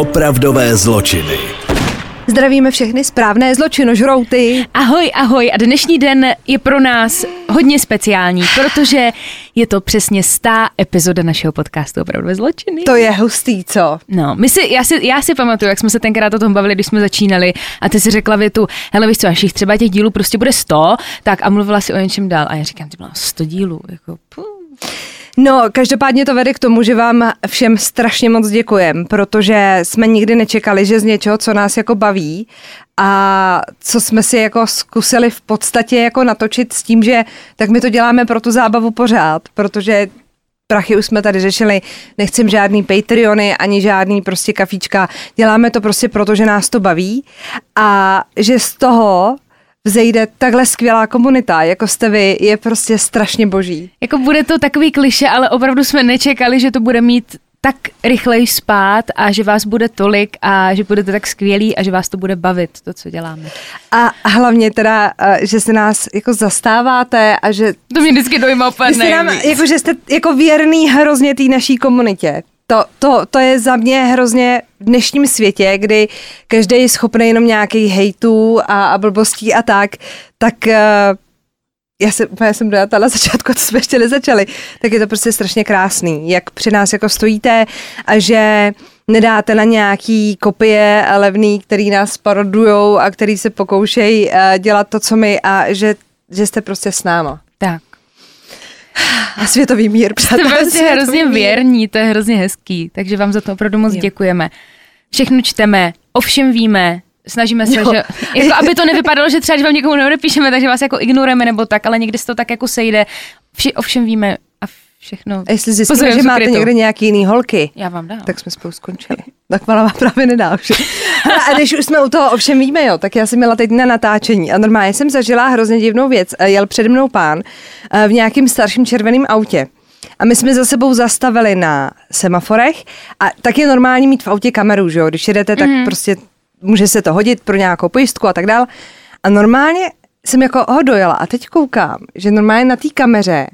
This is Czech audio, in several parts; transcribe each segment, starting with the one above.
Opravdové zločiny. Zdravíme všechny správné zločinožrouty. Ahoj, ahoj a dnešní den je pro nás hodně speciální, protože je to přesně stá epizoda našeho podcastu Opravdu zločiny. To je hustý, co? No, my si, já, si, já si pamatuju, jak jsme se tenkrát o tom bavili, když jsme začínali a ty si řekla větu, hele víš co, až jich třeba těch dílů prostě bude 100, tak a mluvila si o něčem dál a já říkám, ty byla 100 dílů, jako pum. No, každopádně to vede k tomu, že vám všem strašně moc děkujem, protože jsme nikdy nečekali, že z něčeho, co nás jako baví a co jsme si jako zkusili v podstatě jako natočit s tím, že tak my to děláme pro tu zábavu pořád, protože prachy už jsme tady řešili, nechcem žádný Patreony, ani žádný prostě kafíčka, děláme to prostě proto, že nás to baví a že z toho vzejde takhle skvělá komunita, jako jste vy, je prostě strašně boží. Jako bude to takový kliše, ale opravdu jsme nečekali, že to bude mít tak rychleji spát a že vás bude tolik a že budete tak skvělí a že vás to bude bavit, to, co děláme. A hlavně teda, eh, že se nás jako zastáváte a že... To mě vždycky dojma úplně nám, jako, že jste jako věrný hrozně té naší komunitě. To, to, to je za mě hrozně v dnešním světě, kdy každý je schopný jenom nějaký hejtů a, a blbostí a tak, tak uh, já jsem, já jsem dojata na začátku, to jsme ještě nezačali, tak je to prostě strašně krásný, jak při nás jako stojíte a že nedáte na nějaký kopie levný, který nás parodujou a který se pokoušejí uh, dělat to, co my a že, že jste prostě s náma. Tak. A světový mír, přátelé. Jste prostě hrozně mír. věrní, to je hrozně hezký, takže vám za to opravdu moc jo. děkujeme. Všechno čteme, ovšem víme, snažíme se, jo. že, jako aby to nevypadalo, že třeba, když vám někomu neodepíšeme, takže vás jako ignorujeme nebo tak, ale někdy se to tak jako sejde. Vši, ovšem víme všechno. A jestli zjistíme, že máte někde nějaký jiný holky, já vám dám. tak jsme spolu skončili. Tak vám právě nedá už. A když už jsme u toho ovšem víme, jo, tak já jsem měla teď na natáčení a normálně jsem zažila hrozně divnou věc. Jel přede mnou pán eh, v nějakým starším červeném autě. A my jsme za sebou zastavili na semaforech a tak je normální mít v autě kameru, že jo? Když jedete, tak mm. prostě může se to hodit pro nějakou pojistku a tak dál. A normálně jsem jako ho dojela a teď koukám, že normálně na té kameře,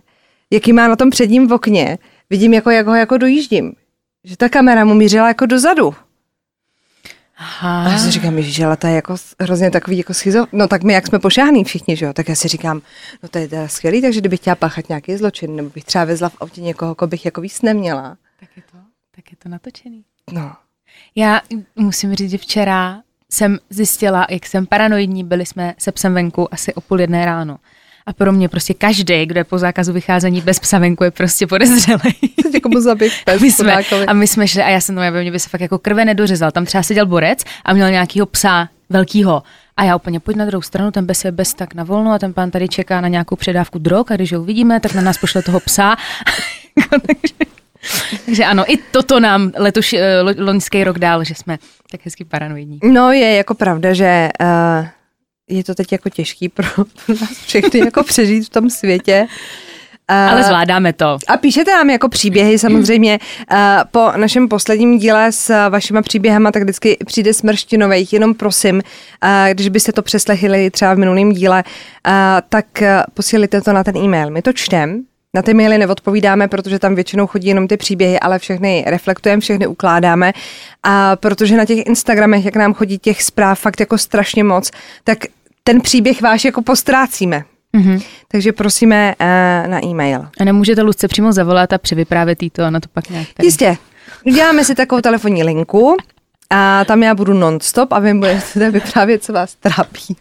jaký má na tom předním v okně, vidím, jako, jak ho jako dojíždím. Že ta kamera mu mířila jako dozadu. Aha. A já si říkám, že ale to je jako hrozně takový jako schizo. No tak my, jak jsme pošáhný všichni, že jo, tak já si říkám, no to je teda skvělý, takže kdybych chtěla páchat nějaký zločin, nebo bych třeba vezla v autě někoho, koho bych jako víc neměla. Tak je to, tak je to natočený. No. Já musím říct, že včera jsem zjistila, jak jsem paranoidní, byli jsme se psem venku asi o půl jedné ráno. A pro mě prostě každý, kdo je po zákazu vycházení bez psa venku, je prostě podezřelý. Komu zabít pes my jsme, a my jsme šli a já jsem to mě by se fakt jako krve nedořezal. Tam třeba seděl borec a měl nějakýho psa velkýho. A já úplně pojď na druhou stranu, ten bez je bez tak na volno a ten pán tady čeká na nějakou předávku drog a když ho uvidíme, tak na nás pošle toho psa. Takže ano, i toto nám letoš, eh, loňský rok dál, že jsme tak hezky paranoidní. No je jako pravda, že uh, je to teď jako těžký pro, nás všechny jako přežít v tom světě. Uh, Ale zvládáme to. A píšete nám jako příběhy samozřejmě. Uh, po našem posledním díle s vašima příběhama tak vždycky přijde smrštinových, jenom prosím, uh, když byste to přeslechli třeba v minulém díle, tak posílíte to na ten e-mail. My to čtem, na ty maily neodpovídáme, protože tam většinou chodí jenom ty příběhy, ale všechny reflektujeme, všechny ukládáme. A protože na těch Instagramech, jak nám chodí těch zpráv fakt jako strašně moc, tak ten příběh váš jako postrácíme. Mm-hmm. Takže prosíme uh, na e-mail. A nemůžete Luce přímo zavolat a převyprávět jí to a na to pak nějak tady. Jistě. Uděláme si takovou telefonní linku a tam já budu non-stop a vy budete vyprávět, co vás trápí.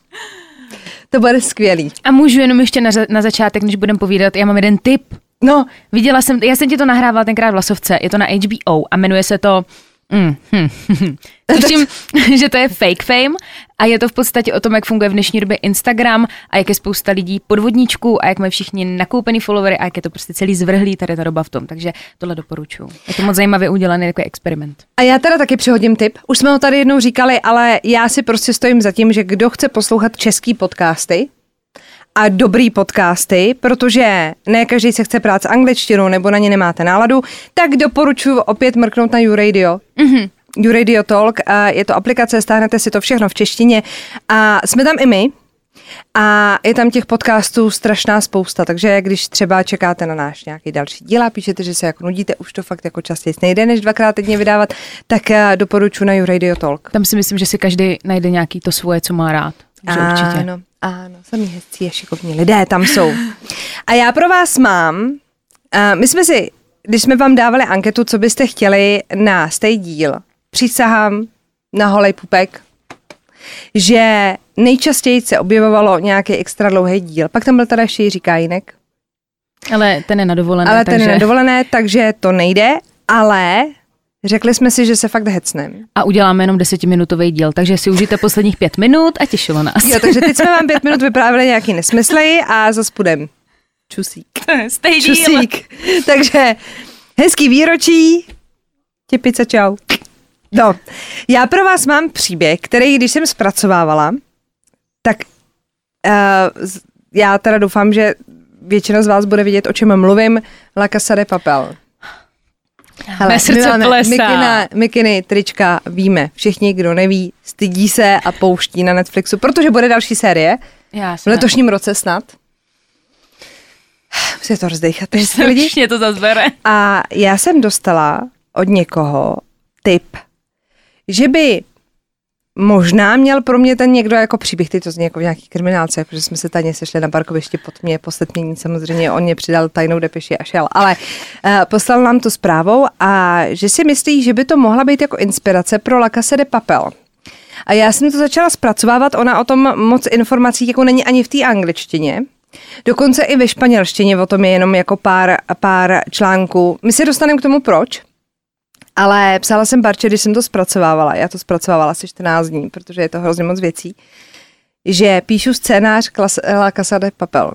To bude skvělý. A můžu jenom ještě na, na začátek, než budem povídat, já mám jeden tip. No. Viděla jsem, já jsem ti to nahrávala tenkrát v Vlasovce, je to na HBO a jmenuje se to Mm, hm, hm. Tuším, že to je fake fame a je to v podstatě o tom, jak funguje v dnešní době Instagram a jak je spousta lidí podvodníčků a jak mají všichni nakoupený followery a jak je to prostě celý zvrhlý tady ta doba v tom. Takže tohle doporučuji. Je to moc zajímavě udělaný jako experiment. A já teda taky přihodím tip. Už jsme ho tady jednou říkali, ale já si prostě stojím za tím, že kdo chce poslouchat český podcasty, a dobrý podcasty, protože ne každý se chce prát s angličtinou nebo na ně nemáte náladu, tak doporučuji opět mrknout na YouRadio. Mm-hmm. YouRadio Talk, je to aplikace, stáhnete si to všechno v češtině a jsme tam i my, A je tam těch podcastů strašná spousta, takže když třeba čekáte na náš nějaký další díl a píšete, že se jako nudíte, už to fakt jako častěji nejde, než dvakrát týdně vydávat, tak eh, doporučuji na YouRadio Talk. Tam si myslím, že si každý najde nějaký to svoje, co má rád. Že určitě. Ano, ano, samý hezcí a šikovní lidé tam jsou. A já pro vás mám, uh, my jsme si, když jsme vám dávali anketu, co byste chtěli na stej díl, přísahám na holej pupek, že nejčastěji se objevovalo nějaký extra dlouhý díl. Pak tam byl teda ještě Jiří Kajínek. Ale ten je na dovolené. Ale takže... ten je na dovolené, takže to nejde, ale řekli jsme si, že se fakt hecnem. A uděláme jenom desetiminutový díl, takže si užijte posledních pět minut a těšilo nás. Jo, takže teď jsme vám pět minut vyprávěli nějaký nesmysly a zase půjdem. Čusík. Stej Čusík. Takže hezký výročí. Těpice, čau. No, já pro vás mám příběh, který, když jsem zpracovávala, tak uh, já teda doufám, že většina z vás bude vidět, o čem mluvím. La Casa de Papel. Mé srdce plesá. mikina, mikiny, trička, víme. Všichni, kdo neví, stydí se a pouští na Netflixu, protože bude další série. Já V letošním roce snad. Musíte to rozdechat, lidi. Mě to zazbere. A já jsem dostala od někoho tip, že by možná měl pro mě ten někdo jako příběh, ty to zní jako v nějaký kriminálce, protože jsme se tady sešli na parkovišti pod mě, poslední samozřejmě on mě přidal tajnou depeši a šel, ale uh, poslal nám to zprávou a že si myslí, že by to mohla být jako inspirace pro La Casa de Papel. A já jsem to začala zpracovávat, ona o tom moc informací jako není ani v té angličtině, Dokonce i ve španělštině o tom je jenom jako pár, pár článků. My se dostaneme k tomu proč, ale psala jsem Barče, když jsem to zpracovávala. Já to zpracovávala asi 14 dní, protože je to hrozně moc věcí. Že píšu scénář klas, La Casa de Papel.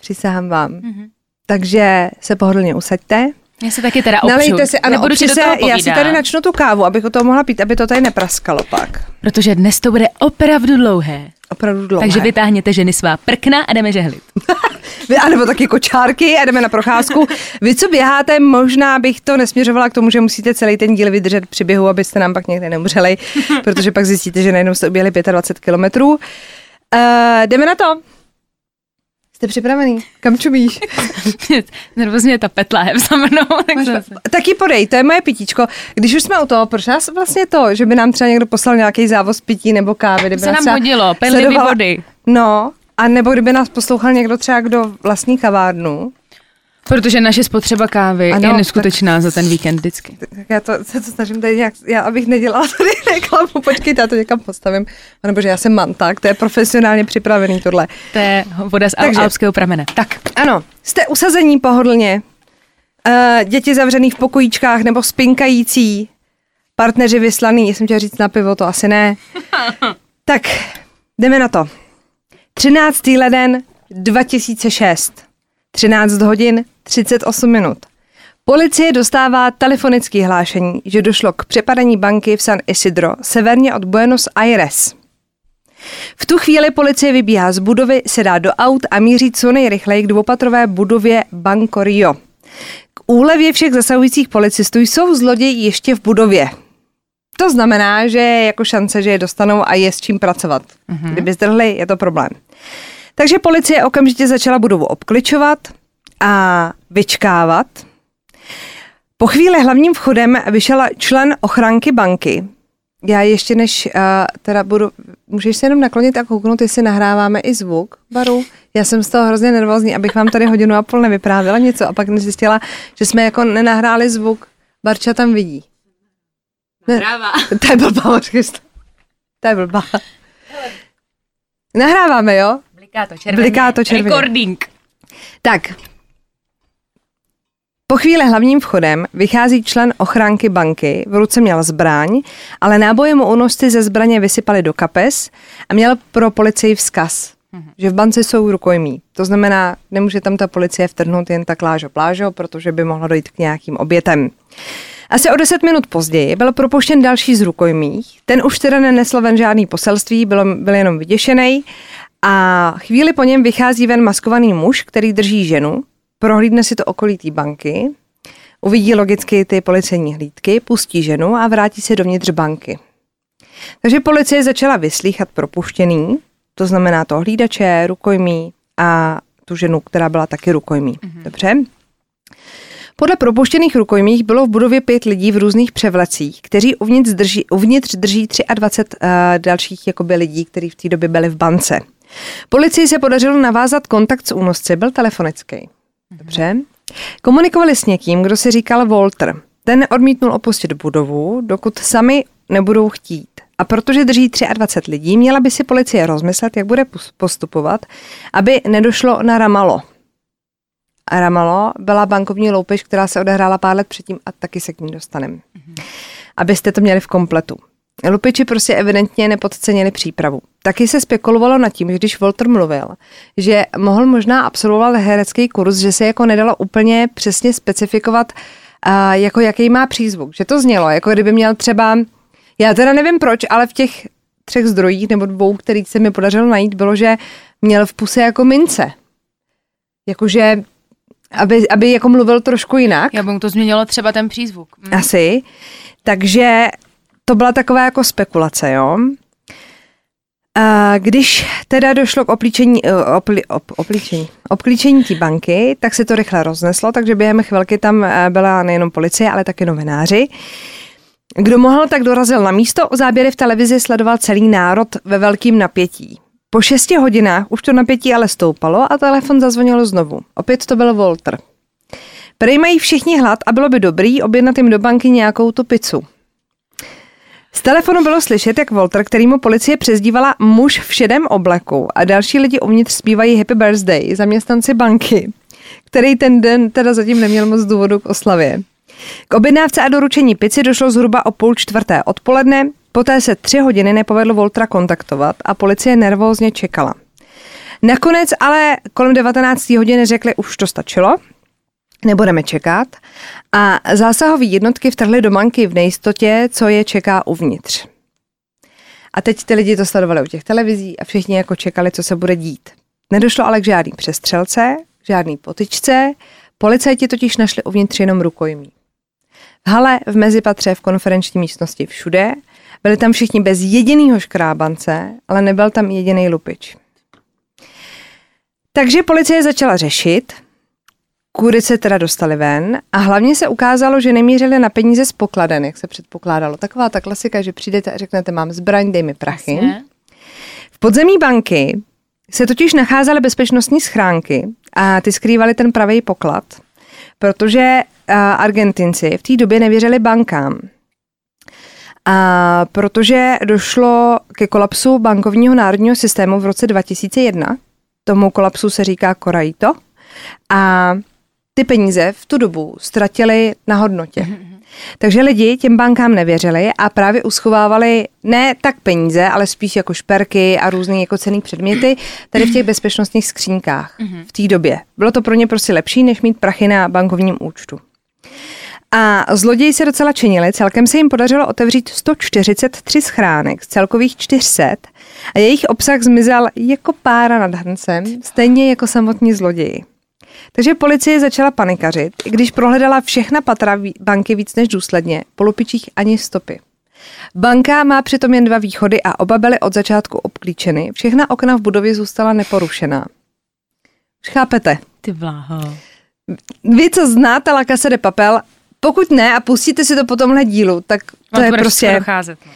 Přísahám vám. Mm-hmm. Takže se pohodlně usaďte. Já se taky teda opřu. Nalejte si, ano, Nebudu opři se, já si tady načnu tu kávu, abych o toho mohla pít, aby to tady nepraskalo pak. Protože dnes to bude opravdu dlouhé. Opravdu dlouhé. Takže vytáhněte ženy svá prkna a jdeme žehlit. Anebo taky kočárky a jdeme na procházku. Vy, co běháte, možná bych to nesměřovala k tomu, že musíte celý ten díl vydržet při běhu, abyste nám pak někde neumřeli, protože pak zjistíte, že najednou jste objeli 25 kilometrů. Uh, jdeme na to. Jste připravený? Kam čumíš? Nervozně je ta petla je za mnou. Tak zase. Taky podej, to je moje pitíčko. Když už jsme u toho, proč nás vlastně to, že by nám třeba někdo poslal nějaký závoz pití nebo kávy, kdyby se nám třeba hodilo, sledovala- vody. No, a nebo kdyby nás poslouchal někdo třeba, kdo vlastní kavárnu, Protože naše spotřeba kávy Ano, je neskutečná za ten víkend vždycky. Tak já to, se to snažím tady nějak, já abych nedělala tady reklamu, počkejte, já to někam postavím. Nebo že já jsem manták, to je profesionálně připravený tohle. To je voda z Takže. alpského pramene. Tak, Ano, jste usazení pohodlně, uh, děti zavřený v pokojíčkách nebo spinkající, partneři vyslaný, jsem chtěla říct na pivo, to asi ne. tak, jdeme na to. 13. leden 2006. 13 hodin 38 minut. Policie dostává telefonické hlášení, že došlo k přepadení banky v San Isidro, severně od Buenos Aires. V tu chvíli policie vybíhá z budovy, sedá do aut a míří co nejrychleji k dvoupatrové budově Banco Rio. K úlevě všech zasahujících policistů jsou zloději ještě v budově. To znamená, že je jako šance, že je dostanou a je s čím pracovat. Mm-hmm. Kdyby zdrhli, je to problém. Takže policie okamžitě začala budovu obkličovat a vyčkávat. Po chvíli hlavním vchodem vyšel člen ochranky banky. Já ještě než uh, teda budu, můžeš se jenom naklonit a kouknout, jestli nahráváme i zvuk, Baru. Já jsem z toho hrozně nervózní, abych vám tady hodinu a půl nevyprávěla něco a pak nezjistila, že jsme jako nenahráli zvuk. Barča tam vidí. Nahrává. To je blbá, počkej. To je blbá. Nahráváme, jo? Bliká to červeně. Bliká to červeně. Recording. Tak. Po chvíli hlavním vchodem vychází člen ochránky banky, v ruce měl zbraň, ale náboje mu únosci ze zbraně vysypali do kapes a měl pro policii vzkaz, že v bance jsou rukojmí. To znamená, nemůže tam ta policie vtrhnout jen tak lážo plážo, protože by mohlo dojít k nějakým obětem. Asi o deset minut později byl propuštěn další z rukojmích. Ten už teda nenesl ven žádný poselství, byl, byl jenom vyděšený. A chvíli po něm vychází ven maskovaný muž, který drží ženu, prohlídne si to okolí té banky, uvidí logicky ty policejní hlídky, pustí ženu a vrátí se dovnitř banky. Takže policie začala vyslýchat propuštěný, To znamená to hlídače, rukojmí a tu ženu, která byla taky rukojmí. Mm-hmm. Dobře? Podle propuštěných rukojmích bylo v budově pět lidí v různých převlecích, kteří uvnitř drží, uvnitř drží 23 uh, dalších jakoby, lidí, kteří v té době byli v bance. Policii se podařilo navázat kontakt s únosci, byl telefonický. Dobře. Komunikovali s někým, kdo si říkal Walter. Ten odmítnul opustit budovu, dokud sami nebudou chtít. A protože drží 23 lidí, měla by si policie rozmyslet, jak bude postupovat, aby nedošlo na Ramalo. Ramalo byla bankovní loupež, která se odehrála pár let předtím a taky se k ní dostaneme. Mm-hmm. Abyste to měli v kompletu. Lupiči prostě evidentně nepodcenili přípravu. Taky se spekulovalo nad tím, že když Walter mluvil, že mohl možná absolvovat herecký kurz, že se jako nedalo úplně přesně specifikovat, uh, jako jaký má přízvuk. Že to znělo, jako kdyby měl třeba, já teda nevím proč, ale v těch třech zdrojích nebo dvou, kterých se mi podařilo najít, bylo, že měl v puse jako mince. Jakože, aby, aby jako mluvil trošku jinak. Já bych to změnilo třeba ten přízvuk. Mm. Asi. Takže to byla taková jako spekulace, jo. A když teda došlo k oplíčení, eh, opli, op, oplíčení, obklíčení té banky, tak se to rychle rozneslo, takže během chvilky tam eh, byla nejenom policie, ale taky novináři. Kdo mohl, tak dorazil na místo. O záběry v televizi sledoval celý národ ve velkým napětí. Po šesti hodinách už to napětí ale stoupalo a telefon zazvonil znovu. Opět to byl Walter. Prej mají všichni hlad a bylo by dobrý objednat jim do banky nějakou tu pizzu. Z telefonu bylo slyšet, jak Walter, který mu policie přezdívala muž v šedém obleku a další lidi uvnitř zpívají Happy Birthday, zaměstnanci banky, který ten den teda zatím neměl moc důvodu k oslavě. K objednávce a doručení pici došlo zhruba o půl čtvrté odpoledne, poté se tři hodiny nepovedlo Voltra kontaktovat a policie nervózně čekala. Nakonec ale kolem 19. hodiny řekli, už to stačilo, nebudeme čekat. A zásahové jednotky vtrhly do banky v nejistotě, co je čeká uvnitř. A teď ty lidi to sledovali u těch televizí a všichni jako čekali, co se bude dít. Nedošlo ale k žádný přestřelce, žádný potyčce, policajti totiž našli uvnitř jenom rukojmí. V hale, v mezipatře, v konferenční místnosti, všude. Byli tam všichni bez jediného škrábance, ale nebyl tam jediný lupič. Takže policie začala řešit, kudy se teda dostali ven a hlavně se ukázalo, že nemířili na peníze z pokladen, jak se předpokládalo. Taková ta klasika, že přijdete a řeknete, mám zbraň, dej mi prachy. Jasně. V podzemí banky se totiž nacházely bezpečnostní schránky a ty skrývaly ten pravý poklad, protože Argentinci v té době nevěřili bankám. A protože došlo ke kolapsu bankovního národního systému v roce 2001, tomu kolapsu se říká Koraito, a ty peníze v tu dobu ztratili na hodnotě. Takže lidi těm bankám nevěřili a právě uschovávali ne tak peníze, ale spíš jako šperky a různé jako cený předměty tady v těch bezpečnostních skřínkách v té době. Bylo to pro ně prostě lepší, než mít prachy na bankovním účtu. A zloději se docela činili, celkem se jim podařilo otevřít 143 schránek z celkových 400 a jejich obsah zmizel jako pára nad hrncem, stejně jako samotní zloději. Takže policie začala panikařit, i když prohledala všechna patra banky víc než důsledně, po lupičích ani stopy. Banka má přitom jen dva východy a oba byly od začátku obklíčeny. Všechna okna v budově zůstala neporušená. Už chápete? Ty vláho. Vy, co znáte La Casa de Papel, pokud ne a pustíte si to po tomhle dílu, tak to no, je prostě... Docházet, no.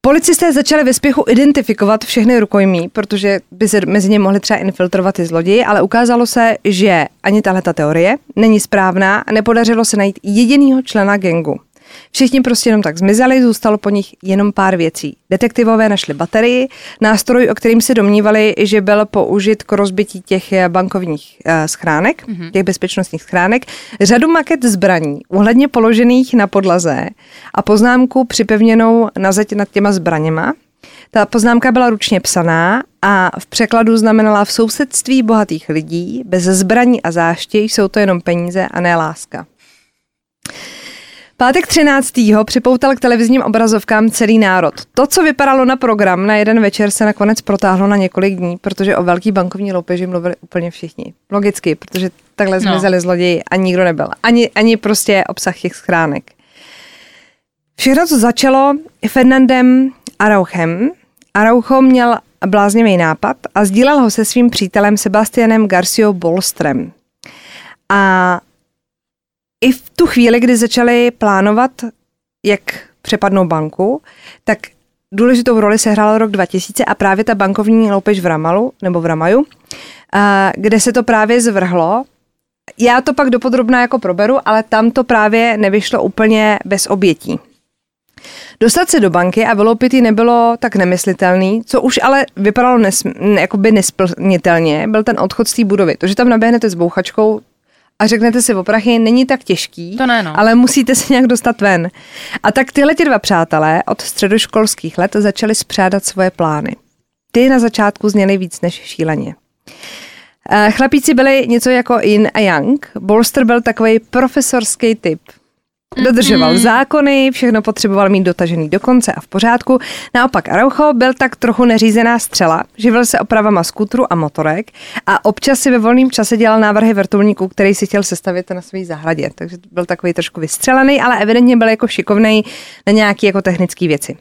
Policisté začali ve spěchu identifikovat všechny rukojmí, protože by se mezi ně mohli třeba infiltrovat i zloději, ale ukázalo se, že ani tahle ta teorie není správná a nepodařilo se najít jedinýho člena gengu. Všichni prostě jenom tak zmizeli, zůstalo po nich jenom pár věcí. Detektivové našli baterii, nástroj, o kterým se domnívali, že byl použit k rozbití těch eh, bankovních uh, schránek, mm-hmm. těch bezpečnostních schránek, řadu maket zbraní, uhledně položených na podlaze a poznámku připevněnou na zeď nad těma zbraněma. Ta poznámka byla ručně psaná a v překladu znamenala v sousedství bohatých lidí, bez zbraní a záště jsou to jenom peníze a ne láska. Pátek 13. připoutal k televizním obrazovkám celý národ. To, co vypadalo na program na jeden večer, se nakonec protáhlo na několik dní, protože o velký bankovní loupeži mluvili úplně všichni. Logicky, protože takhle zmizeli no. zloději a nikdo nebyl. Ani, ani prostě obsah těch schránek. Všechno to začalo Fernandem Arauchem. Araucho měl bláznivý nápad a sdílel ho se svým přítelem Sebastianem Garcio Bolstrem. A i v tu chvíli, kdy začali plánovat, jak přepadnou banku, tak důležitou roli sehrál rok 2000 a právě ta bankovní loupež v Ramalu, nebo v Ramaju, kde se to právě zvrhlo. Já to pak dopodrobná jako proberu, ale tam to právě nevyšlo úplně bez obětí. Dostat se do banky a vyloupit ji nebylo tak nemyslitelný, co už ale vypadalo nesm- jakoby nesplnitelně, byl ten odchod z té budovy. To, že tam naběhnete s bouchačkou, a řeknete si o prachy, není tak těžký, to ne, no. ale musíte se nějak dostat ven. A tak tyhle ti dva přátelé od středoškolských let začali spřádat svoje plány. Ty na začátku zněly víc než šíleně. Eh, chlapíci byli něco jako Yin a Yang. Bolster byl takový profesorský typ. Dodržoval mm-hmm. zákony, všechno potřeboval mít dotažený do konce a v pořádku. Naopak Araucho byl tak trochu neřízená střela, živil se opravama skutru a motorek a občas si ve volném čase dělal návrhy vrtulníků, který si chtěl sestavit na své zahradě. Takže byl takový trošku vystřelený, ale evidentně byl jako šikovný na nějaké jako technické věci.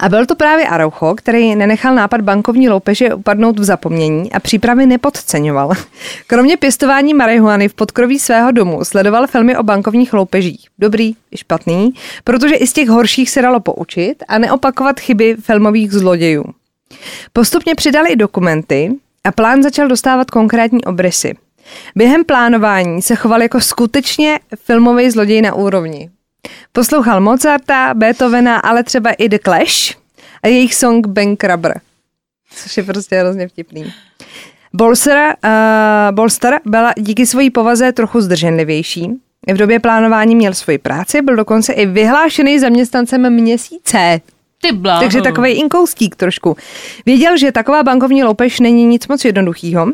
A byl to právě Araucho, který nenechal nápad bankovní loupeže upadnout v zapomnění a přípravy nepodceňoval. Kromě pěstování marihuany v podkroví svého domu sledoval filmy o bankovních loupežích. Dobrý i špatný, protože i z těch horších se dalo poučit a neopakovat chyby filmových zlodějů. Postupně přidali i dokumenty a plán začal dostávat konkrétní obrysy. Během plánování se choval jako skutečně filmový zloděj na úrovni. Poslouchal Mozarta, Beethovena, ale třeba i The Clash a jejich song Bankrubber, což je prostě hrozně vtipný. Bolster, uh, Bolster byla díky své povaze trochu zdrženlivější. V době plánování měl svoji práci, byl dokonce i vyhlášený zaměstnancem měsíce. Ty bláho. Takže takový inkoustík trošku. Věděl, že taková bankovní loupež není nic moc jednoduchýho.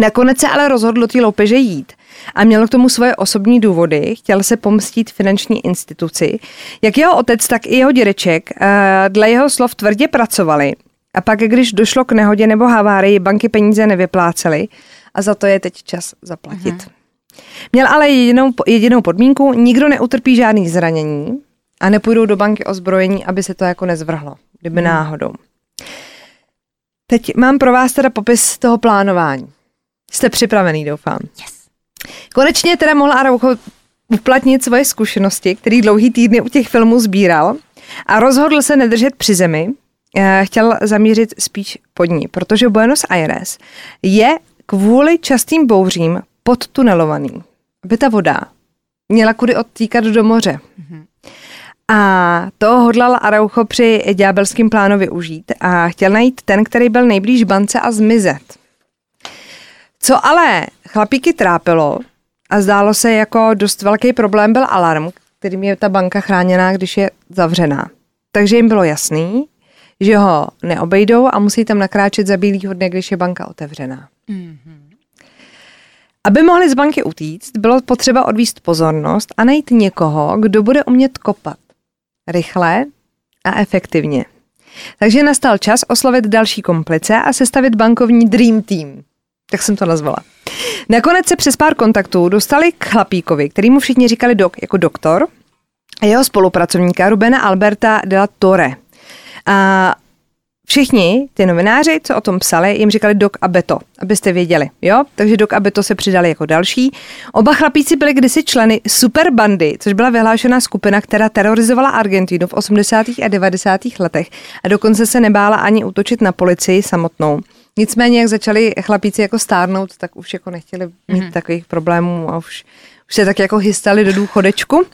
Nakonec se ale rozhodl do té loupeže jít a měl k tomu svoje osobní důvody. Chtěl se pomstít finanční instituci. Jak jeho otec, tak i jeho dědeček eh, dle jeho slov tvrdě pracovali. A pak, když došlo k nehodě nebo havárii, banky peníze nevyplácely a za to je teď čas zaplatit. Mhm. Měl ale jedinou, jedinou podmínku, nikdo neutrpí žádný zranění a nepůjdou do banky ozbrojení, aby se to jako nezvrhlo, kdyby mhm. náhodou. Teď mám pro vás teda popis toho plánování. Jste připravený, doufám. Yes. Konečně teda mohl Araujo uplatnit svoje zkušenosti, který dlouhý týdny u těch filmů sbíral a rozhodl se nedržet při zemi, eh, chtěl zamířit spíš pod ní, protože Buenos Aires je kvůli častým bouřím podtunelovaný, aby ta voda měla kudy odtíkat do moře. Mm-hmm. A to hodlal Araucho při ďábelském plánu využít a chtěl najít ten, který byl nejblíž bance a zmizet. Co ale chlapíky trápilo a zdálo se jako dost velký problém byl alarm, kterým je ta banka chráněná, když je zavřená. Takže jim bylo jasný, že ho neobejdou a musí tam nakráčet za bílýho dne, když je banka otevřená. Mm-hmm. Aby mohli z banky utíct, bylo potřeba odvíst pozornost a najít někoho, kdo bude umět kopat. Rychle a efektivně. Takže nastal čas oslovit další komplice a sestavit bankovní Dream Team tak jsem to nazvala. Nakonec se přes pár kontaktů dostali k chlapíkovi, který mu všichni říkali dok jako doktor, a jeho spolupracovníka Rubena Alberta de la Torre. A všichni ty novináři, co o tom psali, jim říkali Dok a Beto, abyste věděli, jo? Takže Dok a Beto se přidali jako další. Oba chlapíci byli kdysi členy Superbandy, což byla vyhlášená skupina, která terorizovala Argentinu v 80. a 90. letech a dokonce se nebála ani útočit na policii samotnou. Nicméně, jak začali chlapíci jako stárnout, tak už jako nechtěli mít mm-hmm. takových problémů a už, už se tak jako chystali do důchodečku.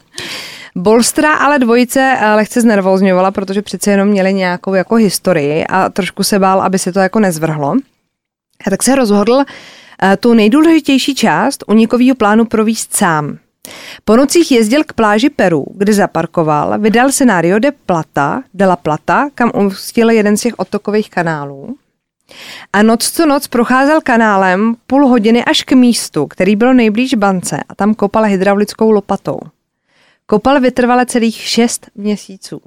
Bolstra ale dvojice eh, lehce znervozňovala, protože přece jenom měli nějakou jako historii a trošku se bál, aby se to jako nezvrhlo. A tak se rozhodl eh, tu nejdůležitější část unikového plánu províst sám. Po nocích jezdil k pláži Peru, kde zaparkoval, vydal se na Rio de Plata, de la Plata, kam ustil jeden z těch otokových kanálů a noc co noc procházel kanálem půl hodiny až k místu, který bylo nejblíž bance a tam kopal hydraulickou lopatou. Kopal vytrvale celých šest měsíců.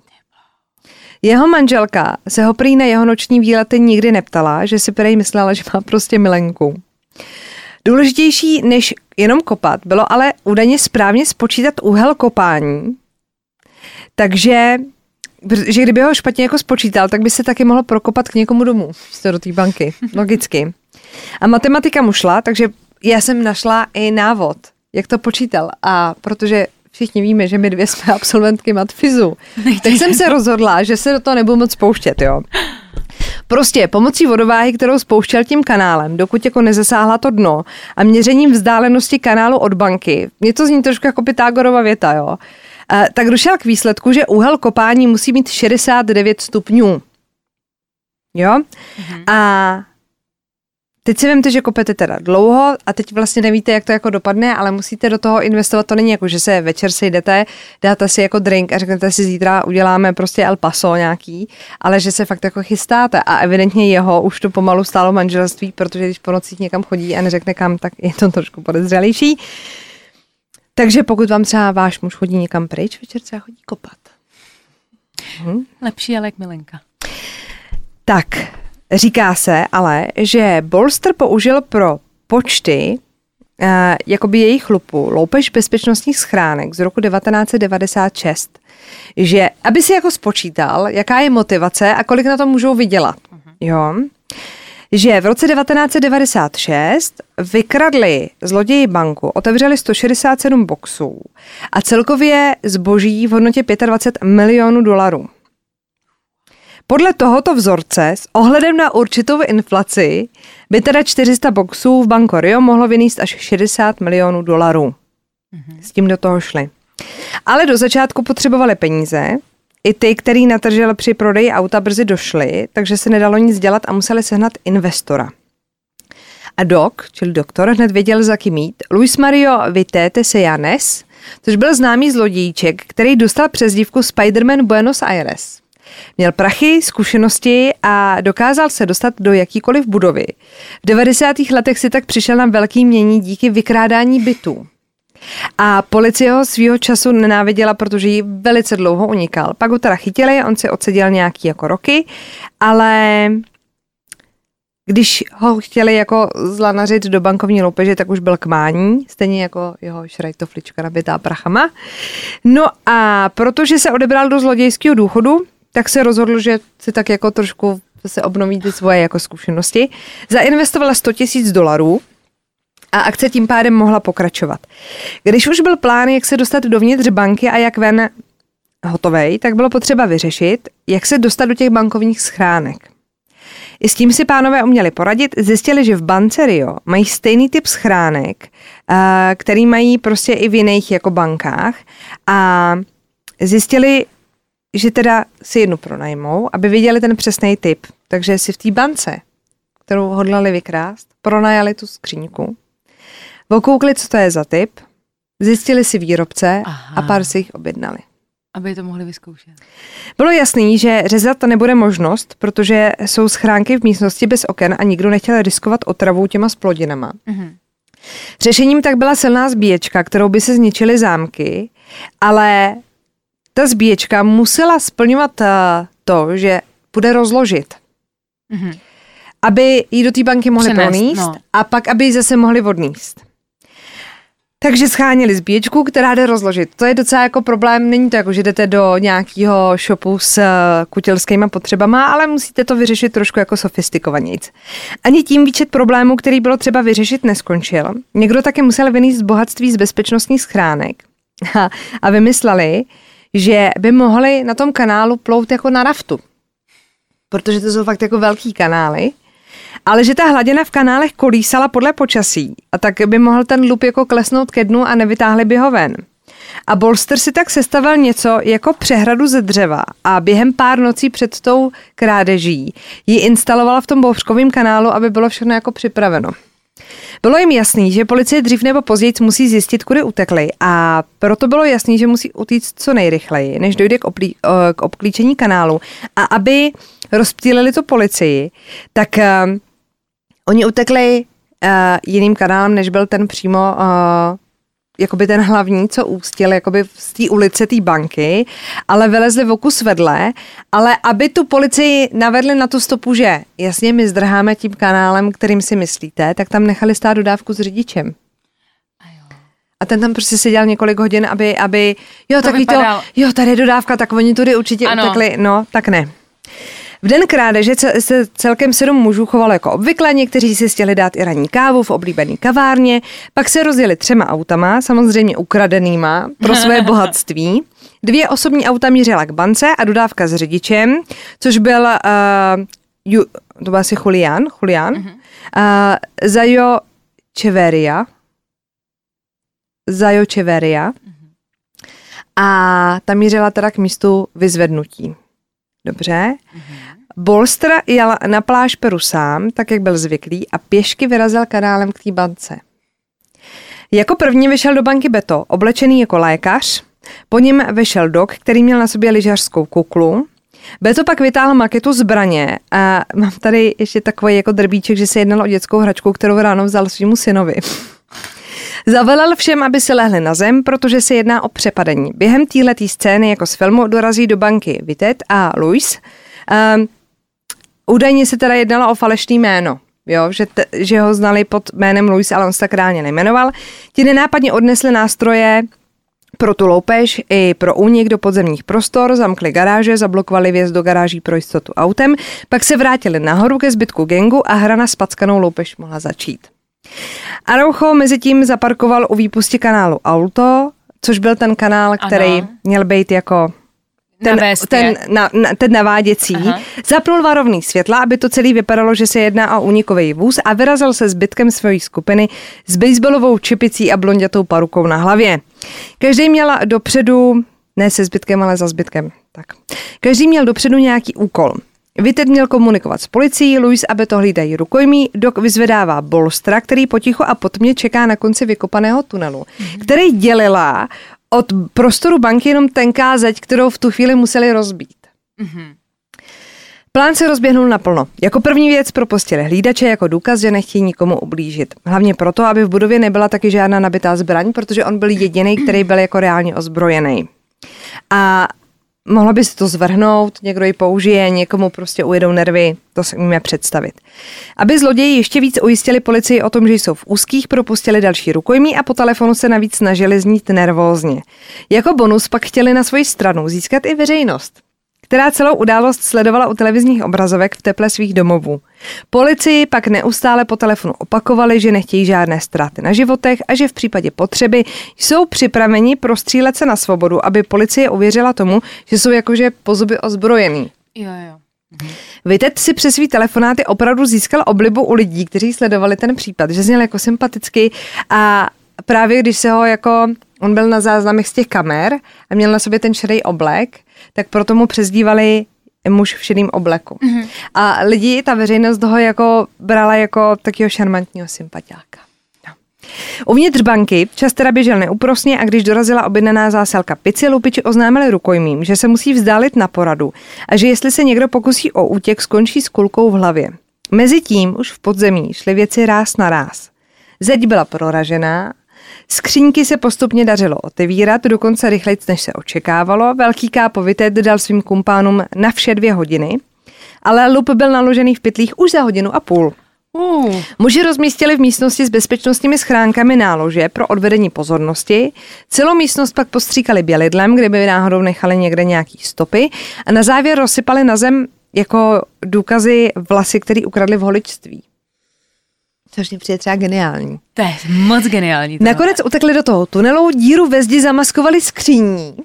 Jeho manželka se ho prý na jeho noční výlety nikdy neptala, že si prej myslela, že má prostě milenku. Důležitější než jenom kopat bylo ale údajně správně spočítat úhel kopání. Takže že kdyby ho špatně jako spočítal, tak by se taky mohl prokopat k někomu domů, místo do té banky, logicky. A matematika mu šla, takže já jsem našla i návod, jak to počítal. A protože všichni víme, že my dvě jsme absolventky matfizu, tak jsem se rozhodla, že se do toho nebudu moc spouštět, jo. Prostě pomocí vodováhy, kterou spouštěl tím kanálem, dokud jako nezasáhla to dno a měřením vzdálenosti kanálu od banky, mě to zní trošku jako Pythagorova věta, jo, tak došel k výsledku, že úhel kopání musí mít 69 stupňů. Jo? Mm-hmm. A Teď si vemte, že kopete teda dlouho a teď vlastně nevíte, jak to jako dopadne, ale musíte do toho investovat. To není jako, že se večer sejdete, dáte si jako drink a řeknete si zítra uděláme prostě El Paso nějaký, ale že se fakt jako chystáte a evidentně jeho už to pomalu stálo manželství, protože když po nocích někam chodí a neřekne kam, tak je to trošku podezřelější. Takže pokud vám třeba váš muž chodí někam pryč, večer třeba chodí kopat. Hm? Lepší ale jak milenka. Tak, Říká se ale, že Bolster použil pro počty uh, jakoby jejich lupu, loupež bezpečnostních schránek z roku 1996, že aby si jako spočítal, jaká je motivace a kolik na to můžou vydělat. Uh-huh. Jo? Že v roce 1996 vykradli zloději banku, otevřeli 167 boxů a celkově zboží v hodnotě 25 milionů dolarů. Podle tohoto vzorce s ohledem na určitou inflaci by teda 400 boxů v Banko Rio mohlo vynést až 60 milionů dolarů. Mm-hmm. S tím do toho šli. Ale do začátku potřebovali peníze, i ty, který natržel při prodeji auta, brzy došli, takže se nedalo nic dělat a museli sehnat investora. A dok, čili doktor, hned věděl, za kým mít. Luis Mario Vitete Sejanes, což byl známý zlodějíček, který dostal přezdívku Spider-Man Buenos Aires. Měl prachy, zkušenosti a dokázal se dostat do jakýkoliv budovy. V 90. letech si tak přišel na velký mění díky vykrádání bytů. A policie ho svýho času nenáviděla, protože ji velice dlouho unikal. Pak ho teda chytili, on si odseděl nějaký jako roky, ale když ho chtěli jako zlanařit do bankovní loupeže, tak už byl k mání, stejně jako jeho šrajtoflička nabitá prachama. No a protože se odebral do zlodějského důchodu, tak se rozhodl, že si tak jako trošku se obnoví ty svoje jako zkušenosti. Zainvestovala 100 tisíc dolarů a akce tím pádem mohla pokračovat. Když už byl plán, jak se dostat dovnitř banky a jak ven hotovej, tak bylo potřeba vyřešit, jak se dostat do těch bankovních schránek. I s tím si pánové uměli poradit, zjistili, že v bance Rio mají stejný typ schránek, který mají prostě i v jiných jako bankách a zjistili, že teda si jednu pronajmou, aby viděli ten přesný typ. Takže si v té bance, kterou hodlali vykrást, pronajali tu skříňku, okoukli, co to je za typ, zjistili si výrobce Aha. a pár si jich objednali. Aby to mohli vyzkoušet. Bylo jasný, že řezat to nebude možnost, protože jsou schránky v místnosti bez oken a nikdo nechtěl riskovat otravou těma splodinama. Mhm. Řešením tak byla silná zbíječka, kterou by se zničily zámky, ale ta zbíječka musela splňovat uh, to, že bude rozložit. Mm-hmm. Aby ji do té banky mohli Přenést, proníst no. a pak, aby ji zase mohli odníst. Takže scháněli zbíječku, která jde rozložit. To je docela jako problém, není to jako, že jdete do nějakého shopu s uh, kutilskými potřebama, ale musíte to vyřešit trošku jako sofistikovanějc. Ani tím výčet problémů, který bylo třeba vyřešit, neskončil. Někdo také musel vynést bohatství z bezpečnostních schránek a, a vymysleli, že by mohli na tom kanálu plout jako na raftu. Protože to jsou fakt jako velký kanály. Ale že ta hladina v kanálech kolísala podle počasí a tak by mohl ten lup jako klesnout ke dnu a nevytáhli by ho ven. A Bolster si tak sestavil něco jako přehradu ze dřeva a během pár nocí před tou krádeží ji instaloval v tom bouřkovém kanálu, aby bylo všechno jako připraveno. Bylo jim jasný, že policie dřív nebo později musí zjistit, kudy utekli a proto bylo jasný, že musí utíct co nejrychleji, než dojde k, oplí, k obklíčení kanálu. A aby rozptýlili to policii, tak uh, oni utekli uh, jiným kanálem, než byl ten přímo uh, jakoby ten hlavní, co ústil jakoby z té ulice té banky, ale vylezli v oku vedle, ale aby tu policii navedli na tu stopu, že jasně my zdrháme tím kanálem, kterým si myslíte, tak tam nechali stát dodávku s řidičem. A ten tam prostě seděl několik hodin, aby, aby jo, To takový vypadal. to, jo, tady je dodávka, tak oni tudy určitě Ano. utekli, no, tak ne. V den krádeže se celkem sedm mužů chovalo jako obvykle, někteří si chtěli dát i ranní kávu v oblíbené kavárně, pak se rozjeli třema autama, samozřejmě ukradenýma, pro své bohatství. Dvě osobní auta mířila k bance a dodávka s řidičem, což byl, uh, ju, to byl asi Julian, Julian, uh, Zajo Čeveria, Zajo Čeveria a ta mířila teda k místu vyzvednutí. Dobře. Bolster jel na pláž Peru sám, tak jak byl zvyklý, a pěšky vyrazil kanálem k té bance. Jako první vyšel do banky Beto, oblečený jako lékař, po něm vešel Dok, který měl na sobě lyžařskou kuklu. Beto pak vytáhl maketu zbraně a mám tady ještě takový jako drbíček, že se jednalo o dětskou hračku, kterou ráno vzal svýmu synovi. Zavelel všem, aby se lehli na zem, protože se jedná o přepadení. Během téhletý scény jako z filmu dorazí do banky Vitet a Luis. Um, údajně se teda jednalo o falešný jméno. Jo, že, te, že ho znali pod jménem Luis, ale on se tak reálně nejmenoval. Ti nenápadně odnesli nástroje pro tu loupež i pro únik do podzemních prostor, zamkli garáže, zablokovali vjezd do garáží pro jistotu autem, pak se vrátili nahoru ke zbytku gengu a hra na spackanou loupež mohla začít. Araujo mezi tím zaparkoval u výpusti kanálu Auto, což byl ten kanál, který Ano. měl být jako ten, Na ten, je. na, na, ten naváděcí. Aha. Zapnul varovný světla, aby to celé vypadalo, že se jedná o únikový vůz a vyrazil se zbytkem své skupiny s baseballovou čepicí a blondětou parukou na hlavě. Každý měl dopředu, ne se zbytkem, ale za zbytkem. Tak. Každý měl dopředu nějaký úkol. Vitet měl komunikovat s policií, Luis, aby to hlídají rukojmí, Dok vyzvedává bolstra, který potichu a potmě čeká na konci vykopaného tunelu, který dělila od prostoru banky jenom tenká zeď, kterou v tu chvíli museli rozbít. Plán se rozběhnul naplno. Jako první věc propustili hlídače jako důkaz, že nechtějí nikomu ublížit. Hlavně proto, aby v budově nebyla taky žádná nabitá zbraň, protože on byl jediný, který byl jako reálně ozbrojený. A mohlo by se to zvrhnout, někdo ji použije, někomu prostě ujedou nervy, to si umíme představit. Aby zloději ještě víc ujistili policii o tom, že jsou v úzkých, propustili další rukojmí a po telefonu se navíc snažili znít nervózně. Jako bonus pak chtěli na svoji stranu získat i veřejnost která celou událost sledovala u televizních obrazovek v teple svých domovů. Policii pak neustále po telefonu opakovali, že nechtějí žádné ztráty na životech a že v případě potřeby jsou připraveni prostřílet se na svobodu, aby policie uvěřila tomu, že jsou jakože po zuby ozbrojení. Jo, jo. Vitet si přes svý telefonáty opravdu získal oblibu u lidí, kteří sledovali ten případ, že zněl jako sympaticky a právě když se ho jako, on byl na záznamech z těch kamer a měl na sobě ten šedý oblek, tak proto mu přezdívali muž v šedým obleku. Mm-hmm. A lidi, ta veřejnost ho jako brala jako takového šarmantního sympatiáka. No. Uvnitř banky čas teda běžel neúprosně a když dorazila objednaná zásilka pici, lupiči oznámili rukojmím, že se musí vzdálit na poradu a že jestli se někdo pokusí o útěk, skončí s kulkou v hlavě. Mezitím už v podzemí šly věci ráz na ráz. Zeď byla proražená, skříňky se postupně dařilo otevírat, dokonce rychleji, než se očekávalo. Velký kápovitet dal svým kumpánům na vše dvě hodiny, ale lup byl naložený v pytlích už za hodinu a půl. Uh, Muži rozmístili v místnosti s bezpečnostními schránkami nálože pro odvedení pozornosti. Celou místnost pak postříkali bělidlem, kdyby náhodou nechali někde nějaký stopy a na závěr rozsypali na zem jako důkazy vlasy, které ukradli v holičství. Což mě přijde třeba geniální. to je moc geniální. tohle. Nakonec utekli do toho tunelu, díru ve zdi zamaskovali skříní.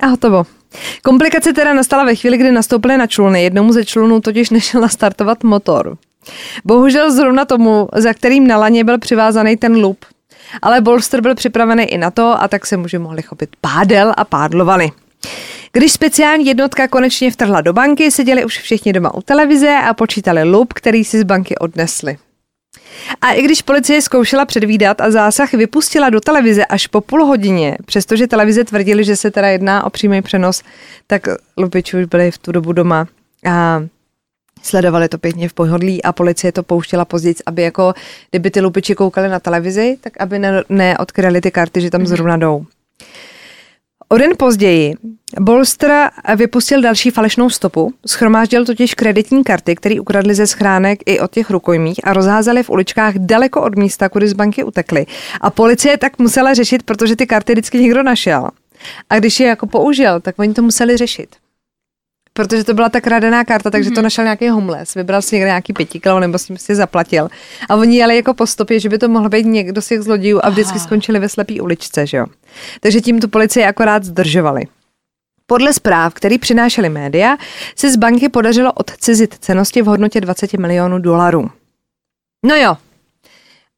A hotovo. Komplikace teda nastala ve chvíli, kdy nastoupili na čluny. Jednomu ze člunů totiž nešel nastartovat motor. Bohužel zrovna tomu, za kterým na laně byl přivázaný ten lup. Ale Bolster byl připravený i na to a tak se muži mohli chopit pádel a pádlovali. Když speciální jednotka konečně vtrhla do banky, seděli už všichni doma u televize a počítali lup, který si z banky odnesli. A i když policie zkoušela předvídat a zásah vypustila do televize až po půl hodině, přestože televize tvrdili, že se teda jedná o přímý přenos, tak lupiči už byli v tu dobu doma a sledovali to pěkně v pohodlí a policie to pouštěla později, aby jako, kdyby ty lupiči koukali na televizi, tak aby ne, neodkryli ty karty, že tam zrovna jdou. O den později Bolster vypustil další falešnou stopu, schromáždil totiž kreditní karty, které ukradli ze schránek i od těch rukojmích a rozházeli v uličkách daleko od místa, kudy z banky utekli. A policie tak musela řešit, protože ty karty vždycky někdo našel. A když je jako použil, tak oni to museli řešit protože to byla ta kradená karta, takže mm-hmm. to mhm. našel nějaký homeless, vybral si někde nějaký pětikilo nebo s ním si zaplatil. A oni jeli jako po stopě, že by to mohl být někdo z těch zlodějů a vždycky Aha. skončili ve slepý uličce, že jo. Takže tím tu policie akorát zdržovali. Podle zpráv, který přinášely média, se z banky podařilo odcizit cenosti v hodnotě 20 milionů dolarů. No jo,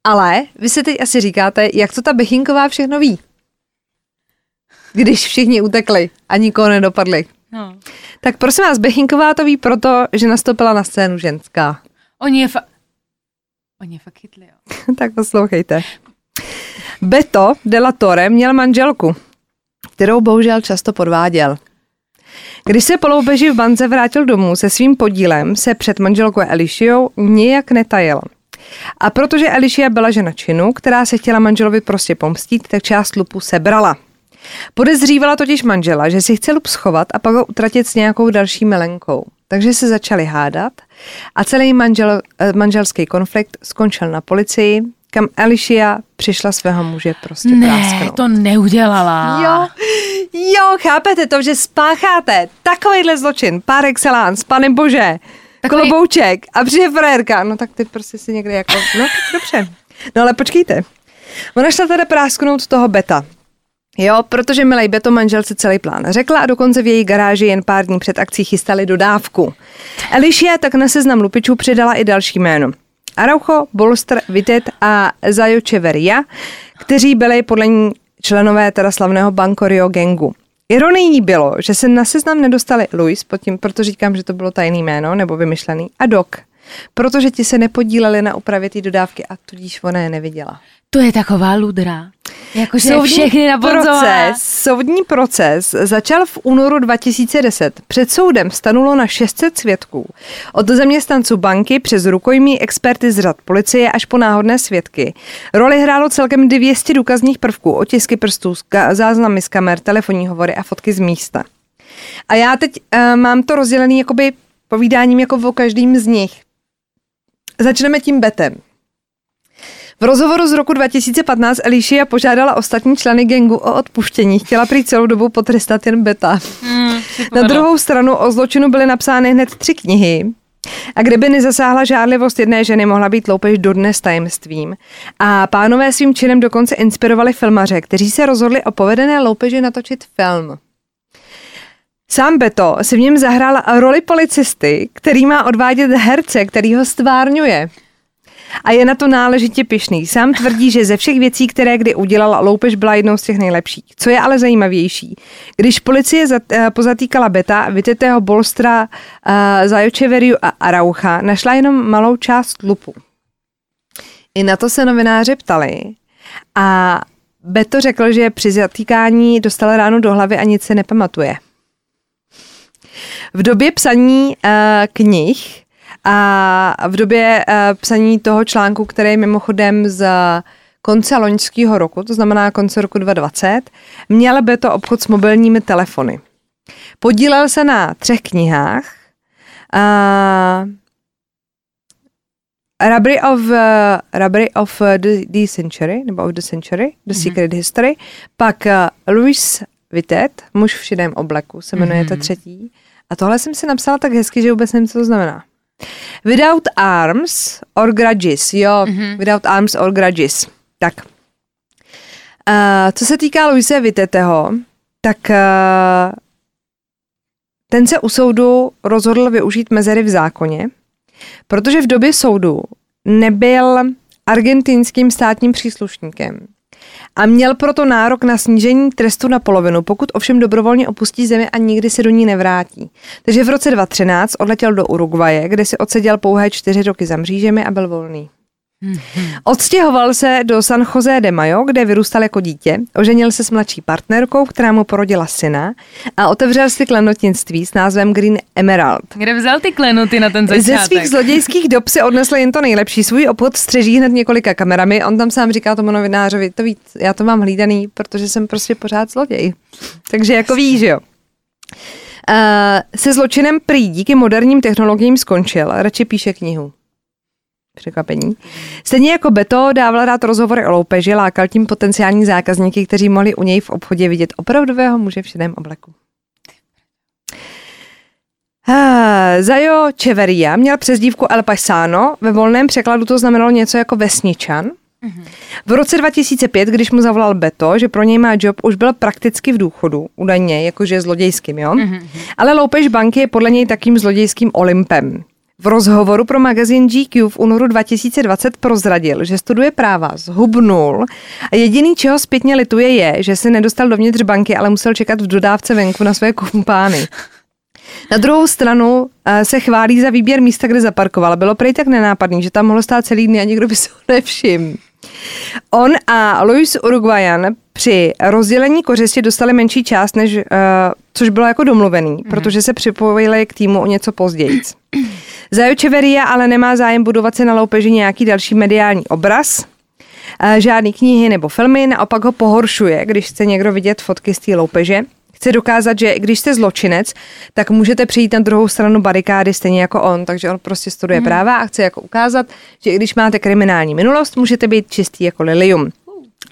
ale vy si teď asi říkáte, jak to ta Bechinková všechno ví. Když všichni utekli a nikoho nedopadli. No. Tak prosím vás, Bechinková to ví proto, že nastoupila na scénu ženská. Oni je, fa- Oni je fakt chytli, jo. tak poslouchejte. Beto de la Torre měl manželku, kterou bohužel často podváděl. Když se po loupeži v bance vrátil domů se svým podílem, se před manželkou Elišiou nějak netajil. A protože Elišia byla žena činu, která se chtěla manželovi prostě pomstít, tak část lupu sebrala. Podezřívala totiž manžela, že si chce lup schovat a pak ho utratit s nějakou další milenkou. Takže se začali hádat a celý manžel, eh, manželský konflikt skončil na policii, kam Alicia přišla svého muže prostě ne, prásknout. to neudělala. Jo, jo, chápete to, že spácháte takovýhle zločin, par excellence, pane bože, Takový... klobouček a přijde frérka, no tak ty prostě si někde jako, no dobře. No ale počkejte, ona šla teda prásknout toho beta, Jo, protože milej Beto manželce celý plán řekla a dokonce v její garáži jen pár dní před akcí chystali dodávku. Elišia tak na seznam lupičů přidala i další jméno. Araucho, Bolster, Vitet a Zajočeveria, kteří byli podle ní členové teda slavného Bankorio gengu. Ironií bylo, že se na seznam nedostali Luis, pod tím, proto říkám, že to bylo tajný jméno nebo vymyšlený, a Doc, protože ti se nepodíleli na upravě té dodávky a tudíž ona je neviděla. To je taková ludra. Jakože soudní všechny proces, soudní proces začal v únoru 2010. Před soudem stanulo na 600 svědků. Od zaměstnanců banky přes rukojmí experty z řad policie až po náhodné svědky. Roli hrálo celkem 200 důkazních prvků, otisky prstů, záznamy z kamer, telefonní hovory a fotky z místa. A já teď uh, mám to rozdělený jakoby povídáním jako o každým z nich. Začneme tím betem. V rozhovoru z roku 2015 Alicia požádala ostatní členy gengu o odpuštění. Chtěla prý celou dobu potrestat jen beta. Mm, Na druhou stranu o zločinu byly napsány hned tři knihy. A kdyby nezasáhla žádlivost jedné ženy, mohla být loupež dodnes tajemstvím. A pánové svým činem dokonce inspirovali filmaře, kteří se rozhodli o povedené loupeži natočit film. Sám Beto si v něm zahrál roli policisty, který má odvádět herce, který ho stvárňuje a je na to náležitě pišný. Sám tvrdí, že ze všech věcí, které kdy udělala, loupež byla jednou z těch nejlepších. Co je ale zajímavější, když policie uh, pozatýkala Beta, vytetého Bolstra, uh, Zajočeveriu a Araucha, našla jenom malou část lupu. I na to se novináři ptali a Beto řekl, že při zatýkání dostal ránu do hlavy a nic se nepamatuje. V době psaní uh, knih a v době uh, psaní toho článku, který je mimochodem z konce loňského roku, to znamená konce roku 2020, měl by to obchod s mobilními telefony. Podílel se na třech knihách. Uh, Robbery of, uh, Robbery of the, the Century, nebo of the Century, The mm-hmm. Secret History. Pak uh, Louis Vitet, muž v šedém obleku, se jmenuje mm-hmm. ta třetí. A tohle jsem si napsala tak hezky, že vůbec nevím, co to znamená. Without arms or grudges, jo, mm-hmm. without arms or grudges. Tak. Uh, co se týká Luise Viteteho, tak uh, ten se u soudu rozhodl využít mezery v zákoně, protože v době soudu nebyl argentinským státním příslušníkem a měl proto nárok na snížení trestu na polovinu, pokud ovšem dobrovolně opustí zemi a nikdy se do ní nevrátí. Takže v roce 2013 odletěl do Uruguaje, kde si odseděl pouhé čtyři roky za mřížemi a byl volný. Odstěhoval se do San José de Mayo, kde vyrůstal jako dítě, oženil se s mladší partnerkou, která mu porodila syna a otevřel si klenotnictví s názvem Green Emerald. Kde vzal ty klenoty na ten začátek? Ze svých zlodějských dob si odnesl jen to nejlepší. Svůj obchod střeží hned několika kamerami. On tam sám říká tomu novinářovi, to víc, já to mám hlídaný, protože jsem prostě pořád zloděj. Takže jako ví, že jo. Uh, se zločinem prý díky moderním technologiím skončil, radši píše knihu. Překvapení. Stejně jako Beto dával rád rozhovory o loupeži, lákal tím potenciální zákazníky, kteří mohli u něj v obchodě vidět opravdového muže v šedém obleku. Uh, Zajo Čeveria měl přezdívku El Paisano, ve volném překladu to znamenalo něco jako vesničan. V roce 2005, když mu zavolal Beto, že pro něj má job, už byl prakticky v důchodu, údajně, jakože zlodějským, jo? Ale loupež banky je podle něj takým zlodějským Olympem. V rozhovoru pro magazín GQ v únoru 2020 prozradil, že studuje práva, zhubnul a jediný, čeho zpětně lituje, je, že se nedostal dovnitř banky, ale musel čekat v dodávce venku na své kumpány. Na druhou stranu eh, se chválí za výběr místa, kde zaparkoval. Bylo prej tak nenápadný, že tam mohlo stát celý dny a nikdo by se ho nevšiml. On a Luis Uruguayan při rozdělení kořisti dostali menší část, než, uh, což bylo jako domluvený, mm-hmm. protože se připojili k týmu o něco později. Zajočeveria ale nemá zájem budovat se na loupeži nějaký další mediální obraz, uh, žádný knihy nebo filmy, naopak ho pohoršuje, když chce někdo vidět fotky z té loupeže. Chce dokázat, že když jste zločinec, tak můžete přijít na druhou stranu barikády stejně jako on, takže on prostě studuje hmm. práva a chce jako ukázat, že i když máte kriminální minulost, můžete být čistý jako lilium.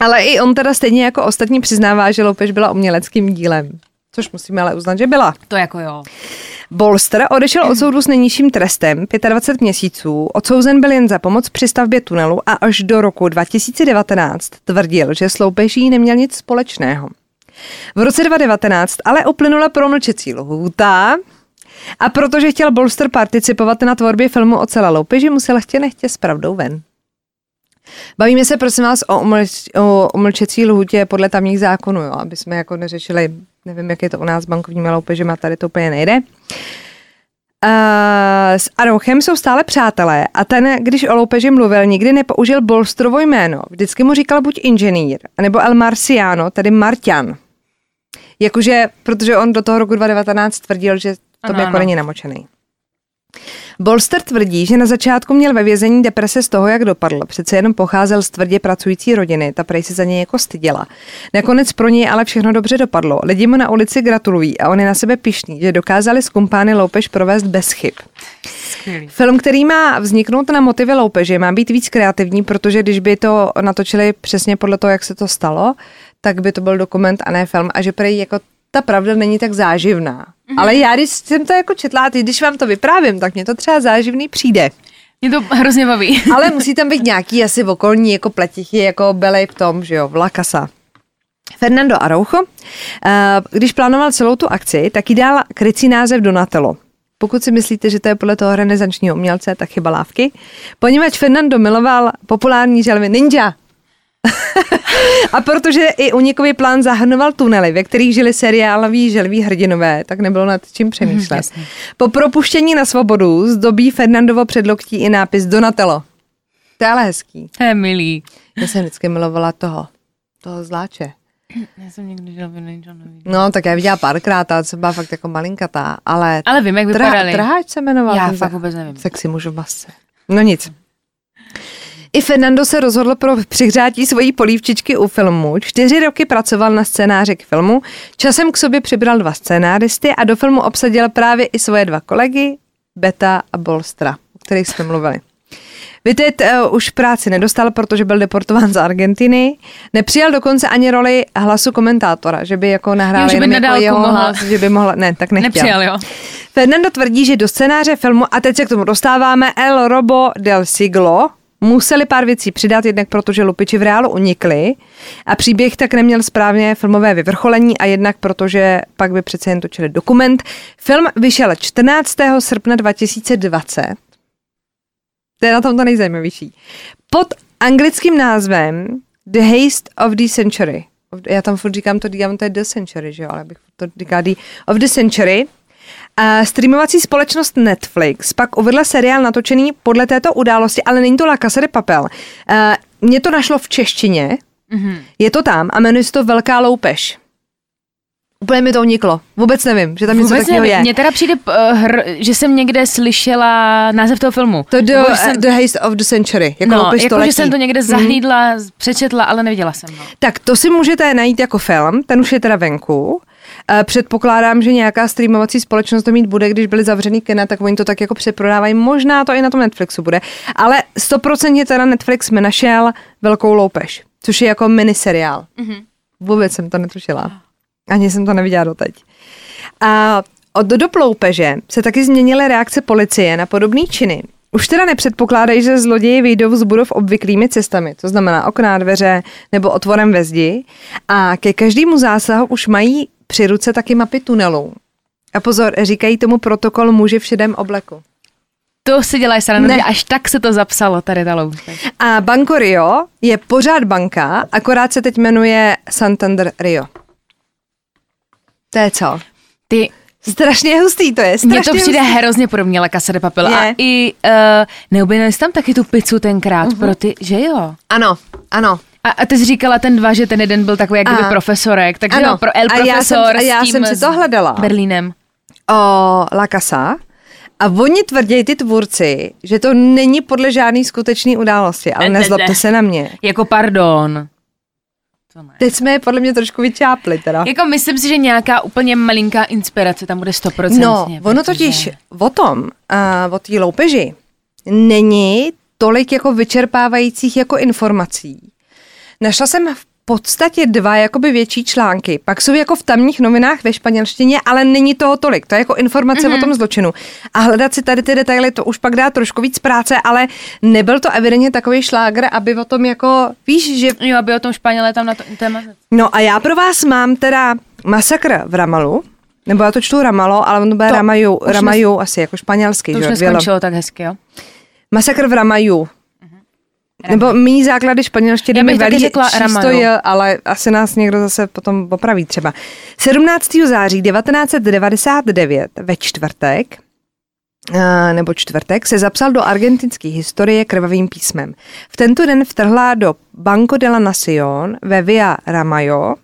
Ale i on teda stejně jako ostatní přiznává, že loupež byla uměleckým dílem. Což musíme ale uznat, že byla. To jako jo. Bolster odešel od soudu s nejnižším trestem 25 měsíců, odsouzen byl jen za pomoc při stavbě tunelu a až do roku 2019 tvrdil, že s loupeží neměl nic společného. V roce 2019 ale uplynula promlčecí lhůta a protože chtěl Bolster participovat na tvorbě filmu o celé loupeži, musel chtě nechtě s pravdou ven. Bavíme se prosím vás o, umlč, o umlčecí lhůtě podle tamních zákonů, jo, aby jsme jako neřešili, nevím, jak je to u nás s bankovními loupežemi a tady to úplně nejde. Uh, s Arochem jsou stále přátelé a ten, když o loupeži mluvil, nikdy nepoužil Bolstrovo jméno. Vždycky mu říkal buď inženýr, nebo El Marciano, tedy Martian. Jakože, protože on do toho roku 2019 tvrdil, že to by jako není namočený. Bolster tvrdí, že na začátku měl ve vězení deprese z toho, jak dopadl. Přece jenom pocházel z tvrdě pracující rodiny, ta prej se za něj jako styděla. Nakonec pro něj ale všechno dobře dopadlo. Lidi mu na ulici gratulují a on je na sebe pišný, že dokázali z kumpány loupež provést bez chyb. Skvělý. Film, který má vzniknout na motivy loupeže, má být víc kreativní, protože když by to natočili přesně podle toho, jak se to stalo, tak by to byl dokument a ne film a že prej jako ta pravda není tak záživná. Mm-hmm. Ale já, když jsem to jako četla, a když vám to vyprávím, tak mě to třeba záživný přijde. Mě to hrozně baví. Ale musí tam být nějaký asi okolní jako pletichy, jako Belej v tom, že jo, v La Casa. Fernando Araujo, eh, když plánoval celou tu akci, tak jí dal krycí název Donatello. Pokud si myslíte, že to je podle toho renesančního umělce, tak chyba lávky. Poněvadž Fernando miloval populární želvy Ninja, a protože i unikový plán zahrnoval tunely, ve kterých žili seriáloví želví hrdinové, tak nebylo nad čím přemýšlet. Mm, po propuštění na svobodu zdobí Fernandovo předloktí i nápis Donatello. To je ale hezký. To je milý. Já jsem vždycky milovala toho, toho zláče. Já jsem někdy želvy neviděla. No, tak já viděla párkrát, ale byla fakt jako malinkatá, ale... Ale vím, jak vypadali. Trháč se jmenoval. Já fakt vůbec nevím. Sexy muž v masce. No nic. I Fernando se rozhodl pro přihřátí svojí polívčičky u filmu. Čtyři roky pracoval na scénáři k filmu, časem k sobě přibral dva scénáristy a do filmu obsadil právě i svoje dva kolegy, Beta a Bolstra, o kterých jsme mluvili. Vitet uh, už práci nedostal, protože byl deportován z Argentiny. Nepřijal dokonce ani roli hlasu komentátora, že by jako nahrál jo, že by jako jeho mohla. hlas, že by mohla, ne, tak nechtěl. Nepřijal, jo. Fernando tvrdí, že do scénáře filmu, a teď se k tomu dostáváme, El Robo del Siglo, museli pár věcí přidat, jednak protože lupiči v reálu unikli a příběh tak neměl správně filmové vyvrcholení a jednak protože pak by přece jen točili dokument. Film vyšel 14. srpna 2020. To je na tom to nejzajímavější. Pod anglickým názvem The Haste of the Century. Já tam furt říkám to, říkám, to je The Century, že jo, ale bych to říkal The of the Century. A streamovací společnost Netflix pak uvedla seriál natočený podle této události, ale není to La Casa de Papel. A mě to našlo v češtině, mm-hmm. je to tam a jmenuje se to Velká loupež. Úplně mi to uniklo. Vůbec nevím, že tam něco takového je. Mně teda přijde, uh, hr, že jsem někde slyšela název toho filmu. To do, uh, jsem, The Haste of the Century. Jako no, jako že jsem to někde mhm. zahlídla, mm. přečetla, ale neviděla jsem ho. Tak to si můžete najít jako film, ten už je teda venku. Eh, předpokládám, že nějaká streamovací společnost to mít bude, když byly zavřený kina, tak oni to tak jako přeprodávají. Možná to i na tom Netflixu bude. Ale 100% teda Netflix mi našel Velkou loupež, což je jako miniseriál. Mm-hmm. Vůbec jsem to netušila. Ani jsem to neviděla doteď. A od dob loupeže se taky změnily reakce policie na podobné činy. Už teda nepředpokládají, že zloději vyjdou z budov obvyklými cestami, to znamená okná, dveře nebo otvorem ve zdi. A ke každému zásahu už mají při ruce taky mapy tunelů. A pozor, říkají tomu protokol muži v šedém obleku. To si dělají srandu, že až tak se to zapsalo, tady ta. A Banco Rio je pořád banka, akorát se teď jmenuje Santander Rio. To je co? Ty Strašně hustý to je. Mně to přijde hustý. hrozně podobně La Casa de Papel. Je. A i uh, neobjednali jsi tam taky tu pizzu tenkrát uh-huh. pro ty, že jo? Ano, ano. A, a ty jsi říkala ten dva, že ten jeden byl takový jak kdyby profesorek, takže ano. pro El Profesor a já jsem, a já jsem si to hledala. Berlínem. O La Casa. A oni tvrdí, ty tvůrci, že to není podle žádné skutečné události, ale nezlobte se na mě. Jako pardon. To ne. Teď jsme je podle mě trošku vyčápli teda. Jako myslím si, že nějaká úplně malinká inspirace tam bude 100%. No, ono protože... totiž o tom, uh, o té loupeži, není tolik jako vyčerpávajících jako informací. Našla jsem v podstatě dva jakoby větší články. Pak jsou jako v tamních novinách ve španělštině, ale není toho tolik. To je jako informace mm-hmm. o tom zločinu. A hledat si tady ty detaily, to už pak dá trošku víc práce, ale nebyl to evidentně takový šlágr, aby o tom jako, víš, že... Jo, aby o tom Španělé tam na to téma. No a já pro vás mám teda masakr v Ramalu, nebo já to čtu Ramalo, ale on to bude Ramaju, Ramaju asi jako španělský. To už neskončilo tak hezky, jo? Masakr v Ramaju. Nebo mý základy španělštiny mi velí čísto je, ale asi nás někdo zase potom opraví třeba. 17. září 1999 ve čtvrtek nebo čtvrtek se zapsal do argentinské historie krvavým písmem. V tento den vtrhla do Banco de la Nación ve Via Ramayo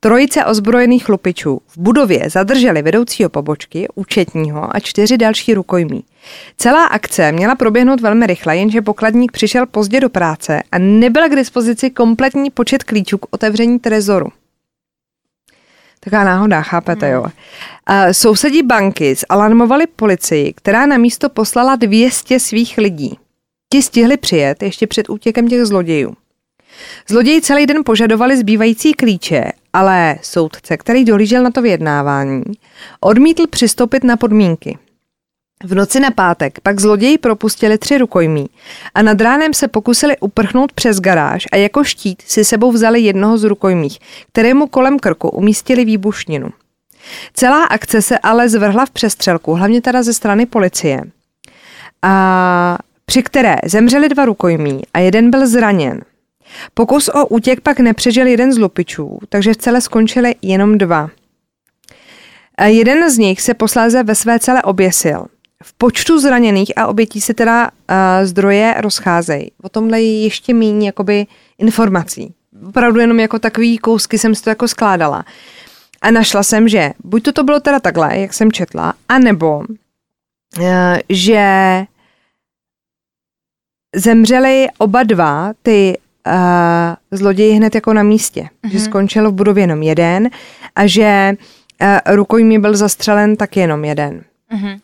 Trojice ozbrojených lupičů v budově zadrželi vedoucího pobočky, účetního a čtyři další rukojmí. Celá akce měla proběhnout velmi rychle, jenže pokladník přišel pozdě do práce a nebyl k dispozici kompletní počet klíčů k otevření trezoru. Taková náhoda, chápete, jo. A sousedí banky zalarmovali policii, která na místo poslala 200 svých lidí. Ti stihli přijet ještě před útěkem těch zlodějů. Zloději celý den požadovali zbývající klíče, ale soudce, který dohlížel na to vyjednávání, odmítl přistoupit na podmínky. V noci na pátek pak zloději propustili tři rukojmí a nad ránem se pokusili uprchnout přes garáž a jako štít si sebou vzali jednoho z rukojmích, kterému kolem krku umístili výbušninu. Celá akce se ale zvrhla v přestřelku, hlavně teda ze strany policie, a při které zemřeli dva rukojmí a jeden byl zraněn. Pokus o útěk pak nepřežil jeden z lupičů, takže v celé skončili jenom dva. A jeden z nich se posléze ve své celé oběsil. V počtu zraněných a obětí se teda uh, zdroje rozcházejí. O tomhle je ještě méně jakoby informací. Opravdu jenom jako takový kousky jsem si to jako skládala. A našla jsem, že buď to, to bylo teda takhle, jak jsem četla, anebo uh, že zemřeli oba dva ty uh, zloději hned jako na místě. Mm-hmm. Že mhm. skončil v budově jenom jeden a že uh, rukojmí byl zastřelen tak jenom jeden. Mm-hmm.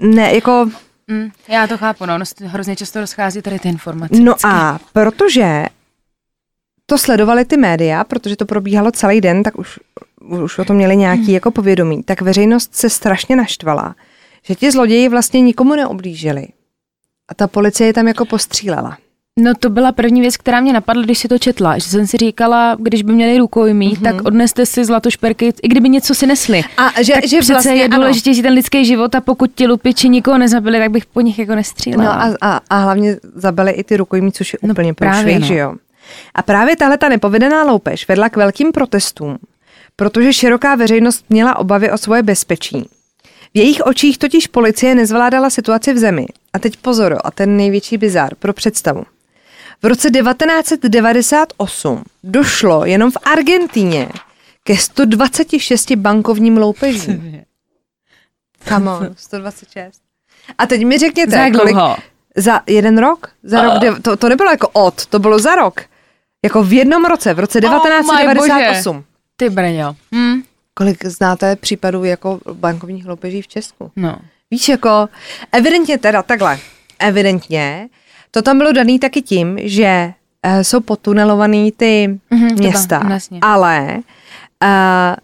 Ne, jako... Mm, já to chápu, no, no hrozně často rozchází tady ty informace. No vždycky. a protože to sledovali ty média, protože to probíhalo celý den, tak už, už o tom měli nějaký mm. jako povědomí, tak veřejnost se strašně naštvala, že ti zloději vlastně nikomu neoblížili. A ta policie je tam jako postřílela. No to byla první věc, která mě napadla, když si to četla, že jsem si říkala, když by měli rukojmí, mm-hmm. tak odneste si zlatošperky, i kdyby něco si nesli. A že, tak že přece vlastně, je důležitější ten lidský život a pokud ti lupiči nikoho nezabili, tak bych po nich jako nestřílela. No a, a, a hlavně zabili i ty rukojmí, což je no úplně průšvih, no. že jo. A právě tahle ta nepovedená loupež vedla k velkým protestům, protože široká veřejnost měla obavy o svoje bezpečí. V jejich očích totiž policie nezvládala situaci v zemi. A teď pozor, a ten největší bizár pro představu. V roce 1998 došlo jenom v Argentíně ke 126 bankovním loupežím. Come on, 126. A teď mi řekněte, Za kolik... Za jeden rok? Za rok de- to, to nebylo jako od, to bylo za rok. Jako v jednom roce, v roce Oh my 1998. Ty brňo. Hm? Kolik znáte případů jako bankovních loupeží v Česku? No. Víš, jako evidentně teda takhle, evidentně, to tam bylo daný taky tím, že uh, jsou potunelovaný ty Mhm, to města, ba- jasně. ale uh,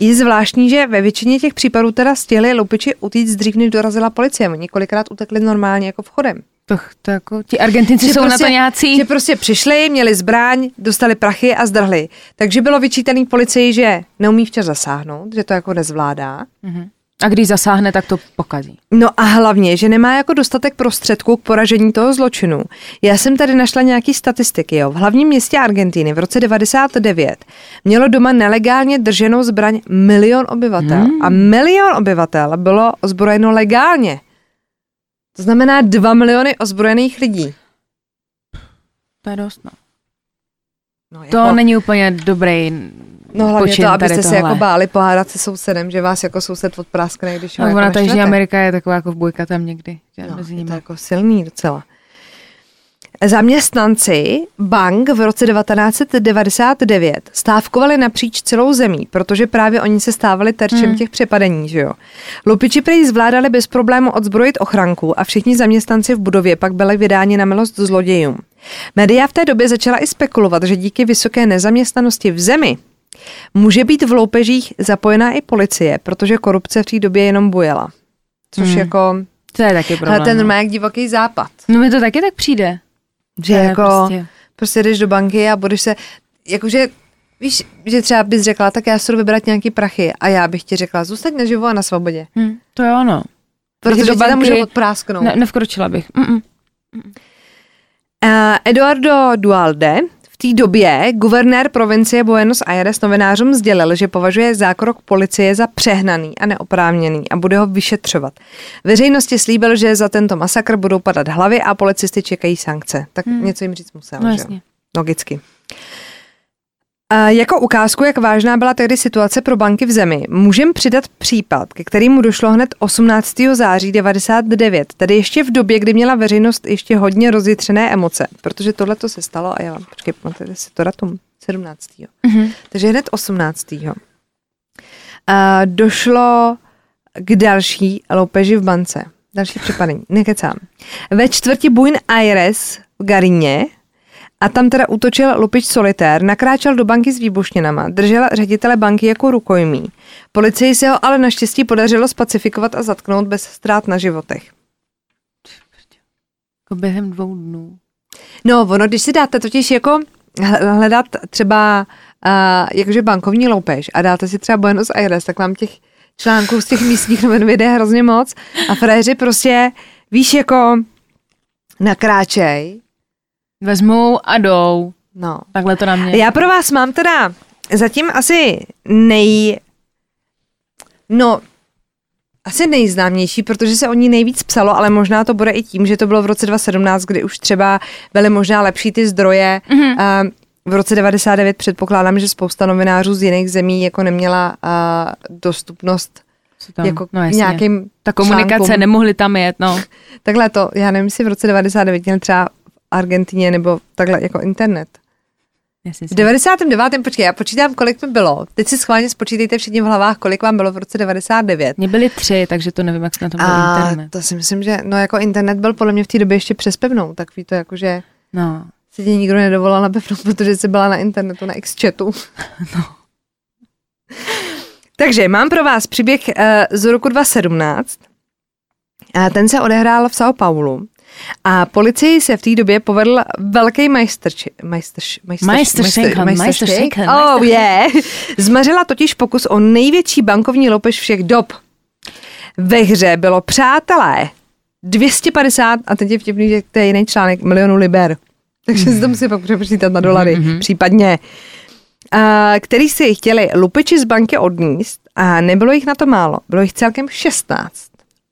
je zvláštní, že ve většině těch případů teda stihli lupiči utíct dřív, než dorazila policie. Oni kolikrát utekli normálně jako vchodem. To, to jako, ti Argentinci Že jsou na prostě- to nějací. Že prostě přišli, měli zbraň, dostali prachy a zdrhli. Takže bylo vyčítaný policii, že neumí včas zasáhnout, že to jako nezvládá. Mhm. A když zasáhne, tak to pokazí. No a hlavně, že nemá jako dostatek prostředků k poražení toho zločinu. Já jsem tady našla nějaký statistiky. Jo. V hlavním městě Argentíny v roce 99 mělo doma nelegálně drženou zbraň milion obyvatel. Hmm. A milion obyvatel bylo ozbrojeno legálně. To znamená 2 miliony ozbrojených lidí. To je dost, no. No, jako, To není úplně dobrý no hlavně počin to, abyste se jako báli pohádat se sousedem, že vás jako soused odpráskne, když ho Tak jako ona ta Jižní. Amerika je taková jako v bojka tam někdy. Že No, mezi je to jako silný docela. Zaměstnanci bank v roce 1999 stávkovali napříč celou zemí, protože právě oni se stávali terčem hmm. těch přepadení, že jo. Lupiči prej zvládali bez problému odzbrojit ochranku a všichni zaměstnanci v budově pak byli vydáni na milost zlodějům. Média v té době začala i spekulovat, že díky vysoké nezaměstnanosti v zemi může být v loupežích zapojená i policie, protože korupce v té době jenom bujela. Což Hmm. jako... To je taky problém. Ale ten no. normálně jak divoký západ. no mi to taky tak přijde. Že je jako prostě. prostě- jdeš do banky a budeš se, jakože víš, že třeba bys řekla, tak já si jdu vybrat nějaký prachy a já bych ti řekla, zůstaň naživo a na svobodě. Hm, to je ono. Protože do tě tam banky- může odprásknout. Ne, nevkročila bych. Mm-mm. Uh, Eduardo Dualde v té době guvernér provincie Buenos Aires novinářům sdělil, že považuje zákrok policie za přehnaný a neoprávněný a bude ho vyšetřovat. Veřejnosti slíbil, že za tento masakr budou padat hlavy a policisty čekají sankce. Tak hmm. něco jim říct musel, No že? Logicky. A jako ukázku, jak vážná byla tehdy situace pro banky v zemi, můžeme přidat případ, ke kterému došlo hned 18. září 99, tedy ještě v době, kdy měla veřejnost ještě hodně rozjitřené emoce, protože tohle to se stalo a já vám, počkej, pamatujete si to datum? 17. Mhm. Takže hned 18. A došlo k další loupeži v bance. Další přepadení, nekecám. Ve čtvrti Buenos Aires v Garině a tam teda útočil lupič solitér, nakráčel do banky s výbušninama, držel ředitele banky jako rukojmí. Policii se ho ale naštěstí podařilo spacifikovat a zatknout bez ztrát na životech. Jako během dvou dnů. No, ono, když si dáte totiž jako hl- hledat třeba uh, jakože bankovní loupež a dáte si třeba Buenos Aires, tak vám těch článků z těch místních novin vyjde hrozně moc a fréři prostě, víš, jako nakráčej, Vezmou a jdou. no. Takhle to na mě. Já pro vás mám teda zatím asi nej... No, asi nejznámější, protože se o ní nejvíc psalo, ale možná to bude i tím, že to bylo v roce 2017, kdy už třeba byly možná lepší ty zdroje. Mhm. Mm-hmm. V roce 99 předpokládám, že spousta novinářů z jiných zemí jako neměla uh, dostupnost tam? jako no jasně. nějakým Ta komunikace, článkům. nemohli tam jet, no. Takhle to, já nevím, jestli v roce 99 měl třeba Argentině nebo takhle jako internet. Jasně, V 99. počkej, já počítám, kolik mi bylo. Teď si schválně spočítejte všichni v hlavách, kolik vám bylo v roce 99. Mě byly tři, takže to nevím, jak jsme na tom byl A internet. to si myslím, že no jako internet byl podle mě v té době ještě přes pevnou, tak ví to jako, že No. si tě nikdo nedovolal na pevnou, protože jsi byla na internetu, na X-chatu. No. Takže mám pro vás příběh uh, z roku 2017. A ten se odehrál v São Paulo. A policii se v té době povedl velký majstrč, majstrš, majstrš, Majsteršinken, majsteršinken, Oh yeah. Zmařila totiž pokus o největší bankovní loupež všech dob. Ve hře bylo přátelé 250, a teď je vtipný, že to je jiný článek, milionů liber. Takže si to musí pak přepočítat na dolary, mm-hmm. případně. A, který si chtěli lupiči z banky odníst A nebylo jich na to málo, bylo jich celkem 16.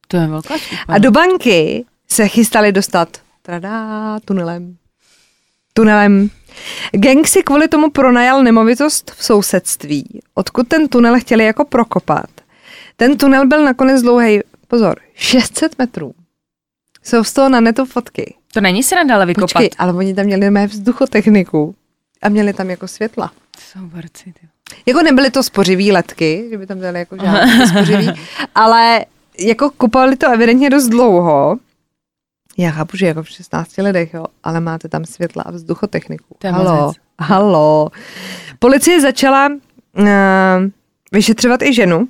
To je velká skupina. A do banky se chystali dostat tradá, tunelem. Tunelem. Gang si kvůli tomu pronajal nemovitost v sousedství, odkud ten tunel chtěli jako prokopat. Ten tunel byl nakonec dlouhý, pozor, 600 metrů. Jsou z toho na netu fotky. To není sranda, ale vykopat. Počkej, ale oni tam měli mé vzduchotechniku a měli tam jako světla. Jsou borci, ty. Jako nebyly to spořivý letky, že by tam byly jako žádné spořivý, ale jako kupovali to evidentně dost dlouho. Já chápu, že jako v 16 lidech, jo, ale máte tam světla a vzduchotechniku. Halo, halo. Policie začala uh, vyšetřovat i ženu,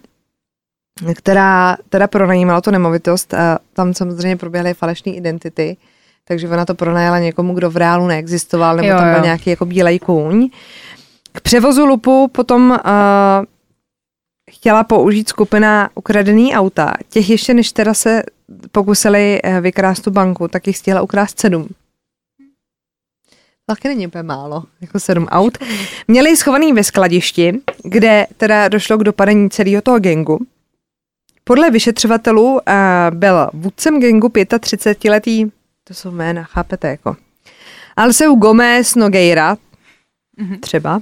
která teda pronajímala tu nemovitost. A tam samozřejmě proběhly falešné identity, takže ona to pronajala někomu, kdo v reálu neexistoval, nebo Jo, tam byl jo. nějaký jako bílej kůň. K převozu lupu potom uh, chtěla použít skupina ukradený auta. Těch ještě než teda se pokusili eh, vykrást tu banku, tak jich stihla ukrást sedm. Taky není úplně málo, jako sedm aut. Měli ji schovaný ve skladišti, kde teda došlo k dopadení celého toho gengu. Podle vyšetřovatelů uh, byl vůdcem gengu 35-letý, to jsou jména, chápete, jako. Alceu Gomez Nogueira, třeba.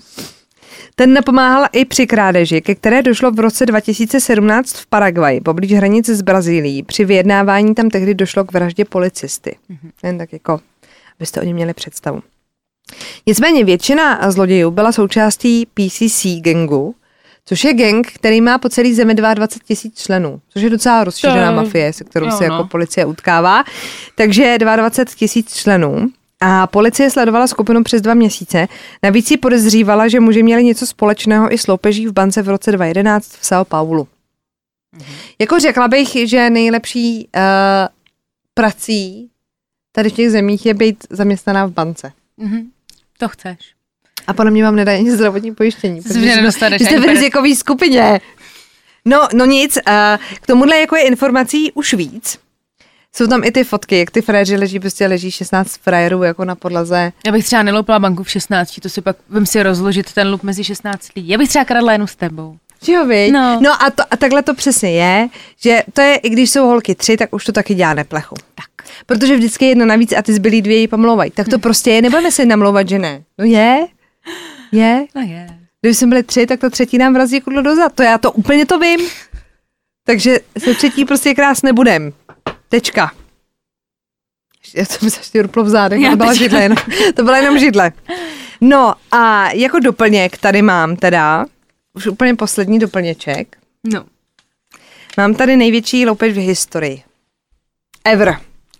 Ten napomáhal i při krádeži, ke které došlo v roce 2017 v Paraguaji, poblíž hranice s Brazílií. Při vyjednávání tam tehdy došlo k vraždě policisty. Jen tak jako, abyste o něm měli představu. Nicméně většina zlodějů byla součástí PCC gangu, což je gang, který má po celé zemi 22 tisíc členů, což je docela rozšířená To- mafie, se kterou jo, se no. jako policie utkává. Takže 22 tisíc členů. A policie sledovala skupinu přes dva měsíce. Navíc si podezřívala, že muži měli něco společného i s loupeží v bance v roce 2011 v São Paulo. Jako řekla bych, že nejlepší uh, prací tady v těch zemích je být zaměstnaná v bance. Mhm. To chceš. A podle mě vám nedají ani zdravotní pojištění. Protože Jste ani v rizikový skupině. No, no nic, uh, k tomuhle jako je informací už víc. Jsou tam i ty fotky, jak ty frajeři leží, prostě leží 16 frajerů jako na podlaze. Já bych třeba neloupila banku v 16, to si pak vím si rozložit ten lup mezi 16 lidí. Já bych třeba kradla jenom s tebou. Jo, viď? No. no a, to, a takhle to přesně je, že to je, i když jsou holky tři, tak už to taky dělá neplechu. Tak. Protože vždycky je jedna navíc a ty zbylí dvě ji pomlouvají. Tak to prostě je, nebudeme si namlouvat, že ne. No je, je. No je. Kdyby jsme byli tři, tak ta třetí nám vrazí kudlo dozad. To já to úplně to vím. Takže se třetí prostě krás nebudem. Tečka. Já jsem se ještě v zádech, Já to byla židle, jenom, to byla jenom židle. No a jako doplněk tady mám teda, už úplně poslední doplněček, No. mám tady největší loupež v historii. Ever.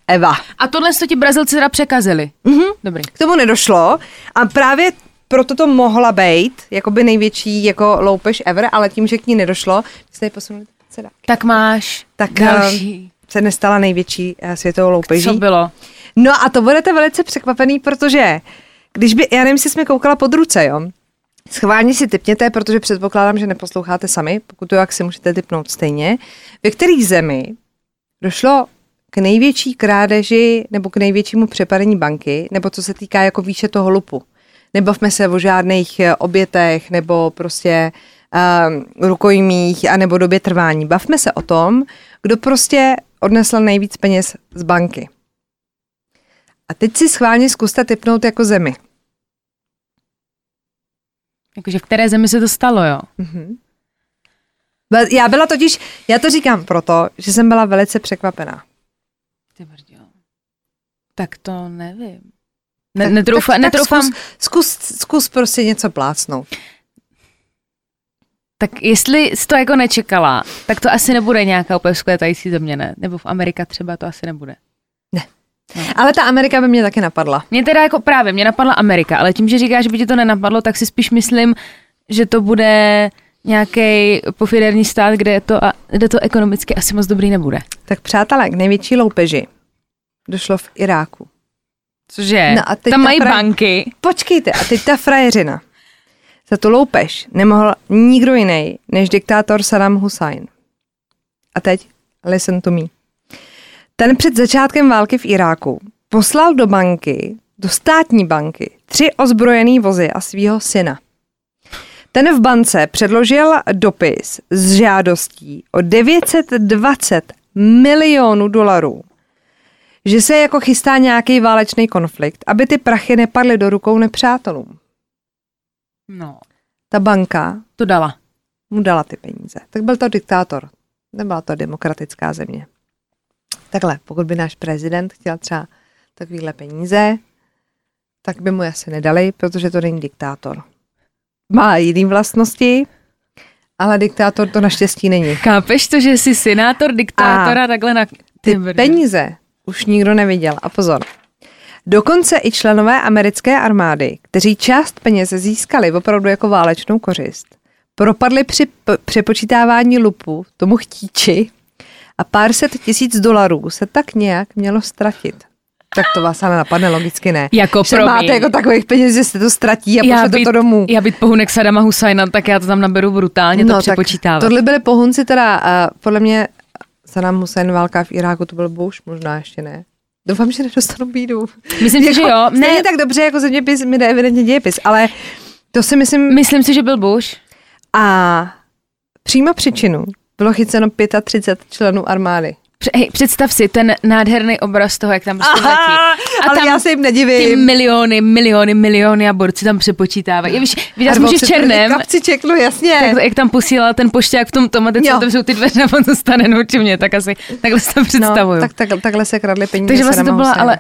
Eva. A tohle to ti Brazilci teda překazili. Mhm. Dobrý. K tomu nedošlo a právě proto to mohla být jakoby největší jako loupež ever, ale tím, že k ní nedošlo, jsme tady posunuli sedák. Tak máš Tak další. Se nestala největší eh, světovou loupeží. Co bylo? No a to budete velice překvapený, protože když by, já nevím, jestli jsme koukala pod ruce, jo. Schválně si typněte, protože předpokládám, že neposloucháte sami, pokud to jak si můžete typnout stejně. Ve kterých zemi došlo k největší krádeži nebo k největšímu přepadení banky, nebo co se týká jako výše toho lupu. Nebavme se o žádných eh, obětech nebo prostě um, rukojmích a nebo době trvání. Bavme se o tom, kdo prostě odnesl nejvíc peněz z banky. A teď si schválně zkuste typnout jako zemi. Jakože v které zemi se to stalo, jo? Be- Já byla totiž, já to říkám proto, že jsem byla velice překvapená. Ty brďo. Tak to nevím. Ne, netroufa, tak, netroufám. Tak zkus, zkus, zkus prostě něco plácnout. Tak jestli jsi to jako nečekala, tak to asi nebude nějaká úplně vzkvétající země, ne? Nebo v Amerika třeba to asi nebude. Ale ta Amerika by mě taky napadla. Mě teda jako právě, mě napadla Amerika, ale tím, že říkáš, že by ti to nenapadlo, tak si spíš myslím, že to bude nějaký pofiderní stát, kde, to, a- kde to ekonomicky asi moc dobrý nebude. Tak přátelé, k největší loupeži došlo v Iráku. Cože? No a teď Tam ta mají fra- banky. Počkejte, a teď ta frajeřina. Za tu loupež nemohl nikdo jiný než diktátor Saddam Hussein. A teď listen to me. Ten před začátkem války v Iráku poslal do banky, do státní banky, tři ozbrojený vozy a svého syna. Ten v bance předložil dopis s žádostí o 920 milionů dolarů, že se jako chystá nějaký válečný konflikt, aby ty prachy nepadly do rukou nepřátelům. No, Ta banka to dala. mu dala ty peníze. Tak byl to diktátor. Nebyla to demokratická země. Takhle, pokud by náš prezident chtěl třeba takovýhle peníze, tak by mu asi nedali, protože to není diktátor. Má jiný vlastnosti, ale diktátor to naštěstí není. Chápeš to, že jsi senátor, diktátora, takhle na... Ty peníze už nikdo neviděl. A pozor. Dokonce i členové americké armády, kteří část peněz získali opravdu jako válečnou kořist, propadli při p- přepočítávání lupu tomu chtíči a pár set tisíc dolarů se tak nějak mělo ztratit. Tak to vás ale napadne, logicky ne. Jako že promiň. máte jako takových peněz, že se to ztratí a pošlete to domů. já být pohunek Sadama Husajna, tak já to tam naberu brutálně, to přepočítávat. No, tohle byly pohunci teda, uh, podle mě Saddam Hussein válka v Iráku, to byl Bush, možná ještě ne. Doufám, že nedostanu bídu. Myslím si, že jo. Ne. Ne, tak dobře jako zeměpis, mi jde evidentně dějepis, ale to si myslím... myslím si, že byl Bush. A přímo příčinu bylo chyceno 35 členů armády. Hej, představ si ten nádherný obraz toho, jak tam prostě letí. A ale tam já se jim ty nedivím. miliony, miliony, miliony a borci tam přepočítávají. Víš, viděl A jsem muži v černém, Kapciček, no jasně. tak, jak tam posílal ten pošťák v tom tomate, co Jo. otevřou ty dveře a on to stane nouči mě, tak asi takhle si to představuju. no, tak, tak, takhle se kradly peníze Takže vlastně to byla ale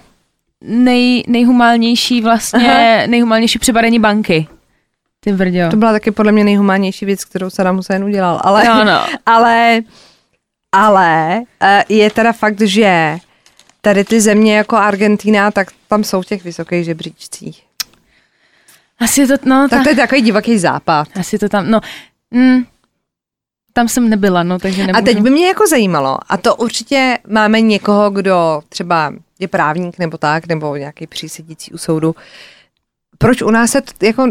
nej, nejhumálnější vlastně, nejhumálnější přebadení banky. Ty brďo. To byla taky podle mě nejhumánnější věc, kterou Saddam Hussein udělal. Ale, Jo, no. ale, ale eh, je teda fakt, že tady ty země jako Argentina, tak tam jsou v těch vysokých žebříčcích. Asi to, no, Tak ta, to je takový divoký západ. asi to tam, no, mm, tam jsem nebyla, no, takže nemůžu. A teď by mě jako zajímalo, a to určitě máme někoho, kdo třeba je právník nebo tak, nebo nějaký přísedící u soudu. Proč u nás se t- jako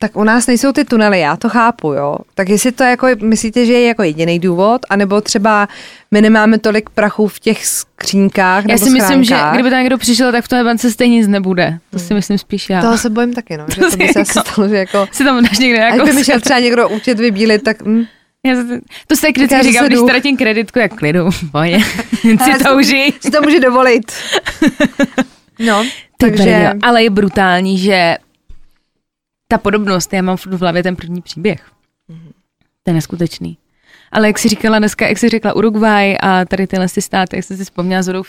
tak u nás nejsou ty tunely, já to chápu, jo. Tak jestli to jako, myslíte, že je jako jediný důvod, anebo třeba my nemáme tolik prachu v těch skřínkách Já nebo si myslím, že schránkách? kdyby tam někdo přišel, tak v té bance stejně nic nebude. To si myslím spíš já. Toho se bojím taky, no, že To to by se asi jako- stalo, že jako, si tam dáš někde jako... by mi šel třeba někdo účet vybílit, tak hm, Já se- to se tak vždycky říkám, zase když ztratím kreditku, jak klidu, boje. si to užij. si to může dovolit. No, Ty takže... ale je brutální, že ta podobnost, já mám furt v hlavě ten první příběh. To je neskutečný. Ale jak jsi říkala dneska, jak jsi řekla Uruguay a tady tyhle ty státy, jak jsi si vzpomněla zhodou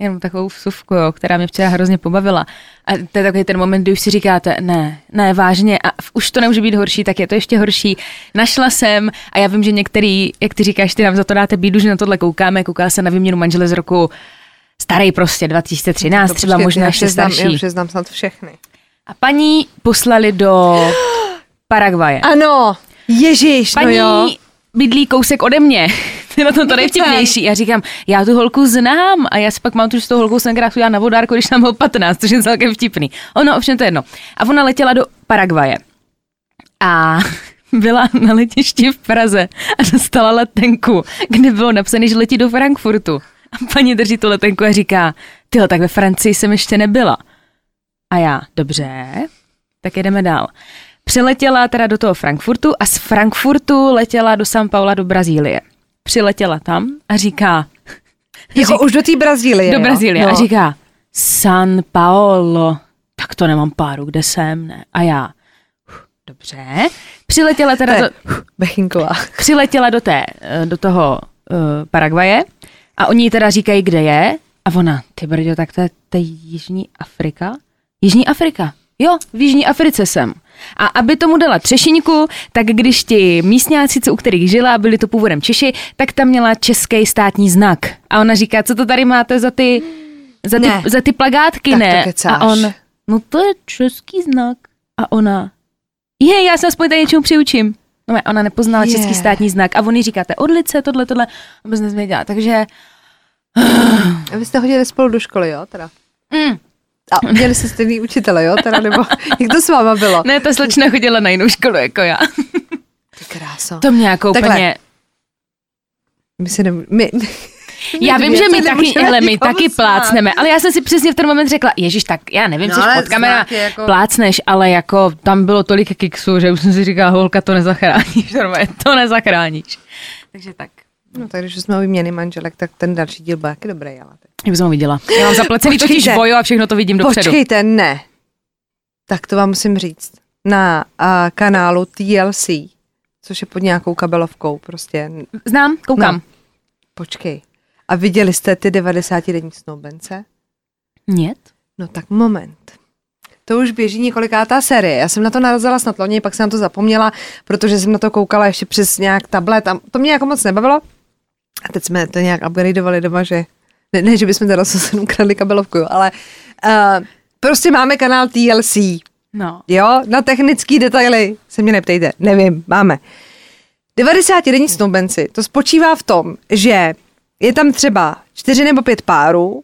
jenom takovou vsuvku, jo, která mě včera hrozně pobavila. A to je takový ten moment, kdy už si říkáte, ne, ne, vážně, a už to nemůže být horší, tak je to ještě horší. Našla jsem, a já vím, že některý, jak ty říkáš, ty nám za to dáte bídu, že na tohle koukáme, koukala se na výměnu manžele z roku starý prostě 2013, No, třeba počkej, možná ještě starší. Já už je znám snad všechny. A paní poslali do Paraguaje. Ano, Ježíš, Paní no jo. bydlí kousek ode mě. To je na tom to nejvtipnější. Já říkám, já tu holku znám a já si pak mám tu, že s tou holkou jsem krát na vodárku, když nám bylo 15, což je celkem vtipný. Ono, ovšem to je jedno. A ona letěla do Paraguaje. A byla na letišti v Praze a dostala letenku, kde bylo napsané, že letí do Frankfurtu. A paní drží tu letenku a říká, tyhle, tak ve Francii jsem ještě nebyla. A já, dobře, tak jedeme dál. Přiletěla teda do toho Frankfurtu a z Frankfurtu letěla do São Paula do Brazílie. Přiletěla tam a říká, Jako už do té Brazílie, do? Brazílie no. a říká, San Paolo, tak to nemám páru, kde jsem, ne? A já, "Uf, dobře. Přiletěla teda je do, Bechinková. přiletěla do, té, eh, do toho uh, Paraguaje a oni teda říkají, kde je. A ona, ty brďo, tak to je, to je Jižní Afrika? Jižní Afrika. Jo, v Jižní Africe jsem. A aby tomu dala třešinku, tak když ti místňáci, co u kterých žila, byli to původem Češi, tak tam měla český státní znak. A ona říká, co to tady máte za ty, za ty, Ne. za ty plagátky, Tak to ne? kecáš. A on, no to je český znak. A ona, je, já se aspoň tady něčemu přiučím. No, ona nepoznala Je. český státní znak a on jí říká, to je odlice, tohle, tohle, a vůbec nezvěděla. Takže, A vy jste chodili spolu do školy, jo, teda? mm, A měli jste stejný učitele, jo, teda, nebo jak to s váma bylo? ne, ta slečna chodila na jinou školu jako já. Ty kráso. To mě jako Takhle. úplně, My se ne, my, Já vím, že my taky, hele, my taky plácneme, ale já jsem si přesně v ten moment řekla, ježiš, tak já nevím, No, co ale pod kamerou jako- plácneš, ale jako tam bylo tolik kiksů, že už jsem si říkala, holka, to nezachráníš, normálně, to nezachráníš. Takže tak. No tak když jsme o výměny manželek, tak ten další díl byl taky dobrý, ale tak. Já bych ho viděla. Já mám zaplacený totiž Počkejte. vojo a všechno to vidím dopředu. Počkejte, ne. Tak to vám musím říct. Na uh, kanálu TLC, což je pod nějakou kabelovkou, prostě. Znám, koukám. No. Počkej. A viděli jste ty 90 denní snoubence? Нет. No tak moment. To už běží několikátá série. Já jsem na to narazila snad loni, pak jsem na to zapomněla, protože jsem na to koukala ještě přes nějak tablet a to mě jako moc nebavilo. A teď jsme to nějak upgradeovali doma, že ne, ne že bychom teda zase ukradli kabelovku, ale uh, prostě máme kanál TLC. No. Jo, na technické detaily se mě neptejte, nevím, máme. 90 denní snoubenci, to spočívá v tom, že je tam třeba čtyři nebo pět párů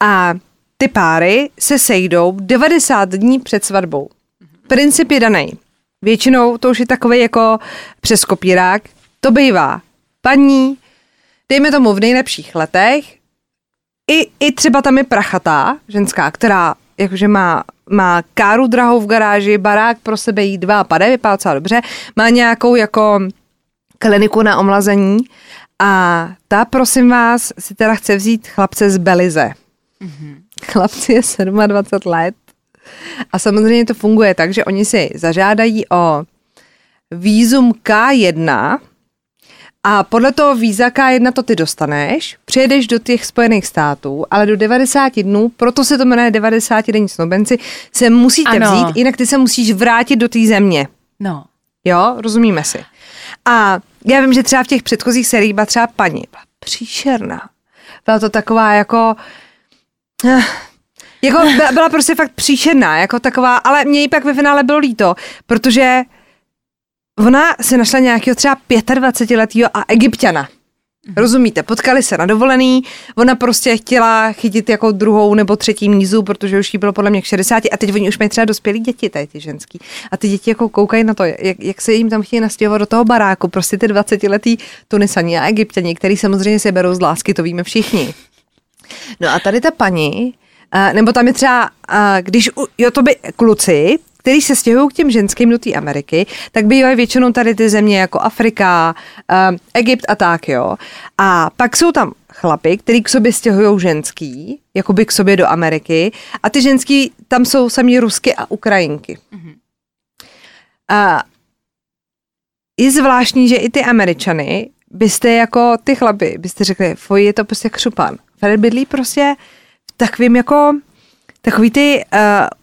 a ty páry se sejdou 90 dní před svatbou. Princip je daný. Většinou to už je takový jako přes kopírák. To bývá paní, dejme tomu v nejlepších letech, i, i třeba tam je prachatá ženská, která jakože má, má káru drahou v garáži, barák pro sebe jí dva a pade, vypadá docela dobře, má nějakou jako kliniku na omlazení. A ta, prosím vás, si teda chce vzít chlapce z Belize. Mm-hmm. Chlapci je 27 let. A samozřejmě to funguje tak, že oni si zažádají o vízum K1 a podle toho víza K1 to ty dostaneš, přijedeš do těch Spojených států, ale do 90 dnů, proto se to jmenuje 90 denní snoubenci, se musíte Ano. vzít, jinak ty se musíš vrátit do té země. No. Jo, rozumíme si. A já vím, že třeba v těch předchozích seriích byla třeba paní, byla příšerná. Byla to taková jako... eh, Jako byla, byla prostě fakt příšerná, jako taková, ale mě jí pak ve finále bylo líto, protože ona si našla nějakého třeba 25-letého a egyptiana. Rozumíte, potkali se na dovolený, ona prostě chtěla chytit jako druhou nebo třetí mízu, protože už jí bylo podle mě k 60 a teď oni už mají třeba dospělí děti, tady ty ženský. A ty děti jako koukají na to, jak, jak se jim tam chtějí nastěhovat do toho baráku, prostě ty 20-letý Tunisani a Egyptěni, který samozřejmě se berou z lásky, to víme všichni. No a tady ta paní, a, nebo tam je třeba, a, když, jo, to by kluci, který se stěhují k těm ženským do té Ameriky, tak bývají většinou tady ty země jako Afrika, um, Egypt a tak, jo. A pak jsou tam chlapy, který k sobě stěhují ženský, jakoby k sobě do Ameriky, a ty ženský tam jsou sami Rusky a Ukrajinky. A je zvláštní, že i ty Američany byste jako ty chlapy, byste řekli, foj, je to prostě křupan. Fred bydlí prostě v takovým jako takový ty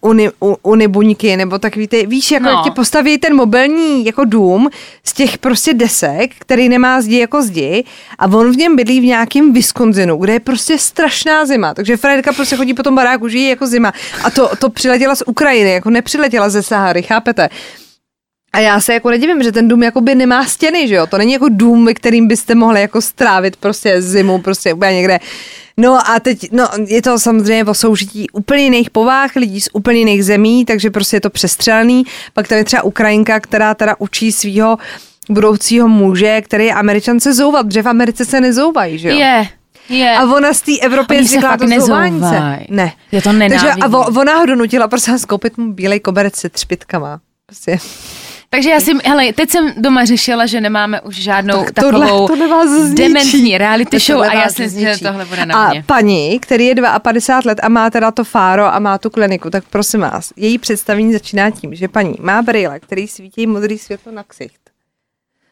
uh, uni, u, unibuňky, nebo takový ty, víš, jako No. jak ti postaví ten mobilní jako dům z těch prostě desek, který nemá zdi jako zdi a on v něm bydlí v nějakém Wisconsinu, kde je prostě strašná zima, takže Fredka prostě chodí po tom baráku, žije jako zima a to, to přiletěla z Ukrajiny, jako nepřiletěla ze Sahary, chápete? A já se jako nedivím, že ten dům jakoby nemá stěny, že jo? To není jako dům, ve kterým byste mohli jako strávit prostě zimu, prostě úplně někde. No a teď, no je to samozřejmě o soužití úplně jiných povách, lidí z úplně jiných zemí, takže prostě je to přestřelený. Pak tam je třeba Ukrajinka, která teda učí svého budoucího muže, který je američan se zouvat, protože v Americe se nezouvají, že jo? Je, je. A ona z té Evropy je fakt to nezouvají. Ne. Já to Takže nenávidím. a vo- ona ho donutila prostě skoupit mu bílej koberec se třpitkama. Prostě. Takže já si, hele, teď jsem doma řešila, že nemáme už žádnou Tak takovou tohle- tohle vás zničí. dementní reality show Tohle a já si myslím, že tohle bude na A mě. paní, který je 52 let a má teda to fáro a má tu kliniku, tak prosím vás, její představení začíná tím, že paní má brýle, který svítí modrý světlo na ksicht.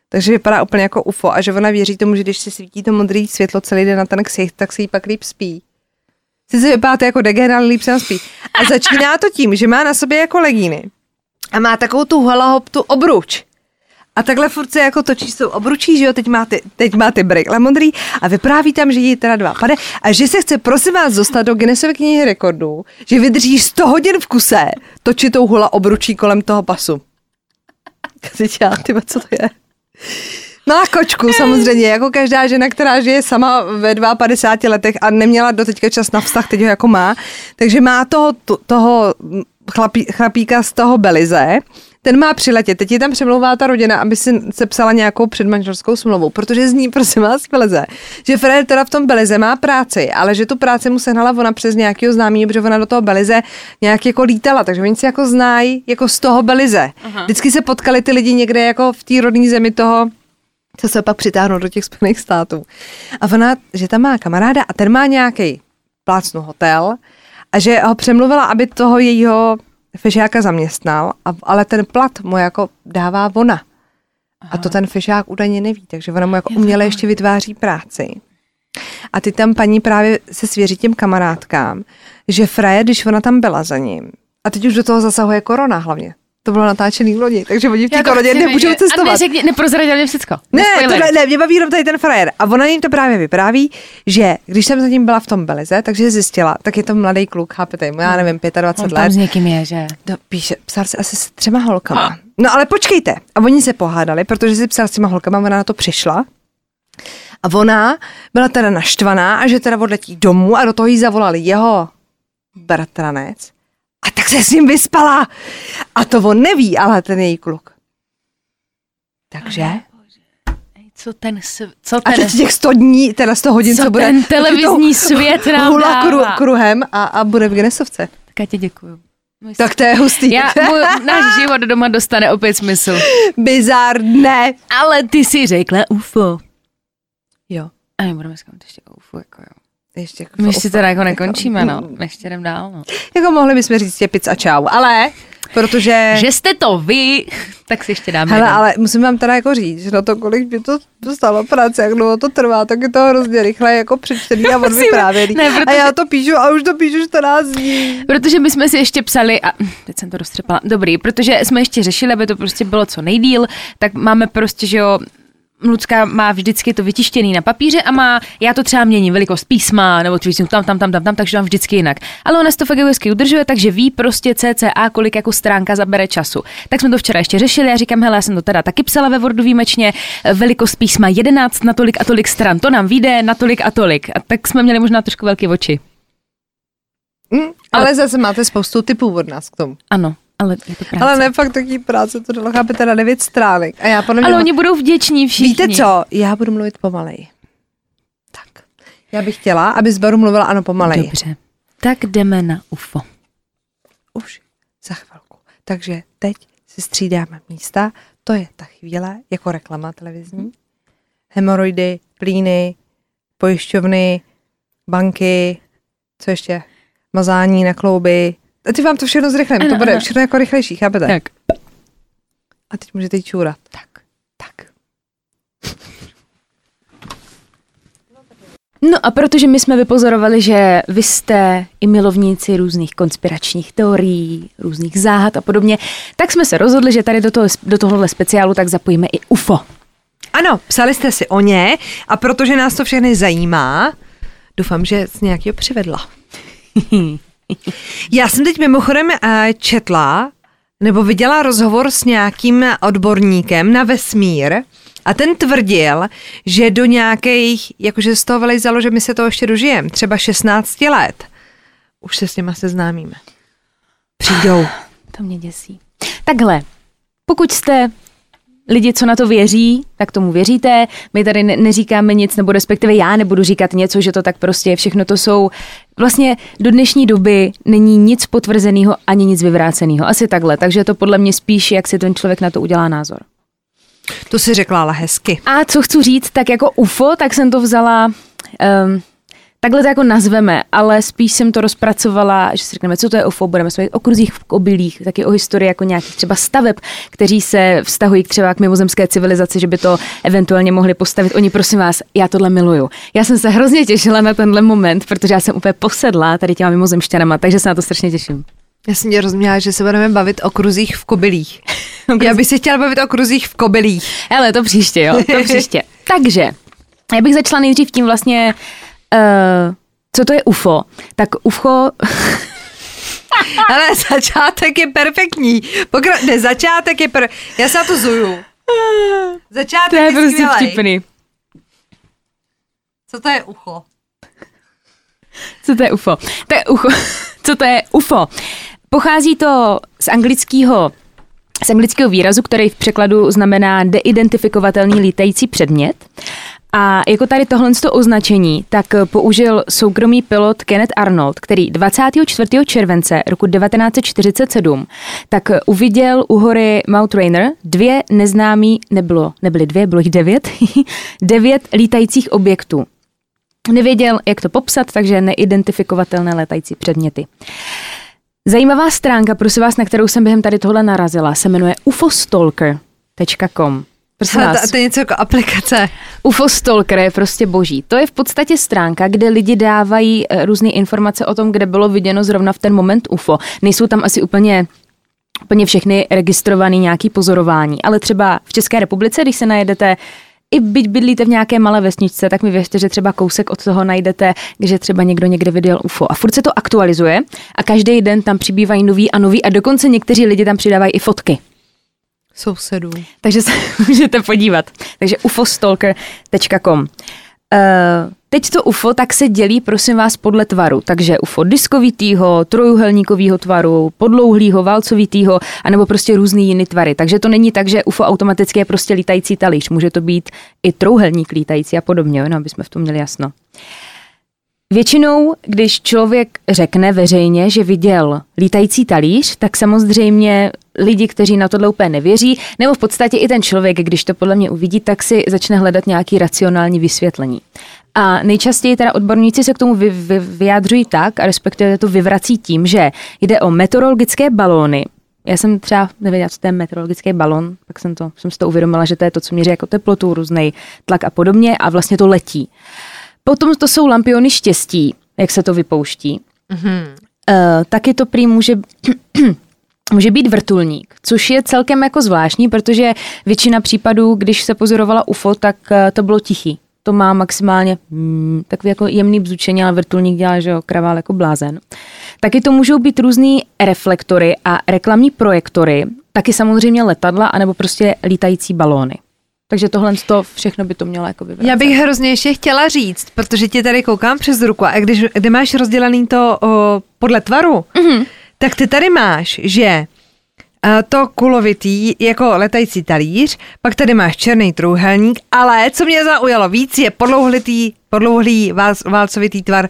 Takže vypadá úplně jako UFO a že ona věří tomu, že když se svítí to modré světlo celý den na ten ksicht, tak se jí pak líp spí. Sice vypadáte jako degen, ale líp se spí. A začíná to tím, že má na sobě jako legíny a má takovou tu halahop, tu obruč. A takhle furt se jako točí s tou obručí, že jo, teď má ty, teď má ty brýle modrý a vypráví tam, že jí teda dva pade a že se chce prosím vás dostat do Guinnessovy knihy rekordů, že vydrží 100 hodin v kuse točit tou hula obručí kolem toho pasu. Teď já, ty co to je? Má kočku samozřejmě, jako každá žena, která žije sama ve 52 letech a neměla do teďka čas na vztah, teď ho jako má. Takže má toho, to- toho chlapí, chlapíka z toho Belize, ten má přiletět. Teď je tam přemlouvá ta rodina, aby si sepsala nějakou předmanželskou smlouvu, protože z ní, prosím vás, Belize, že Fred teda v tom Belize má práci, ale že tu práci mu sehnala ona přes nějakého známý, protože ona do toho Belize nějak jako lítala, takže oni si jako znají jako z toho Belize. Aha. Vždycky se potkali ty lidi někde jako v té rodné zemi toho co se pak přitáhnou do těch Spojených států. A ona, že tam má kamaráda a ten má nějaký plácnu hotel a že ho přemluvila, aby toho jejího fešáka zaměstnal, a, ale ten plat mu jako dává ona. Aha. A to ten fešák údajně neví, takže ona mu jako uměle ještě vytváří práci. A ty tam paní právě se svěří těm kamarádkám, že Freje, když ona tam byla za ním, a teď už do toho zasahuje korona hlavně, to bylo natáčený v lodi, takže oni v té korodě nemůžou cestovat. A neřekni, neprozradil mě všechno. Ne, to ne, mě baví jenom tady ten frajer. A ona jim to právě vypráví, že když jsem za ním byla v tom Belize, takže zjistila, tak je to mladý kluk, chápete, já hmm. nevím, 25 On let. Tam s někým je, že? To píše, psal se asi s třema holkama. No ale počkejte. A oni se pohádali, protože si psal s těma holkama, ona na to přišla. A ona byla teda naštvaná a že teda odletí domů a do toho jí zavolali jeho bratranec a tak se s ním vyspala. A to on neví, ale ten její kluk. Takže? Co ten, co ten... A teď těch 100 dní, teda 100 hodin, co, co bude... ten televizní svět nám hula kru, kruhem a, a bude v Genesovce. Tak já ti děkuju. Můj tak to je hustý. Já, můj, náš život doma dostane opět smysl. Bizarné. Ale ty si řekla UFO. Jo. A my budeme zkoumat ještě UFO, jako jo. Ještě jako My si teda jako nekončíme, no. Ještě jdem dál, no. Jako mohli bychom říct těpic a čau, ale protože... Že jste to vy, tak si ještě dáme. Hele, ale musím vám teda jako říct, že na to, kolik by to dostalo práce, jak dlouho to trvá, tak je to hrozně rychle jako přečtený a odvyprávěný. Ne, protože... A já to píšu a už to píšu 14 dní. Protože my jsme si ještě psali, a teď jsem to roztřepala, dobrý, protože jsme ještě řešili, aby to prostě bylo co nejdíl, tak máme prostě, že jo, Lucka má vždycky to vytištěný na papíře a má, já to třeba měním, velikost písma, nebo třeba tam, tam, tam, tam, tam, takže tam vždycky jinak. Ale ona si to fakt hezky udržuje, takže ví prostě CCA, kolik jako stránka zabere času. Tak jsme to včera ještě řešili, já říkám, hele, já jsem to teda taky psala ve Wordu výjimečně, velikost písma 11 na tolik a tolik stran, to nám vyjde na tolik a tolik. A tak jsme měli možná trošku velké oči. Mm, ale, ale zase máte spoustu typů od nás k tomu. Ano, ale je to práce. Ale ne fakt taký práce, to dalo chápete na devět stránek. A já podle mě... Ale oni budou vděční všichni. Víte co, já budu mluvit pomalej. Tak. Já bych chtěla, aby z baru mluvila ano pomalej. Dobře. Tak jdeme na UFO. Už za chvilku. Takže teď si střídáme místa. To je ta chvíle, jako reklama televizní. Hemoroidy, plíny, pojišťovny, banky, co ještě? Mazání na klouby, ty vám to všechno zrychlím, to bude všechno jako rychlejší, chápete? Tak. A teď můžete jít čůrat. Tak. Tak. No a protože my jsme vypozorovali, že vy jste i milovníci různých konspiračních teorií, různých záhad a podobně, tak jsme se rozhodli, že tady do, toho, do tohohle speciálu tak zapojíme i UFO. Ano, psali jste si o ně a protože nás to všechny zajímá, doufám, že z nějakého přivedla. Já jsem teď mimochodem eh, četla, nebo viděla rozhovor s nějakým odborníkem na vesmír a ten tvrdil, že do nějakých, jakože z toho vylejzalo, že my se to ještě dožijeme, třeba 16 let, už se s nima seznámíme. Přijdou. To mě děsí. Takhle, pokud jste lidi, co na to věří, tak tomu věříte. My tady ne- neříkáme nic, nebo respektive já nebudu říkat něco, že to tak prostě je. Všechno to jsou, vlastně do dnešní doby není nic potvrzeného ani nic vyvráceného. Asi takhle, takže je to podle mě spíš, jak si ten člověk na to udělá názor. To si řekla ale hezky. A co chci říct, tak jako UFO, tak jsem to vzala um, takhle to jako nazveme, ale spíš jsem to rozpracovala, že si řekneme, co to je UFO, budeme se o kruzích v obilích, taky o historii jako nějakých třeba staveb, kteří se vztahují k třeba k mimozemské civilizaci, že by to eventuálně mohli postavit. Oni, prosím vás, já tohle miluju. Já jsem se hrozně těšila na tenhle moment, protože já jsem úplně posedla tady těma mimozemšťanama, takže se na to strašně těším. Já jsem tě rozuměla, že se budeme bavit o kruzích v kobylích. Já bych si chtěla bavit o kruzích v kobylích. Ale to příště, jo, to příště. Takže, já bych začala nejdřív tím vlastně, uh, co to je UFO, tak UFO... Ale začátek je perfektní. Pokra- ne, začátek je per... Já se na to zuju. Začátek to je, je prostě skvělej. vtipný. Co to je ucho? Co to je UFO? To je UFO. Co to je UFO? Pochází to z anglického z anglického výrazu, který v překladu znamená deidentifikovatelný lítající předmět. A jako tady tohle to označení, tak použil soukromý pilot Kenneth Arnold, který 24. července roku 1947 tak uviděl u hory Mount Rainer dvě neznámý, nebylo, nebyly dvě, bylo jich devět, devět lítajících objektů. Nevěděl, jak to popsat, takže neidentifikovatelné létající předměty. Zajímavá stránka, prosím vás, na kterou jsem během tady tohle narazila, se jmenuje ufostalker.com. Prosím vás. To je něco jako aplikace. UFO Stalker je prostě boží. To je v podstatě stránka, kde lidi dávají eh, různé informace o tom, kde bylo viděno zrovna v ten moment UFO. Nejsou tam asi úplně úplně všechny registrované nějaký pozorování, ale třeba v České republice, když se najedete i byť bydlíte v nějaké malé vesničce, tak mi věřte, že třeba kousek od toho najdete, že třeba někdo někde viděl UFO. A furt se to aktualizuje a každý den tam přibývají nový a nový a dokonce někteří lidi tam přidávají i fotky sousedů. Takže se můžete podívat. Takže ufostalker.com. Uh, eh, teď to UFO tak se dělí, prosím vás, podle tvaru. Takže UFO diskovitýho, trojuhelníkového tvaru, podlouhlýho, válcovitýho, anebo prostě různý jiný tvary. Takže to není tak, že UFO automaticky je prostě lítající talíř. Může to být i trouhelník lítající a podobně, no, aby jsme v tom měli jasno. Většinou, když člověk řekne veřejně, že viděl lítající talíř, tak samozřejmě lidi, kteří na tohle úplně nevěří, nebo v podstatě i ten člověk, když to podle mě uvidí, tak si začne hledat nějaký racionální vysvětlení. A nejčastěji teda odborníci se k tomu vy, vy, vyjádřují tak, a respektive to vyvrací tím, že jde o meteorologické balóny, já jsem třeba nevěděla, co to je meteorologický balon, tak jsem, to, jsem si to uvědomila, že to je to, co měří jako teplotu, různý tlak a podobně a vlastně to letí. Potom to jsou lampiony štěstí, jak se to vypouští. Mm-hmm. Uh, taky to prý může může být vrtulník, což je celkem jako zvláštní, protože většina případů, když se pozorovala UFO, tak eh, to bylo tichý. To má maximálně hmm, takový jako jemný bzučení, ale vrtulník dělá, že jo, kravál jako blázen. Taky to můžou být různý reflektory a reklamní projektory, taky samozřejmě letadla, anebo prostě lítající balóny. Takže tohle to všechno by to mělo jako vyvracet. Já bych hrozně ještě chtěla říct, protože ti tady koukám přes ruku a když, kdy máš rozdělený to o, podle tvaru, mm-hmm. tak ty tady máš, že to kulovitý jako letající talíř, pak tady máš černý trůhelník, ale co mě zaujalo víc je podlouhlitý, podlouhlý vál, válcovitý tvar,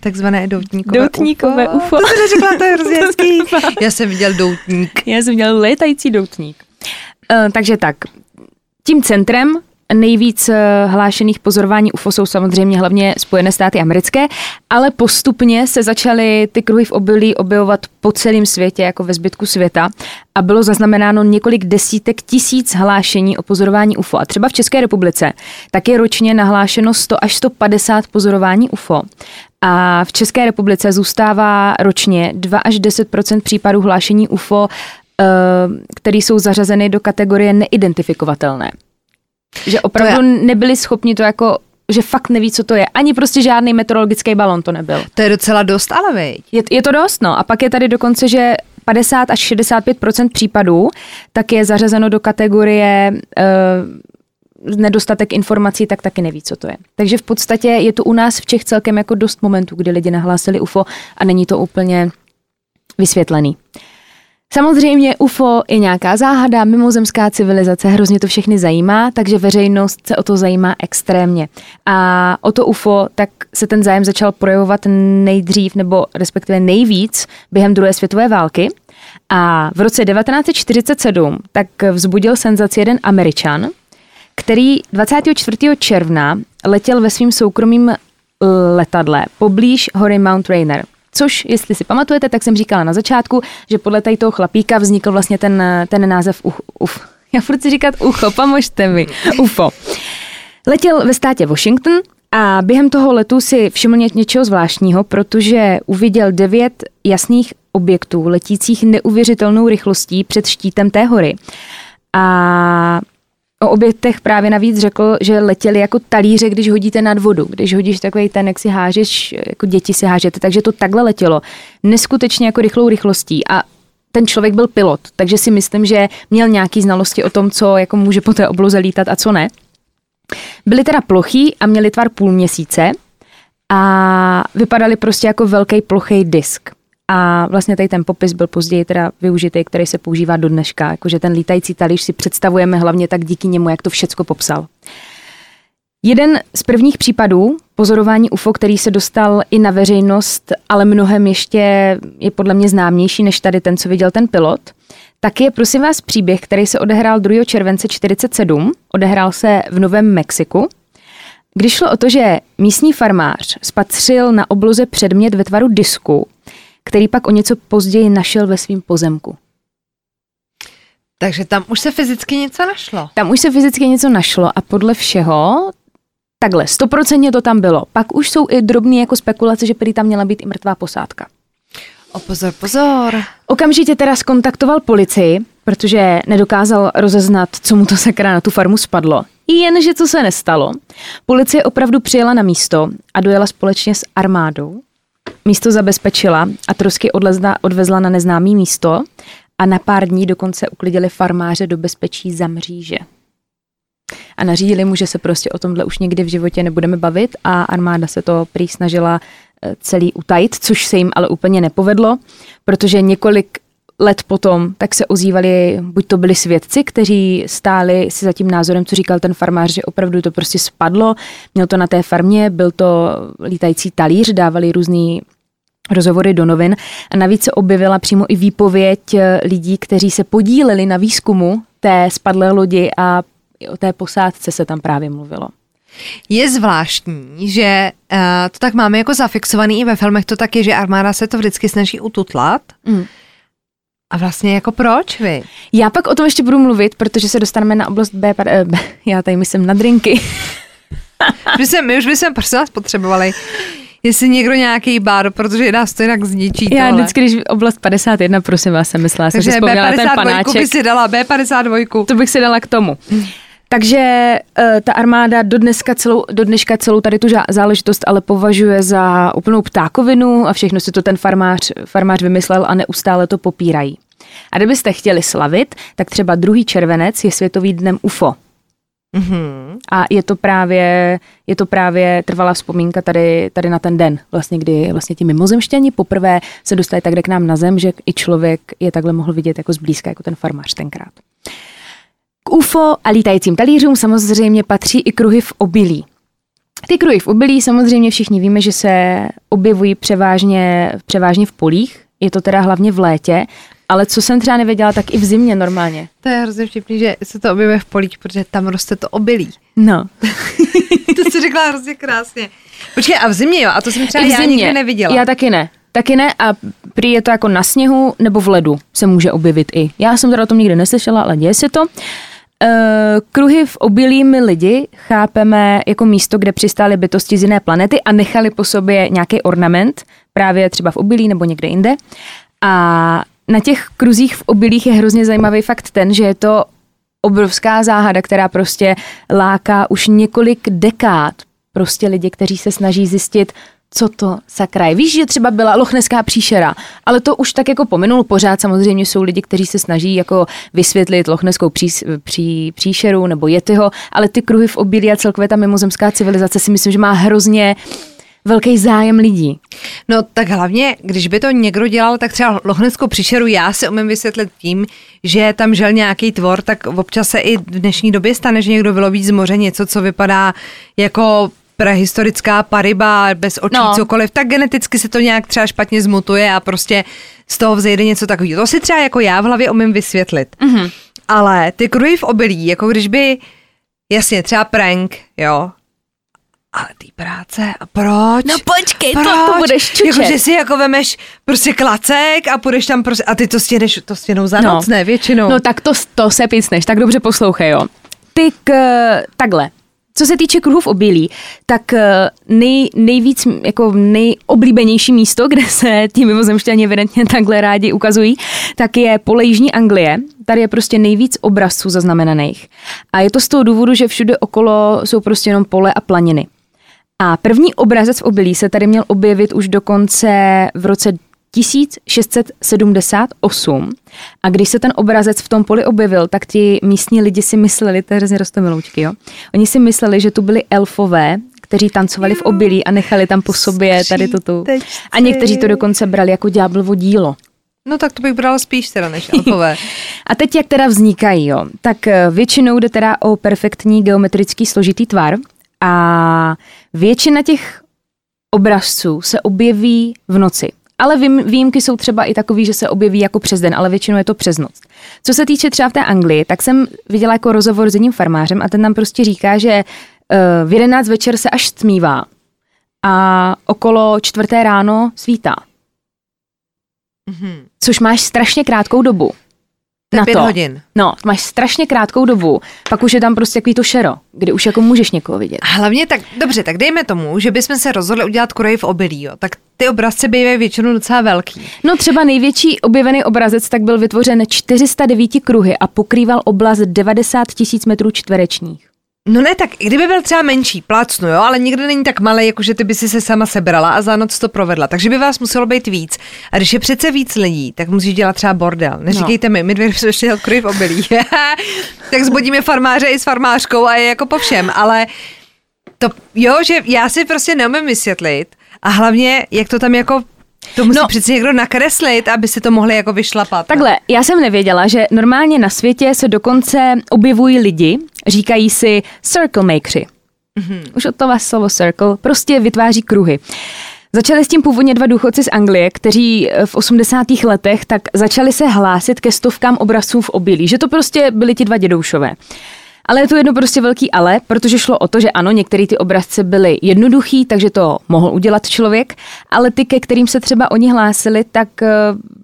takzvané doutníkové, doutníkové UFO. UFO. To jsem neřekla, to je hrozně hezký. Já jsem viděl doutník. Já jsem viděl létající doutník. Uh, takže tak, tím centrem nejvíc eh, hlášených pozorování UFO jsou samozřejmě hlavně Spojené státy americké, ale postupně se začaly ty kruhy v obilí objevovat po celém světě, jako ve zbytku světa a bylo zaznamenáno několik desítek tisíc hlášení o pozorování UFO. A třeba v České republice tak je ročně nahlášeno 100 až 150 pozorování UFO. A v České republice zůstává ročně 2 až 10% případů hlášení UFO které jsou zařazeny do kategorie neidentifikovatelné. Že opravdu je... nebyli schopni to jako že fakt neví, co to je. Ani prostě žádný meteorologický balon to nebyl. To je docela dost, ale vej. Je, je to dost, no. A pak je tady dokonce, že 50 až 65% případů tak je zařazeno do kategorie uh, nedostatek informací, tak taky neví, co to je. Takže v podstatě je to u nás v Čech celkem jako dost momentů, kdy lidi nahlásili UFO a není to úplně vysvětlený. Samozřejmě UFO je nějaká záhada, mimozemská civilizace, hrozně to všechny zajímá, takže veřejnost se o to zajímá extrémně. A o to UFO, tak se ten zájem začal projevovat nejdřív, nebo respektive nejvíc během druhé světové války. A v roce 1947 tak vzbudil senzaci jeden Američan, který 24. června letěl ve svým soukromým letadle poblíž hory Mount Rainer. Což, jestli si pamatujete, tak jsem říkala na začátku, že podle tady toho chlapíka vznikl vlastně ten, ten název uf, uf. Já furt si říkat ucho, pomožte mi. UFO. Letěl ve státě Washington a během toho letu si všiml ně, něčeho zvláštního, protože uviděl devět jasných objektů letících neuvěřitelnou rychlostí před štítem té hory. A O obětech právě navíc řekl, že letěli jako talíře, když hodíte nad vodu. Když hodíš takový ten, jak si hážeš, jako děti si hážete, takže to takhle letělo. Neskutečně jako rychlou rychlostí. A ten člověk byl pilot, takže si myslím, že měl nějaký znalosti o tom, co jako může po té obloze lítat a co ne. Byli teda plochý a měli tvar půl měsíce a vypadali prostě jako velký plochý disk. A vlastně tady ten popis byl později teda využitý, který se používá do dneška. Jakože ten lítající talíř si představujeme hlavně tak díky němu, jak to všecko popsal. Jeden z prvních případů pozorování UFO, který se dostal i na veřejnost, ale mnohem ještě je podle mě známější než tady ten, co viděl ten pilot, tak je prosím vás příběh, který se odehrál 2. července 47, odehrál se v Novém Mexiku, když šlo o to, že místní farmář spatřil na obloze předmět ve tvaru disku, který pak o něco později našel ve svém pozemku. Takže tam už se fyzicky něco našlo. Tam už se fyzicky něco našlo a podle všeho takhle, stoprocentně to tam bylo. Pak už jsou i drobné jako spekulace, že prý tam měla být i mrtvá posádka. O pozor, pozor. Okamžitě teda skontaktoval policii, protože nedokázal rozeznat, co mu to sakra na tu farmu spadlo. Jenže co se nestalo. Policie opravdu přijela na místo a dojela společně s armádou. Místo zabezpečila a trosky odlezla, odvezla na neznámý místo a na pár dní dokonce uklidili farmáře do bezpečí za mříže. A nařídili mu, že se prostě o tomhle už někdy v životě nebudeme bavit a armáda se to prý snažila eh, celý utajit, což se jim ale úplně nepovedlo, protože několik let potom tak se ozývali, buď to byli svědci, kteří stáli si za tím názorem, co říkal ten farmář, že opravdu to prostě spadlo, měl to na té farmě, byl to lítající talíř, dávali různý rozhovory do novin a navíc se objevila přímo i výpověď eh, lidí, kteří se podíleli na výzkumu té spadlé lodi a o té posádce se tam právě mluvilo. Je zvláštní, že uh, to tak máme jako zafixovaný i ve filmech, to tak je, že armáda se to vždycky snaží ututlat. Mm. A vlastně jako proč vy? Já pak o tom ještě budu mluvit, protože se dostaneme na oblast B, eh, B já tady myslím na drinky. my, jsme, my už bychom prostě nás potřebovali jestli někdo nějaký bar, protože nás to jinak zničí. Já tohle. vždycky, když oblast 51, prosím vás, jsem myslela, Takže jsem B52 ten panáček. by si dala, B52. To bych si dala k tomu. Takže uh, ta armáda do, dneska celou, do dneška celou tady tu záležitost ale považuje za úplnou ptákovinu a všechno si to ten farmář, farmář vymyslel a neustále to popírají. A kdybyste chtěli slavit, tak třeba druhý červenec je Světový dnem UFO. Mm-hmm. A je to právě, je to právě trvalá vzpomínka tady, tady na ten den, vlastně, kdy vlastně ti mimozemštěni poprvé se dostali tak k nám na zem, že i člověk je takhle mohl vidět jako zblízka, jako ten farmář tenkrát. K UFO a lítajícím talířům samozřejmě patří i kruhy v obilí. Ty kruhy v obilí samozřejmě všichni víme, že se objevují převážně, převážně v polích, je to teda hlavně v létě, ale co jsem třeba nevěděla, tak i v zimě normálně. To je hrozně vtipný, že se to objevuje v polích, protože tam roste to obilí. No. to jsi řekla hrozně krásně. Počkej, a v zimě jo, a to jsem třeba I v zimě. já nikdy neviděla. Já taky ne. Taky ne a prý je to jako na sněhu nebo v ledu se může objevit i. Já jsem teda o tom nikdy neslyšela, ale děje se to. Uh, kruhy v obilí my lidi chápeme jako místo, kde přistály bytosti z jiné planety a nechali po sobě nějaký ornament, právě třeba v obilí nebo někde jinde. A na těch kruzích v obilích je hrozně zajímavý fakt ten, že je to obrovská záhada, která prostě láká už několik dekád prostě lidi, kteří se snaží zjistit, co to sakra je. Víš, že třeba byla lochneská příšera, ale to už tak jako pominul pořád. Samozřejmě jsou lidi, kteří se snaží jako vysvětlit lochneskou pří, pří, příšeru nebo jetyho, ale ty kruhy v obilí a celkově ta mimozemská civilizace si myslím, že má hrozně velký zájem lidí. No tak hlavně, když by to někdo dělal, tak třeba lochneskou příšeru já si umím vysvětlit tím, že tam žel nějaký tvor, tak občas se i v dnešní době stane, že někdo vyloví z moře něco, co vypadá jako prehistorická pariba bez očí, no. cokoliv, tak geneticky se to nějak třeba špatně zmutuje a prostě z toho vzejde něco takového. To si třeba jako já v hlavě umím vysvětlit. Mm-hmm. Ale ty kruhy v obilí, jako když by, jasně, třeba prank, jo, ale ty práce a proč? No počkej, proč? To, to budeš čučet. Jako, že si jako vemeš prostě klacek a půjdeš tam prostě, a ty to stěneš, to stěnou za no. noc, ne, většinou. No tak to, to se pícneš, tak dobře poslouchej, jo. Ty k, takhle, co se týče kruhů v obilí, tak eh, nej, nejvíc, jako nejoblíbenější místo, kde se ti mimozemšťani evidentně takhle rádi ukazují, tak je pole Jižní Anglie. Tady je prostě nejvíc obrazců zaznamenaných. A je to z toho důvodu, že všude okolo jsou prostě jenom pole a planiny. A první obrazec v obilí se tady měl objevit už dokonce v roce 1678 a když se ten obrazec v tom poli objevil, tak ti místní lidi si mysleli, to je hrozně rostomiloučky, jo. Oni si mysleli, že tu byli elfové, kteří tancovali v obilí a nechali tam po sobě tady toto. A někteří to dokonce brali jako ďáblovo dílo. No tak to bych brala spíš teda než alpové. a teď jak teda vznikají, jo? Tak eh, většinou jde teda o perfektní geometrický složitý tvar a většina těch obrazců se objeví v noci. Ale výjimky jsou třeba i takový, že se objeví jako přes den, ale většinou je to přes noc. Co se týče třeba v té Anglii, tak jsem viděla jako rozhovor s jedním farmářem a ten nám prostě říká, že eh, v 11 večer se až stmívá a okolo čtvrté ráno svítá. Mm-hmm. Což máš strašně krátkou dobu. Na pět to. hodin. No, máš strašně krátkou dobu, pak už je tam prostě takový to šero, kdy už jako můžeš někoho vidět. A hlavně tak, dobře, tak dejme tomu, že bychom se rozhodli udělat kurej v obilí, jo. tak ty obrazce bývají většinou docela velký. No třeba největší objevený obrazec tak byl vytvořen 409 kruhy a pokrýval oblast 90 tisíc metrů čtverečních. No ne, tak kdyby byl třeba menší, plácnu, jo, ale nikdy není tak malý, jako že ty by si se sama sebrala a za noc to provedla. Takže by vás muselo být víc. A když je přece víc lidí, tak musíš dělat třeba bordel. Neříkejte no. mi, my dvě jsme ještě v obilí. tak zbudíme farmáře i s farmářkou a je jako po všem, ale to, jo, že já si prostě neumím vysvětlit a hlavně, jak to tam jako to musí no, přeci někdo nakreslit, aby si to mohli jako vyšlapat. Takhle, já jsem nevěděla, že normálně na světě se dokonce objevují lidi, říkají si circle makeři. Mm-hmm. Už od toho slovo circle, prostě vytváří kruhy. Začali s tím původně dva důchodci z Anglie, kteří v 80. letech tak začali se hlásit ke stovkám obrazců v obilí, že to prostě byli ti dva dědoušové. Ale je to jedno prostě velký ale, protože šlo o to, že ano, některé ty obrazce byly jednoduchý, takže to mohl udělat člověk, ale ty, ke kterým se třeba oni hlásili, tak eh,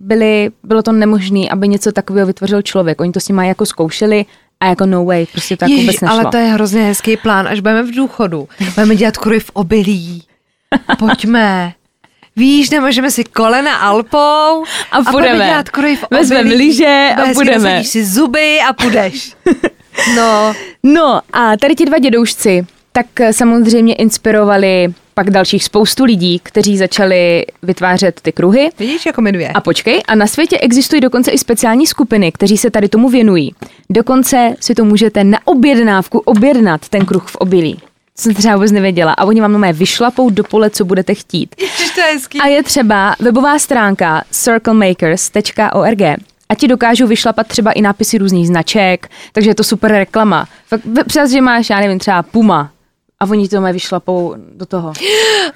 byly, bylo to nemožné, aby něco takového vytvořil člověk. Oni to s nimi jako zkoušeli a jako no way, prostě to jako vůbec nešlo. ale to je hrozně hezký plán, až budeme v důchodu. Budeme dělat kruhy v obilí. Pojďme. Víš, nemůžeme si kolena Alpou a, a budeme dělat kruhy v obilí. Vezmeme lyže a budeme. si zuby a půjdeš. No. No a tady ti dva dědoušci tak eh, samozřejmě inspirovali pak dalších spoustu lidí, kteří začali vytvářet ty kruhy. Vidíš, jako my dvě. A počkej, a na světě existují dokonce i speciální skupiny, kteří se tady tomu věnují. Dokonce si to můžete na objednávku objednat, ten kruh v obilí. To jsem třeba vůbec nevěděla. A oni vám normálně vyšlapou do pole, co budete chtít. Ježiš, to je hezký. A je třeba webová stránka circlemakers.org a ti dokážou vyšlapat třeba i nápisy různých značek, takže je to super reklama. Fakt, přes, že máš, já nevím, třeba Puma, a oni to mají vyšlapou do toho.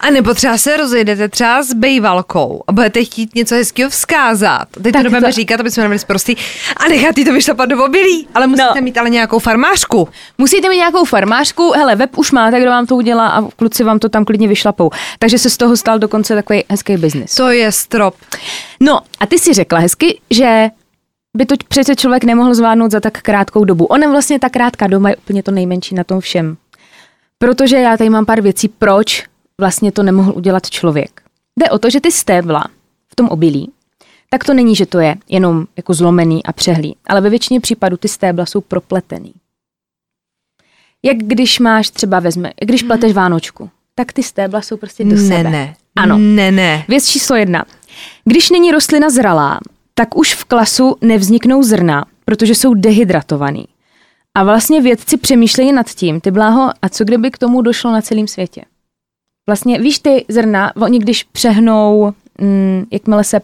A nebo třeba se rozejdete třeba s bejvalkou a budete chtít něco hezkého vzkázat. Teď tak to nebudeme to... říkat, aby jsme nebyli prostý. A nechat to vyšlapat do obilí. Ale musíte no. mít ale nějakou farmářku. Musíte mít nějakou farmářku. Hele, web už máte, kdo vám to udělá a kluci vám to tam klidně vyšlapou. Takže se z toho stal dokonce takový hezký biznis. To je strop. No a ty si řekla hezky, že by to přece člověk nemohl zvládnout za tak krátkou dobu. Ona vlastně ta krátká doba je úplně to nejmenší na tom všem. Protože já tady mám pár věcí, proč vlastně to nemohl udělat člověk. Jde o to, že ty stébla v tom obilí, tak to není, že to je jenom jako zlomený a přehlý, ale ve většině případů ty stébla jsou propletený. Jak když máš třeba vezme, když mhm. pleteš Vánočku, tak ty stébla jsou prostě do ne, sebe. Ne, ano. Ne, ne. Věc číslo jedna. Když není rostlina zralá, tak už v klasu nevzniknou zrna, protože jsou dehydratovaný. A vlastně vědci přemýšlejí nad tím, ty bláho, a co kdyby k tomu došlo na celém světě? Vlastně, víš, ty zrna, oni když přehnou, mm, jakmile se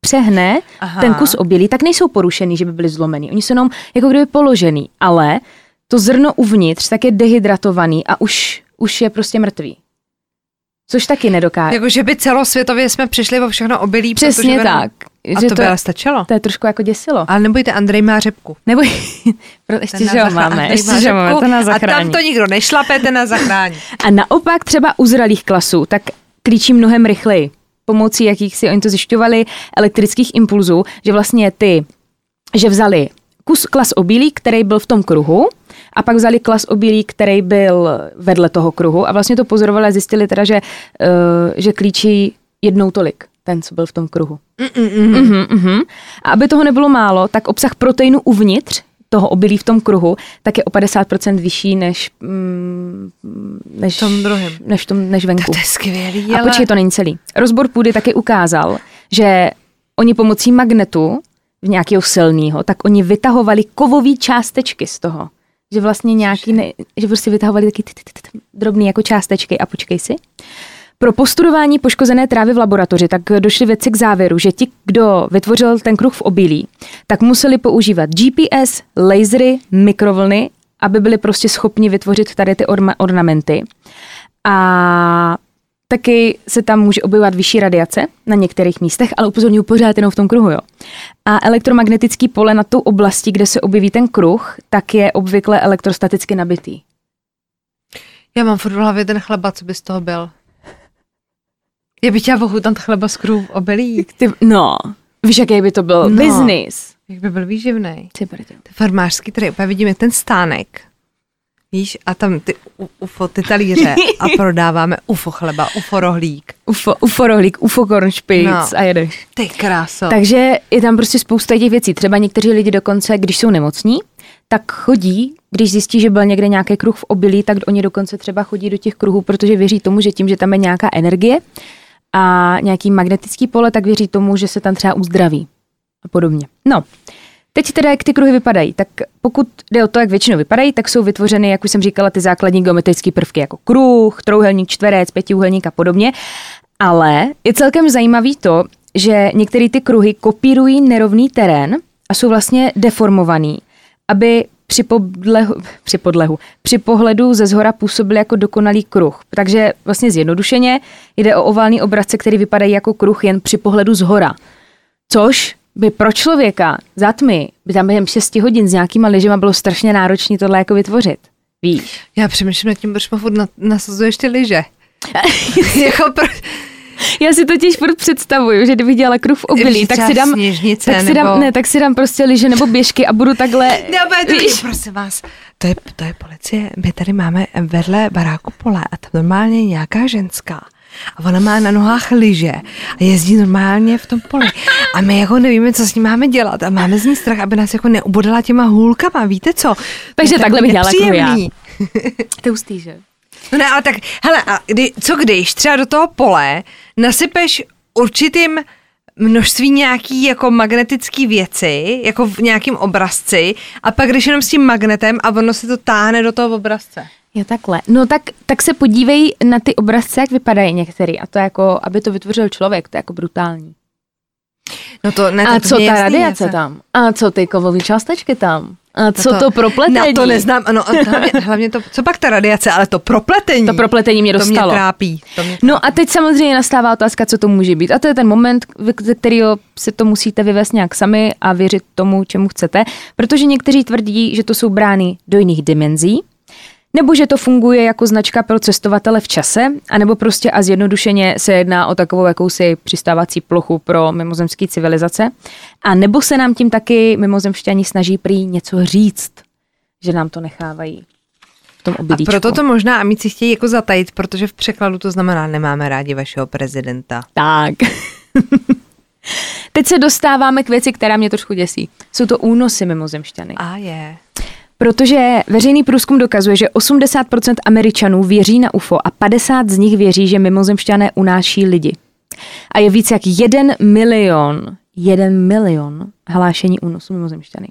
přehne Aha. ten kus obilí, tak nejsou porušený, že by byly zlomený. Oni jsou jenom jako kdyby položený, ale to zrno uvnitř tak je dehydratovaný a už, už je prostě mrtvý. Což taky nedokáže. Jako, že by celosvětově jsme přišli o všechno obilí. Přesně protože tak. A že to by ale stačilo. To je trošku jako děsilo. Ale nebojte, Andrej má řepku. Neboj, ještě, že ho máme, ještě, že máme, to nás zachrání. A tam to nikdo nešlape, ten nás zachrání. A naopak třeba u zralých klasů, tak klíčí mnohem rychleji. Pomocí jakých si oni to zjišťovali elektrických impulzů, že vlastně ty, že vzali kus klas obilí, který byl v tom kruhu, a pak vzali klas obilí, který byl vedle toho kruhu a vlastně to pozorovali a zjistili teda, že, uh, že klíčí jednou tolik, ten, co byl v tom kruhu. Mm-mm. Mm-hmm, mm-hmm. A aby toho nebylo málo, tak obsah proteinu uvnitř toho obilí v tom kruhu, tak je o 50% vyšší než, mm, než, v tom druhém. než, tom, než venku. To je skvělý, A ale... počkej, to není celý. Rozbor půdy taky ukázal, že oni pomocí magnetu nějakého silného, tak oni vytahovali kovové částečky z toho Že vlastně nějaký, ne, že prostě vytahovali taky ty, ty, ty, ty, drobný jako částečky a počkej si. Pro postudování poškozené trávy v laboratoři tak došli vědci k závěru, že ti, kdo vytvořil ten kruh v obilí, tak museli používat GPS, lasery, mikrovlny, aby byli prostě schopni vytvořit tady ty orma, ornamenty. A taky se tam může objevovat vyšší radiace na některých místech, ale upozorňuji pořád jenom v tom kruhu, jo. A elektromagnetický pole na tu oblasti, kde se objeví ten kruh, tak je obvykle elektrostaticky nabitý. Já mám furt v hlavě ten chleba, co by z toho byl. Já bych chtěla ochutnat chleba z kruhu obilí. Ty, no, víš, jaký by to byl No. business. Jak by byl výživný. Ty brďo. Ty farmářský, tady úplně vidíme ten stánek. Víš, a tam ty ufo, ty talíře a prodáváme ufo chleba, ufo rohlík. Ufo, ufo rohlík, ufo kornšpic No. a jedeš. Ty kráso. Takže je tam prostě spousta těch věcí. Třeba někteří lidi dokonce, když jsou nemocní, tak chodí, když zjistí, že byl někde nějaký kruh v obilí, tak oni dokonce třeba chodí do těch kruhů, protože věří tomu, že tím, že tam je nějaká energie a nějaký magnetický pole, tak věří tomu, že se tam třeba uzdraví a podobně. No, teď teda, jak ty kruhy vypadají, tak pokud jde o to, jak většinou vypadají, tak jsou vytvořeny, jak už jsem říkala, ty základní geometrické prvky, jako kruh, trouhelník, čtverec, pětiúhelník a podobně. Ale je celkem zajímavý to, že některé ty kruhy kopírují nerovný terén a jsou vlastně deformovaný, aby při, podlehu, při podlehu, při pohledu ze zhora působily jako dokonalý kruh. Takže vlastně zjednodušeně jde o oválný obrazce, který vypadají jako kruh jen při pohledu z hora. Což by pro člověka za tmy, by tam během 6 hodin s nějakýma lyžema bylo strašně náročné tohle jako vytvořit. Víš? Já přemýšlím nad tím, proč mu furt nasazuješ ty lyže. jako pro, Já si totiž furt představuju, že kdybych dělala kruh v obilí, tak si dám, sněžnice, tak si nebo... dám, ne, tak si dám prostě lyže nebo běžky a budu takhle, Ne, ale to je, víš? prosím vás, to je, to je policie. My tady máme vedle baráku pole a tam normálně nějaká ženská. A ona má na nohách lyže a jezdí normálně v tom poli. A my jako nevíme, co s ní máme dělat a máme z ní strach, aby nás jako neubodala těma hůlkama, víte co? Takže takhle bych dělala jako nepříjemný. to je hustý, že? No ne, ale tak, hele, a kdy, co když třeba do toho pole nasypeš určitým množství nějaký jako magnetický věci, jako v nějakým obrazci a pak když jenom s tím magnetem a ono se to táhne do toho obrazce. Jo, takhle. No tak, tak se podívej na ty obrazce, jak vypadají některý. A to jako, aby to vytvořil člověk, to je jako brutální. No to ne, a to co ta radiace tam? A co ty kovové částečky tam? A co No to, propletení? Na to neznám, ano, hlavně, hlavně to, co pak ta radiace, ale to propletení. To propletení mě to mě dostalo. trápí. To mě No a teď samozřejmě nastává otázka, co to může být. A to je ten moment, ze kterého si to musíte vyvést nějak sami a věřit tomu, čemu chcete. Protože někteří tvrdí, že to jsou brány do jiných dimenzí, nebo že to funguje jako značka pro cestovatele v čase, anebo prostě a zjednodušeně se jedná o takovou jakousi přistávací plochu pro mimozemské civilizace. A nebo se nám tím taky mimozemšťani snaží prý něco říct, že nám to nechávají v tom A obydlíčku. proto to možná amici chtějí jako zatajit, protože v překladu to znamená nemáme rádi vašeho prezidenta. Tak. Teď se dostáváme k věci, která mě trošku děsí. Jsou to únosy mimozemšťany. A je. Protože veřejný průzkum dokazuje, že 80% Američanů věří na UFO a 50 z nich věří, že mimozemšťané unáší lidi. A je víc jak 1 milion, 1 milion hlášení únosu mimozemšťany.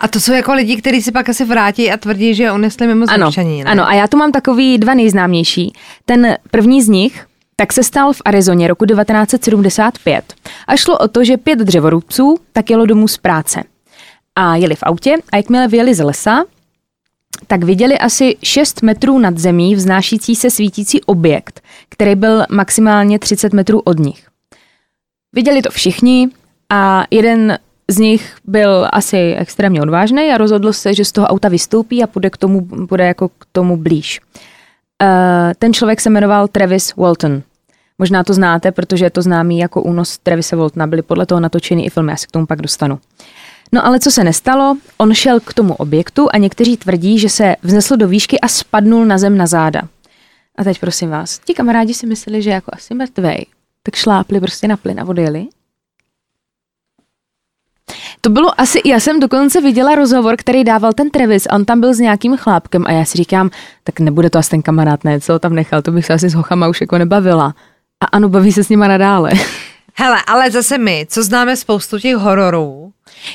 A to jsou jako lidi, kteří si pak asi vrátí a tvrdí, že unesli mimo Ano, ano, a já tu mám takový dva nejznámější. Ten první z nich, tak se stal v Arizoně roku 1975 a šlo o to, že pět dřevorubců tak jelo domů z práce. A jeli v autě a jakmile vyjeli z lesa, tak viděli asi 6 metrů nad zemí vznášící se svítící objekt, který byl maximálně 30 metrů od nich. Viděli to všichni a jeden z nich byl asi extrémně odvážný a rozhodl se, že z toho auta vystoupí a půjde, k tomu, půjde jako k tomu blíž. Uh, ten člověk se jmenoval Travis Walton. Možná to znáte, protože je to známý jako únos Travise Waltona. Byly podle toho natočeny i filmy, já se k tomu pak dostanu. No ale co se nestalo, on šel k tomu objektu a někteří tvrdí, že se vznesl do výšky a spadnul na zem na záda. A teď prosím vás, ti kamarádi si mysleli, že jako asi mrtvej, tak šlápli prostě na plyn a odjeli. To bylo asi, já jsem dokonce viděla rozhovor, který dával ten Travis on tam byl s nějakým chlápkem a já si říkám, tak nebude to asi ten kamarád, ne, co tam nechal, to bych se asi s hochama už jako nebavila. A ano, baví se s nima nadále. Hele, ale zase my, co známe spoustu těch hororů,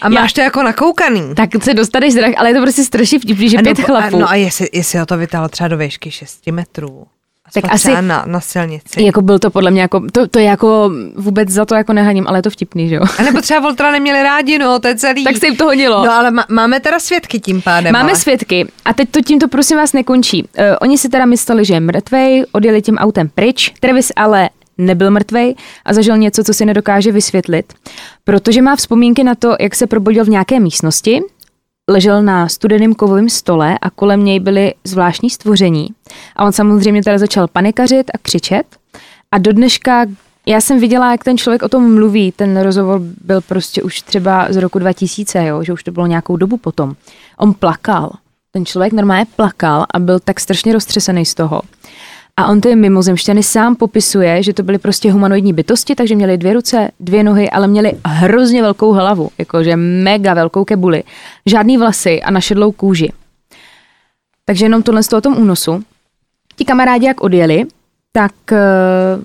A máš Já, to jako nakoukaný. Tak se dostaneš zrak, ale je to prostě strašně vtipný, že no, pět chlapů. No a jestli, jestli ho to vytáhlo třeba do výšky 6 metrů tak asi na, na silnici. Jako byl to podle mě jako, to, to je jako vůbec za to jako nehaním, ale je to vtipný, že jo. A nebo třeba Voltra neměli rádi, no, to je celý. Tak se jim to hodilo. No ale má, máme teda svědky tím pádem. Máme ale. svědky a teď to tímto prosím vás nekončí. Uh, oni si teda mysleli, že je mrtvej, odjeli tím autem pryč, Travis ale nebyl mrtvej a zažil něco, co si nedokáže vysvětlit, protože má vzpomínky na to, jak se probudil v nějaké místnosti, ležel na studeném kovovém stole a kolem něj byly zvláštní stvoření. A on samozřejmě teda začal panikařit a křičet. A do dneška, já jsem viděla, jak ten člověk o tom mluví. Ten rozhovor byl prostě už třeba z roku 2000, jo, že už to bylo nějakou dobu potom. On plakal. Ten člověk normálně plakal a byl tak strašně roztřesený z toho. A on ty mimozemšťany sám popisuje, že to byly prostě humanoidní bytosti, takže měli dvě ruce, dvě nohy, ale měli hrozně velkou hlavu, jakože mega velkou kebuli, žádný vlasy a našedlou kůži. Takže jenom tohle z toho tom únosu. Ti kamarádi, jak odjeli, tak uh,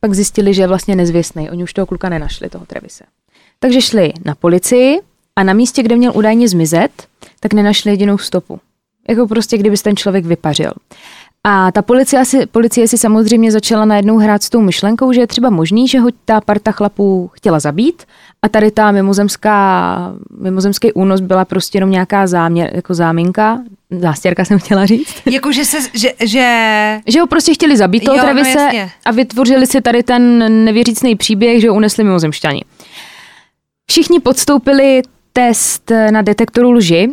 pak zjistili, že je vlastně nezvěstný. Oni už toho kluka nenašli, toho Trevise. Takže šli na policii a na místě, kde měl údajně zmizet, tak nenašli jedinou stopu. Jako prostě, kdyby ten člověk vypařil. A ta policie si, policie si samozřejmě začala najednou hrát s tou myšlenkou, že je třeba možný, že ho ta parta chlapů chtěla zabít a tady ta mimozemská, mimozemský únos byla prostě jenom nějaká záměr, jako záminka, zástěrka jsem chtěla říct. Jako, že se, že, že... že ho prostě chtěli zabít toho Travise no a vytvořili si tady ten nevěřícný příběh, že ho unesli mimozemšťani. Všichni podstoupili test na detektoru lži,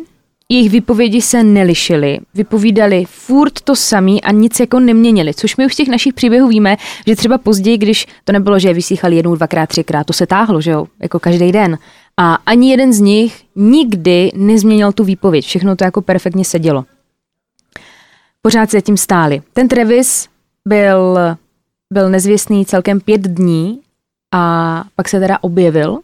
jejich vypovědi se nelišily, vypovídali furt to samý a nic jako neměnili, což my už z těch našich příběhů víme, že třeba později, když to nebylo, že je vysíchali jednou, dvakrát, třikrát, to se táhlo, že jo, jako každý den. A ani jeden z nich nikdy nezměnil tu výpověď, všechno to jako perfektně sedělo. Pořád se tím stáli. Ten Travis byl, byl nezvěstný celkem pět dní a pak se teda objevil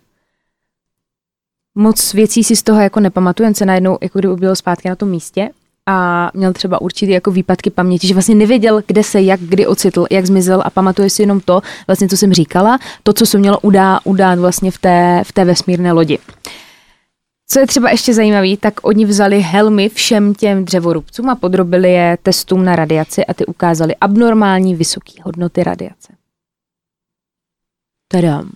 moc věcí si z toho jako nepamatuju, se najednou jako kdyby byl zpátky na tom místě a měl třeba určitý jako výpadky paměti, že vlastně nevěděl, kde se, jak, kdy ocitl, jak zmizel a pamatuje si jenom to, vlastně co jsem říkala, to, co se mělo udá, udát vlastně v té, v té vesmírné lodi. Co je třeba ještě zajímavé, tak oni vzali helmy všem těm dřevorubcům a podrobili je testům na radiaci a ty ukázali abnormální vysoké hodnoty radiace. Tadam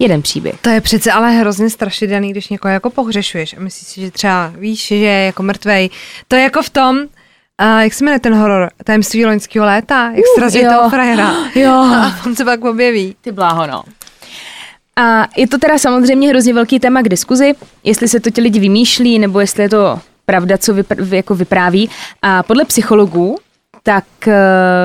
jeden příběh. To je přece ale hrozně strašidelný, když někoho jako pohřešuješ a myslíš si, že třeba víš, že je jako mrtvej. To je jako v tom, a jak se jmenuje ten horor? Tajemství loňského léta? Jak srazí uh, toho frajera? Jo. A on se pak objeví. Ty bláho, no. A je to teda samozřejmě hrozně velký téma k diskuzi, jestli se to ti lidi vymýšlí, nebo jestli je to pravda, co vypr- jako vypráví. A podle psychologů tak eh,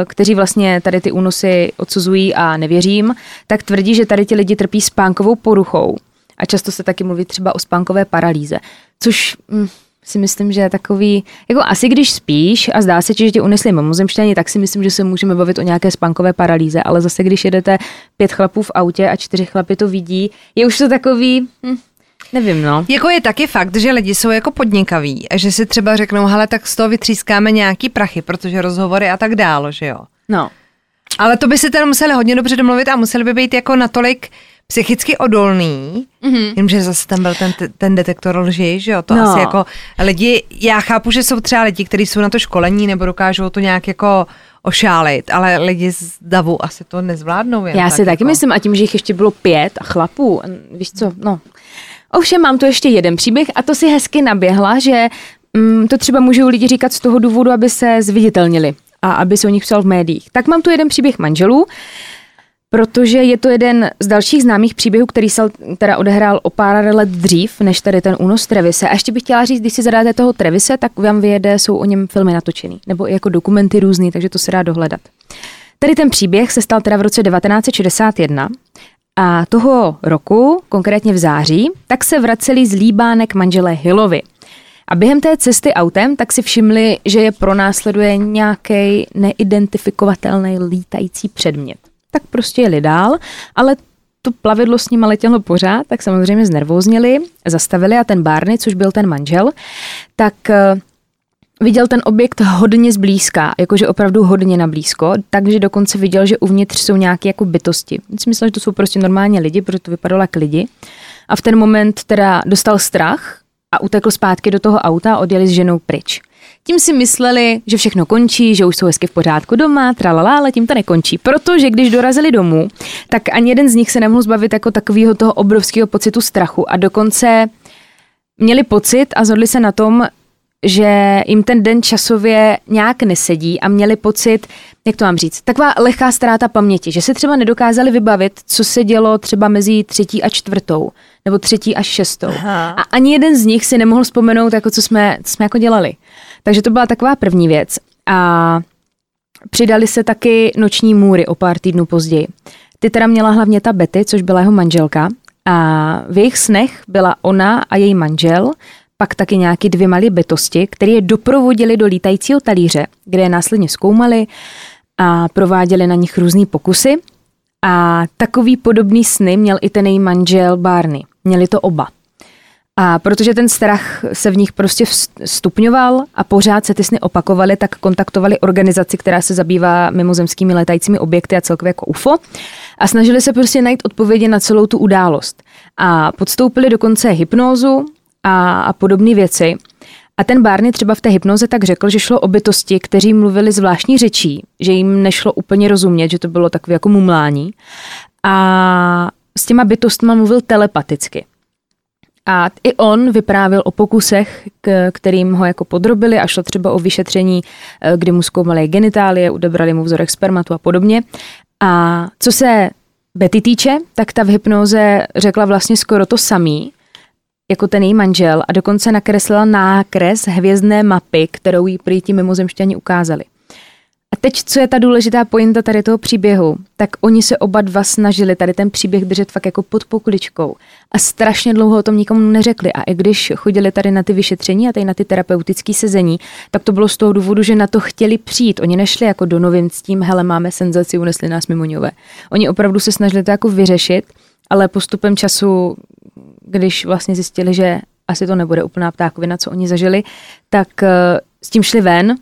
kteří vlastně tady ty únosy odsuzují a nevěřím, tak tvrdí, že tady ti lidi trpí spánkovou poruchou. A často se taky mluví třeba o spánkové paralýze, což hm, si myslím, že je takový, jako asi když spíš a zdá se že tě unesli mimozemštění, tak si myslím, že se můžeme bavit o nějaké spánkové paralýze, ale zase když jedete pět chlapů v autě a čtyři chlapy to vidí, je už to takový, hm, Nevím, no. Jako je taky fakt, že lidi jsou jako podnikaví a že si třeba řeknou, hele, tak z toho vytřískáme nějaký prachy, protože rozhovory a tak dálo, že jo. No. Ale to by si teda museli hodně dobře domluvit a museli by být jako natolik psychicky odolný, mm-hmm. jenomže zase tam byl ten, ten detektor lži, že jo, to no. asi jako lidi, já chápu, že jsou třeba lidi, kteří jsou na to školení nebo dokážou to nějak jako ošálit, ale lidi z davu asi to nezvládnou. Jen já tak si taky jako. myslím a tím, že jich ještě bylo pět a chlapů, víš co, no, Ovšem mám tu ještě jeden příběh a to si hezky naběhla, že mm, to třeba můžou lidi říkat z toho důvodu, aby se zviditelnili a aby se o nich psal v médiích. Tak mám tu jeden příběh manželů, protože je to jeden z dalších známých příběhů, který se teda odehrál o pár let dřív, než tady ten únos Trevise. A ještě bych chtěla říct, když si zadáte toho Trevise, tak vám vyjede, jsou o něm filmy natočený, nebo jako dokumenty různý, takže to se dá dohledat. Tady ten příběh se stal teda v roce 1961 a toho roku, konkrétně v září, tak se vraceli z Líbánek manželé Hillovi. A během té cesty autem tak si všimli, že je pronásleduje nějaký neidentifikovatelný lítající předmět. Tak prostě jeli dál, ale to plavidlo s nimi letělo pořád, tak samozřejmě znervózněli, zastavili a ten Barney, což byl ten manžel, tak eh, viděl ten objekt hodně zblízka, jakože opravdu hodně na blízko, takže dokonce viděl, že uvnitř jsou nějaké jako bytosti. Myslel, že to jsou prostě normálně lidi, protože to vypadalo jako lidi. a v ten moment teda dostal strach a utekl zpátky do toho auta a odjeli s ženou pryč. Tím si mysleli, že všechno končí, že už jsou hezky v pořádku doma, tralala, ale tím to nekončí. Protože když dorazili domů, tak ani jeden z nich se nemohl zbavit jako takového toho obrovského pocitu strachu a dokonce měli pocit a zhodli se na tom, že jim ten den časově nějak nesedí a měli pocit, jak to mám říct, taková lehká ztráta paměti, že se třeba nedokázali vybavit, co se dělo třeba mezi třetí a čtvrtou, nebo třetí a šestou. Aha. A ani jeden z nich si nemohl vzpomenout, jako co jsme, co jsme jako dělali. Takže to byla taková první věc. A přidali se taky noční můry o pár týdnů později. Ty teda měla hlavně ta Betty, což byla jeho manželka. A v jejich snech byla ona a její manžel, pak taky nějaký dvě malé bytosti, které je doprovodili do lítajícího talíře, kde je následně zkoumali a prováděli na nich různé pokusy. A takový podobný sny měl i ten její manžel Barney. Měli to oba. A protože ten strach se v nich prostě stupňoval a pořád se ty sny opakovaly, tak kontaktovali organizaci, která se zabývá mimozemskými letajícími objekty a celkově jako UFO a snažili se prostě najít odpovědi na celou tu událost. A podstoupili dokonce hypnózu a, a podobné věci. A ten Barney třeba v té hypnoze tak řekl, že šlo o bytosti, kteří mluvili zvláštní řečí, že jim nešlo úplně rozumět, že to bylo takové jako mumlání. A s těma bytostma mluvil telepaticky. A i on vyprávěl o pokusech, k, kterým ho jako podrobili a šlo třeba o vyšetření, eh, kdy mu zkoumali genitálie, odebrali mu vzorek spermatu a podobně. A co se Betty týče, tak ta v hypnoze řekla vlastně skoro to samý, jako ten její manžel a dokonce nakreslila nákres hvězdné mapy, kterou jí prý ti mimozemšťani ukázali. A teď, co je ta důležitá pointa tady toho příběhu, tak oni se oba dva snažili tady ten příběh držet fakt jako pod pokličkou a strašně dlouho o tom nikomu neřekli. A i když chodili tady na ty vyšetření a tady na ty terapeutické sezení, tak to bylo z toho důvodu, že na to chtěli přijít. Oni nešli jako do novin s tím, hele, máme senzaci, unesli nás mimoňové. Oni opravdu se snažili to jako vyřešit, ale postupem času, když vlastně zjistili, že asi to nebude úplná ptákovina, co oni zažili, tak eh, s tím šli ven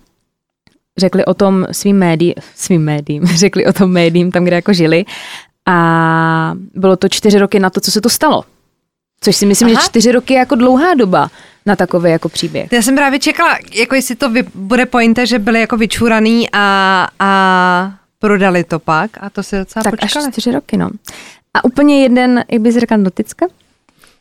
řekli o tom svým médiím, svým médiím, řekli o tom médiím tam, kde jako žili a bylo to čtyři roky na to, co se to stalo. Což si myslím, Aha. že čtyři roky je jako dlouhá doba na takový jako příběh. Já jsem právě čekala, jako jestli to vy, bude pointa, že byli jako vyčúraný a, a prodali to pak a to se docela Tak počkali. až čtyři roky, no. A úplně jeden, jak bys řekla, noticka,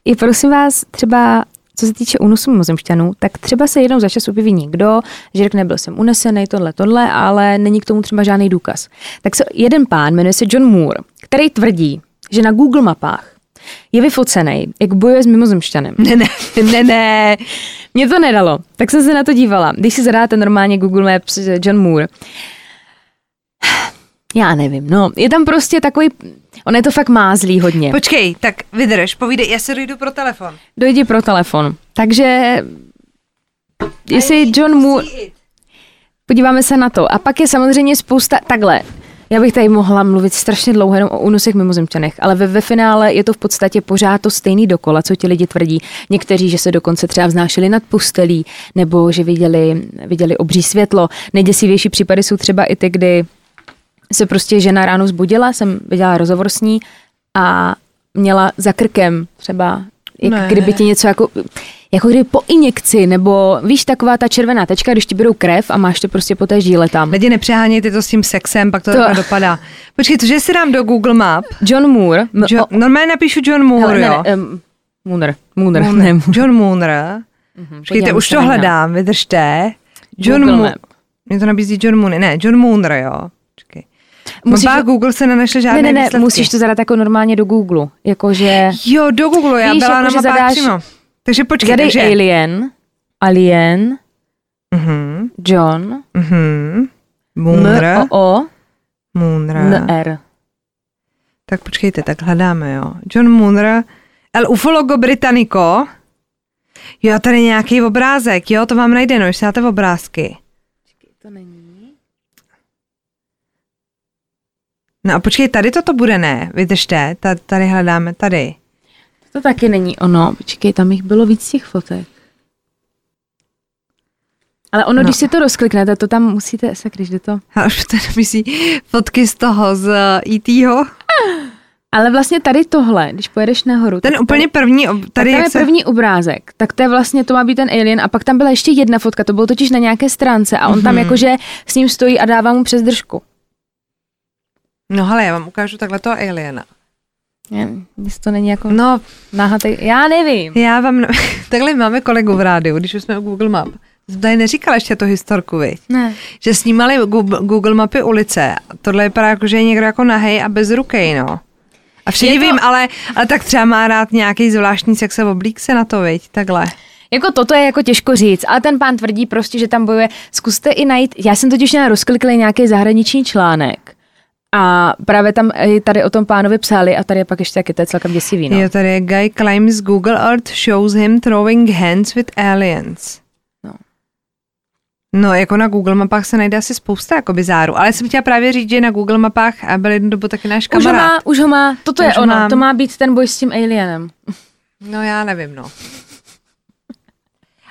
je prosím vás třeba co se týče únosu mimozemšťanů, tak třeba se jednou za čas objeví někdo, že řekne, byl jsem unesený, tohle, tohle, ale není k tomu třeba žádný důkaz. Tak se jeden pán, jmenuje se John Moore, který tvrdí, že na Google mapách je vyfocený, jak bojuje s mimozemšťanem. Ne, ne, ne, ne. Mě to nedalo, tak jsem se na to dívala. Když si zadáte normálně Google Maps John Moore, já nevím, no, je tam prostě takový, on je to fakt mázlý hodně. Počkej, tak vydrž, povídej, já se dojdu pro telefon. Dojdi pro telefon. Takže, jestli John Moore, podíváme se na to. A pak je samozřejmě spousta, takhle, já bych tady mohla mluvit strašně dlouho jenom o únosech mimozemčanech, ale ve, ve finále je to v podstatě pořád to stejný dokola, co ti lidi tvrdí. Někteří, že se dokonce třeba vznášeli nad postelí, nebo že viděli, viděli obří světlo. Nejděsivější případy jsou třeba i ty, kdy se prostě žena ráno zbudila, jsem viděla rozhovor s ní a měla za krkem třeba, jak ne. kdyby ti něco jako, jako kdyby po injekci, nebo víš, taková ta červená tečka, když ti berou krev a máš to prostě po té žíle tam. Lidi nepřehánějte to s tím sexem, pak to, to... dopadá. Počkej, to, že si dám do Google Map. John Moore. Jo, normálně napíšu John Moore, Hele, jo. Ne, um, Mooner. Mooner. Mooner. Ne, John Moore. Mm-hmm, Počkejte, už to hledám, vydržte. John Moore. Mě to nabízí John Moore. Ne, John Moore, jo. Musíš, Mba, Google se nenašel žádné Ne, ne, ne, výsledky. musíš to zadat jako normálně do Google. Jakože... Jo, do Google, já víš, byla jako, na mapách zadáš, přímo. Takže počkej, Zadej takže... Alien, Alien, uh-huh. John, uh-huh. Moonr, M-O-O, Moonr. N-R. Tak počkejte, tak hledáme, jo. John Moonr, El Ufologo Britannico. Jo, tady nějaký obrázek, jo, to vám najde, no, když dáte obrázky. Počkej, to není. No a počkej, tady toto bude ne, vydržte, tady hledáme, tady. To taky není ono, počkej, tam jich bylo víc těch fotek. Ale ono, no. když si to rozkliknete, to tam musíte, se když jde to. A už to myslí fotky z toho, z uh, E.T.ho. Ale vlastně tady tohle, když pojedeš nahoru. Ten tak úplně první, ob- tady tady tam jak je se... první obrázek, tak to je vlastně, to má být ten alien a pak tam byla ještě jedna fotka, to bylo totiž na nějaké stránce a on Mhm. tam jakože s ním stojí a dává mu přes držku. No hele, já vám ukážu takhle toho aliena. Je, Jestli to není jako No, náhatý, já nevím. já vám... Ne... takhle máme kolegu v rádiu, když už jsme u Google Map. Tady neříkala ještě to historku, viď? Ne. Že snímali Google mapy ulice. Tohle vypadá jako, že je někdo jako nahej a bez ruky, no. A všichni to- vím, ale, ale tak třeba má rád nějaký zvláštní sex a oblík se na to, viď? Takhle. Jako toto je jako těžko říct, ale ten pán tvrdí prostě, že tam bojuje. Zkuste i najít, já jsem totiž měla rozklikli nějaký zahraniční článek a právě tam i tady o tom pánovi psali a tady je pak ještě taky, to je celkem děsivý, no. Jo, tady je guy claims Google Earth shows him throwing hands with aliens. No. No, jako na Google mapách se najde asi spousta jako bizáru, ale jsem chtěla právě říct, že na Google mapách byl jednu dobu taky náš Už ho kamarád. má, už ho má, toto Už je ono, mám. to má být ten boj s tím alienem. No já nevím, no.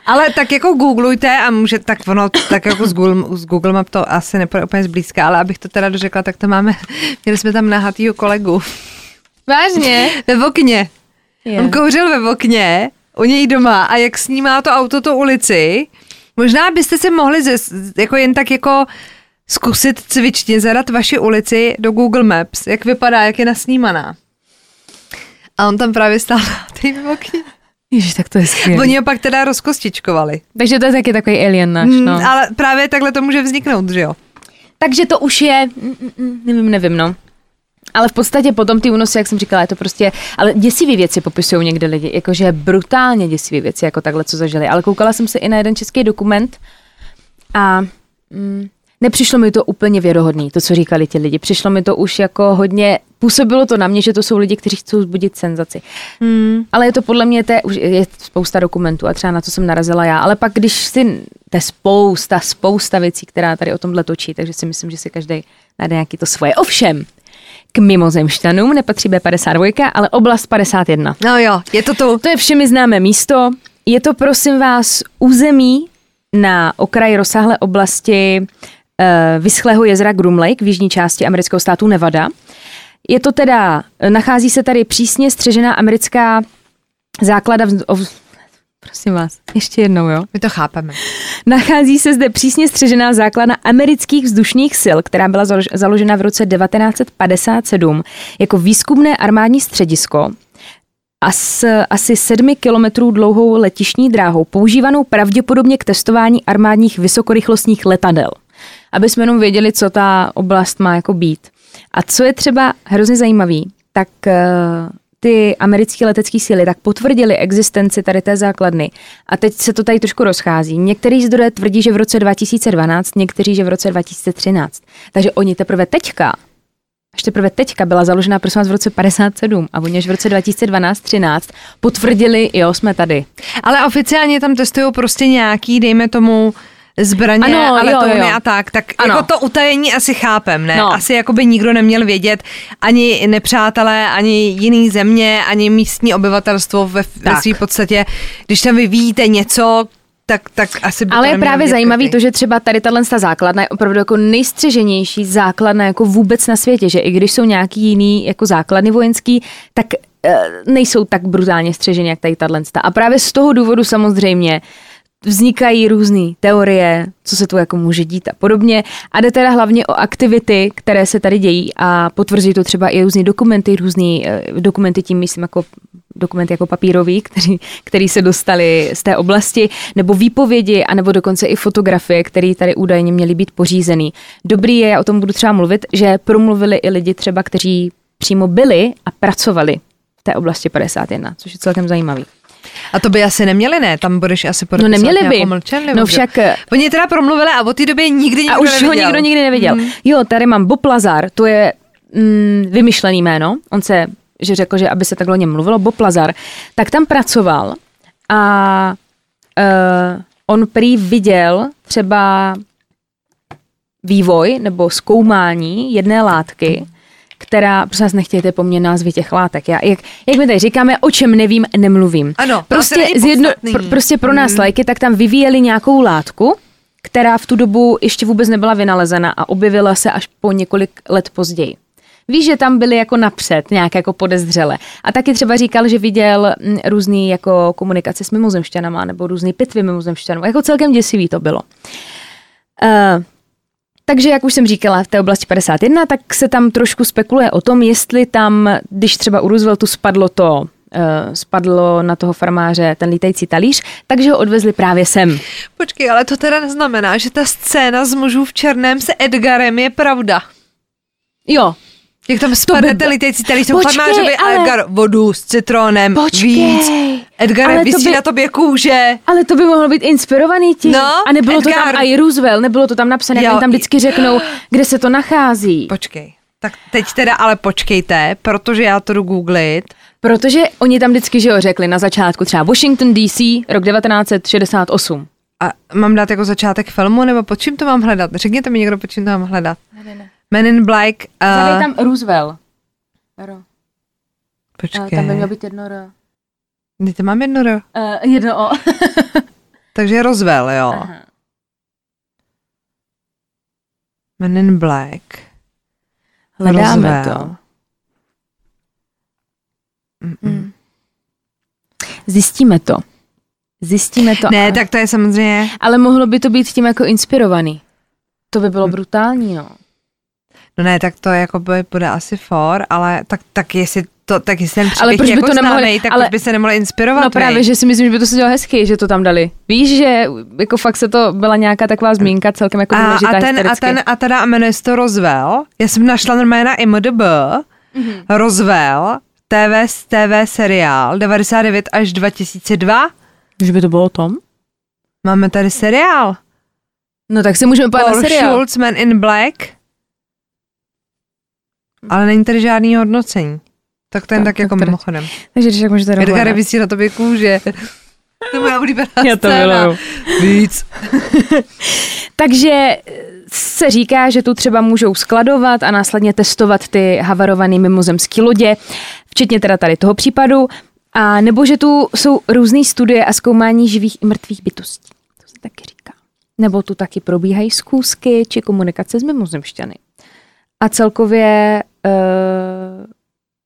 Ale tak jako googlujte a může, tak ono, tak jako z Google, z Google Map to asi nepůjde úplně zblízka, ale abych to teda dořekla, tak to máme, měli jsme tam nahatýho kolegu Vážně? ve okně. Je. On kouřil ve okně, u něj doma a jak snímá to auto tu ulici, možná byste si mohli ze, jako jen tak jako zkusit cvičně zadat vaši ulici do Google Maps, jak vypadá, jak je nasnímaná. A on tam právě stál na té okně. Ježiš, tak to je skvělé. Oni ho pak teda rozkostičkovali. Takže to je taky takový alien náš, Mm, no. Ale právě takhle to může vzniknout, že jo? Takže to už je, mm, mm, mm, nevím, nevím, no. Ale v podstatě potom ty únosy, jak jsem říkala, je to prostě, ale děsivé věci popisují někde lidi, jakože brutálně děsivé věci, jako takhle, co zažili. Ale koukala jsem se i na jeden český dokument a mm, nepřišlo mi to úplně věrohodný, to, co říkali ti lidi. Přišlo mi to už jako hodně, působilo to na mě, že to jsou lidi, kteří chcou zbudit senzaci. Hmm. Ale je to podle mě, to je, už je spousta dokumentů a třeba na to jsem narazila já. Ale pak, když si, to je spousta, spousta věcí, která tady o tomhle točí, takže si myslím, že si každý najde nějaký to svoje. Ovšem, k mimozemšťanům nepatří B52, ale oblast 51. No jo, je to tu. To je všemi známé místo. Je to, prosím vás, území na okraji rozsáhlé oblasti eh, vyschlého jezera Groom Lake v jižní části amerického státu Nevada. Je to teda, nachází se tady přísně střežená americká základa, o, prosím vás, ještě jednou, jo. My to chápeme. Nachází se zde přísně střežená základna amerických vzdušných sil, která byla založ- založena v roce 1957 jako výzkumné armádní středisko a s asi sedmi kilometrů dlouhou letišní dráhou, používanou pravděpodobně k testování armádních vysokorychlostních letadel. Aby jsme jenom věděli, co ta oblast má jako být. A co je třeba hrozně zajímavý, tak eh, ty americké letecké síly tak potvrdili existenci tady té základny. A teď se to tady trošku rozchází. Některý zdroje tvrdí, že v roce 2012, někteří, že v roce 2013. Takže oni teprve teďka, až teprve teďka byla založena prosím vás v roce 57 a oni až v roce 2012-13 potvrdili, jo, jsme tady. Ale oficiálně tam testují prostě nějaký, dejme tomu, zbraně Ano, a jo, letouny jo. a tak, tak Ano. jako to utajení asi chápem, ne? No. Asi jako by nikdo neměl vědět, ani nepřátelé, ani jiný země, ani místní obyvatelstvo ve, ve své podstatě. Když tam vyvíjíte něco, tak, tak asi by Ale to je právě zajímavý to, že třeba tady tahle ta základna je opravdu jako nejstřeženější základna jako vůbec na světě, že i když jsou nějaký jiný jako základny vojenský, tak eh, nejsou tak brutálně střeženy, jak tady tahle. A právě z toho důvodu samozřejmě vznikají různé teorie, co se tu jako může dít a podobně. A jde teda hlavně o aktivity, které se tady dějí a potvrzují to třeba i různé dokumenty, různé eh, dokumenty, tím myslím jako dokumenty jako papírový, který, který se dostali z té oblasti, nebo výpovědi, anebo dokonce i fotografie, které tady údajně měly být pořízený. Dobrý je, já o tom budu třeba mluvit, že promluvili i lidi třeba, kteří přímo byli a pracovali v té oblasti 51, což je celkem zajímavý. A to by asi neměli, ne? Tam budeš asi No neměli by. No však Oni teda promluvili a od té doby nikdy nikdo a už neviděl. ho nikdo nikdy neviděl. Mhm. Jo, tady mám Bob Lazar, to je mm, vymyšlený jméno. On se, že řekl, že aby se takhle o něm mluvilo, Bob Lazar, tak tam pracoval a uh, on prý viděl třeba vývoj nebo zkoumání jedné látky, která, prosím vás, nechtějte po mně názvy těch látek. Já, jak, jak my tady říkáme, o čem nevím, nemluvím. Ano, prostě, zjedno, pr- prostě pro nás lajky, tak tam vyvíjeli nějakou látku, která v tu dobu ještě vůbec nebyla vynalezena a objevila se až po několik let později. Víš, že tam byli jako napřed, nějak jako podezřele. A taky třeba říkal, že viděl mm, různý jako komunikace s mimozemšťanama nebo různý pitvy mimozemšťanů. Jako celkem děsivý to bylo. Uh, takže, jak už jsem říkala, v té oblasti 51, tak se tam trošku spekuluje o tom, jestli tam, když třeba u Rooseveltu spadlo to uh, spadlo na toho farmáře ten lítající talíř, takže ho odvezli právě sem. Počkej, ale to teda neznamená, že ta scéna z mužů v černém se Edgarem je pravda. Jo, Jak tam spadne ten lítající talíř, jsou farmářovi a ale- Edgar vodu s citronem, Počkej, víc. Edgar to vysí by- na tobě kůže. ale to by mohlo být inspirovaný tím. No, a nebylo to Edgar. tam i Roosevelt, nebylo to tam napsané, jak Jo. tam vždycky řeknou, kde se to nachází. Počkej. Tak teď teda ale počkejte, protože já to jdu googlit. Protože oni tam vždycky, že jo, řekli na začátku třeba Washington DC, rok 1968. A mám dát jako začátek filmu, nebo pod čím to mám hledat? Řekněte mi někdo, pod čím to mám hledat. Men in Black. Zadej Uh, tam Roosevelt. Ro. počkej. Tam by mělo být jedno R. Teď to mám jedno, ro. Uh, jedno O. Takže Roswell, jo. Aha. Men in Black. Hledáme Roswell. to. Mm-mm. Zjistíme to. Zjistíme to. Ne, ale, tak to je samozřejmě... ale mohlo by to být tím jako inspirovaný. To by bylo brutální, no. No ne, tak to jako by bude asi for, ale tak, tak jestli to, tak jestli ten příběh Ale proč by jako to nemohli- známej, tak ale- by se nemohli inspirovat? No právě, vej? že si myslím, že by to se dělalo hezky, že to tam dali. Víš, že jako fakt se to byla nějaká taková zmínka celkem jako a, důležitá a, ten, a ten, a teda jmenuje se to Roswell. Já jsem našla normálně na IMDb Mhm. mm-hmm. Roswell, TV, TV seriál 99 až 2002. Že by to bylo o tom? Máme tady seriál. No tak si můžeme podívat na seriál. Schultz, Man in Black. Ale není tady žádný hodnocení. Tak to jen Tak, tak, jako tak mimochodem. Takže když tak můžete Edgar dohledat. vysí na tobě kůže. To je moje oblíbená Já to miluju. Víc. Takže eh, se říká, že tu třeba můžou skladovat a následně testovat ty havarované mimozemské lodě, včetně teda tady toho případu, a nebo že tu jsou různé studie a zkoumání živých i mrtvých bytostí. To se taky říká. Nebo tu taky probíhají zkoušky či komunikace s mimozemšťany. A celkově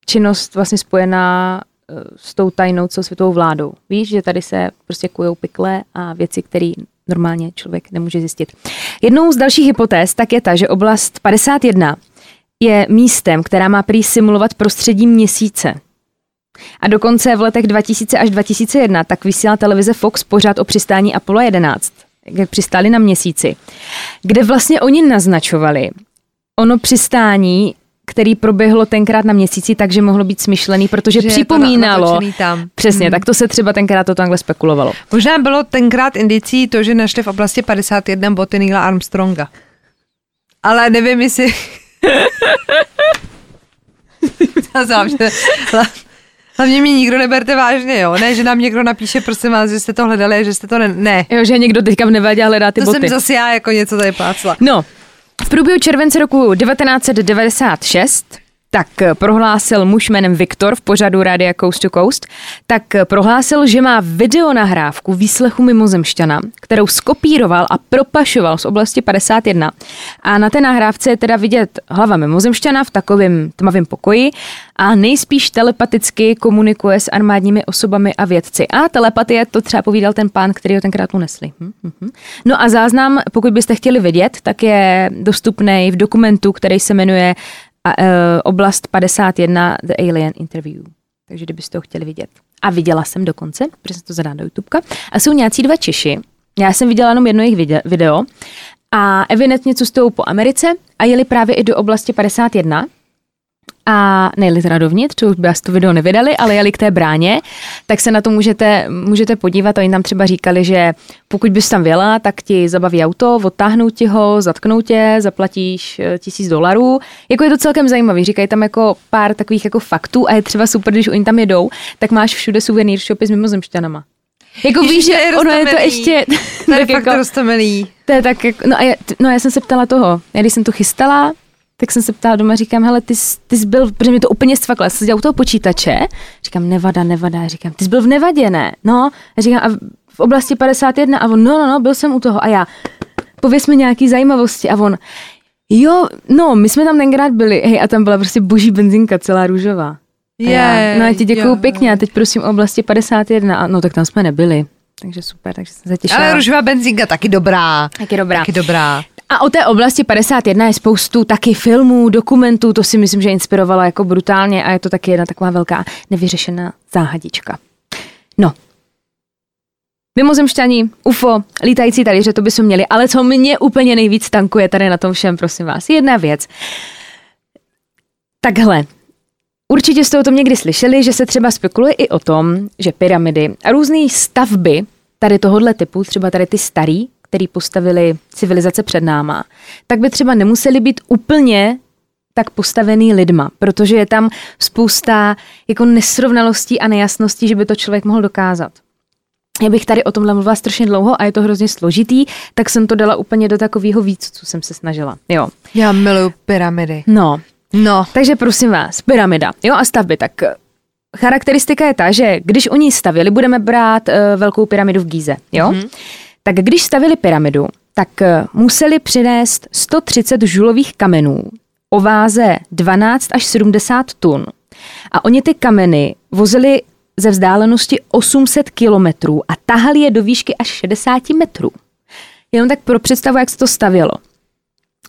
činnost vlastně spojená eh, s tou tajnou celosvětovou vládou. Víš, že tady se prostě kujou pikle a věci, které normálně člověk nemůže zjistit. Jednou z dalších hypotéz tak je ta, že oblast 51 je místem, která má prý simulovat prostředí měsíce. A dokonce v letech 2000 až 2001 tak vysílala televize Fox pořád o přistání Apollo 11, jak přistáli na měsíci, kde vlastně oni naznačovali ono přistání, který proběhlo tenkrát na měsíci, takže mohlo být smyšlený, protože Že je to připomínalo, natočený tam. Přesně, Hmm. tak to se třeba tenkrát to takhle spekulovalo. Možná bylo tenkrát indicí to, že našli v oblasti 51 boty Neila Armstronga. Ale nevím, jestli... Hlavně mě nikdo neberte vážně, jo? Ne, že nám někdo napíše, prosím vás, že jste to hledali, že jste to ne... Ne, Jo, že někdo teďka v nevadě hledá ty to boty. jsem zase já jako něco tady plácla. No, v průběhu července roku 1996 tak prohlásil muž jménem Viktor v pořadu Rádia Coast to Coast, tak prohlásil, že má videonahrávku výslechu mimozemšťana, kterou skopíroval a propašoval z oblasti 51. A na té nahrávce je teda vidět hlava mimozemšťana v takovém tmavém pokoji a nejspíš telepaticky komunikuje s armádními osobami a vědci. A telepatie to třeba povídal ten pán, který ho tenkrát unesli. Hm, hm, hm. No a záznam, pokud byste chtěli vidět, tak je dostupný v dokumentu, který se jmenuje a, e, Oblast 51 The Alien Interview. Takže kdybyste ho chtěli vidět. A viděla jsem dokonce, protože jsem to zadá do YouTubeka. A jsou nějací dva Češi. Já jsem viděla jenom jedno jejich vide- video. A evidentně cestují po Americe a jeli právě i do oblasti 51 a nejeli teda dovnitř, to už by asi to video nevydali, ale jeli k té bráně, tak se na to můžete, můžete podívat. Oni tam třeba říkali, že pokud bys tam věla, tak ti zabaví auto, odtáhnou ti ho, zatknou tě, zaplatíš eh, tisíc dolarů. Jako je to celkem zajímavý, říkají tam jako pár takových jako faktů a je třeba super, když oni tam jedou, tak máš všude suvenýr shopy s mimozemšťanama. Jako Ježiš, víš, že je ono je to ještě... To je tak fakt jako- roztomilý. to je tak jako, no a já, no a já jsem se ptala toho, já když jsem to chystala, tak jsem se ptala doma, říkám, hele, ty, jsi- ty jsi byl, protože mě to úplně stvaklo, já jsem seděla u toho počítače, říkám, nevada, nevada, říkám, ty jsi byl v Nevadě, ne? No, já říkám, a v- oblasti 51, a on, no, no, no, byl jsem u toho, a já, pověs mi nějaký zajímavosti, a on, Jo, no, my jsme tam tenkrát byli, hej, a tam byla prostě boží benzinka celá růžová. A já, no já ti děkuju jo. pěkně a teď prosím o oblasti 51, a no tak tam jsme nebyli. Takže super, takže jsem se těšila. Ale růžová benzinka taky dobrá. Taky dobrá. Taky dobrá. A o té oblasti 51 je spoustu taky filmů, dokumentů, to si myslím, že inspirovalo jako brutálně a je to taky jedna taková velká nevyřešená záhadička. No. Mimozemšťani, UFO, lítající talíře, to by jsme měli, ale co mě úplně nejvíc tankuje tady na tom všem, prosím vás, jedna věc. Takhle, Určitě jste o tom někdy slyšeli, že se třeba spekuluje i o tom, že pyramidy a různé stavby tady tohohle typu, třeba tady ty starý, který postavili civilizace před náma, tak by třeba nemuseli být úplně tak postavený lidma, protože je tam spousta jako nesrovnalostí a nejasností, že by to člověk mohl dokázat. Já bych tady o tomhle mluvila strašně dlouho a je to hrozně složitý, tak jsem to dala úplně do takového víc, co jsem se snažila. Jo. Já miluju pyramidy. No, No. takže prosím vás, pyramida, jo, a stavby, tak eh, charakteristika je ta, že když oni stavili, budeme brát uh, velkou pyramidu v Gíze, jo, mm-hmm. Tak když stavili pyramidu, tak uh, museli přinést 130 žulových kamenů o váze 12 až 70 tun. A oni ty kameny vozili ze vzdálenosti 800 kilometrů a tahali je do výšky až 60 metrů. Jenom tak pro představu, jak se to stavělo.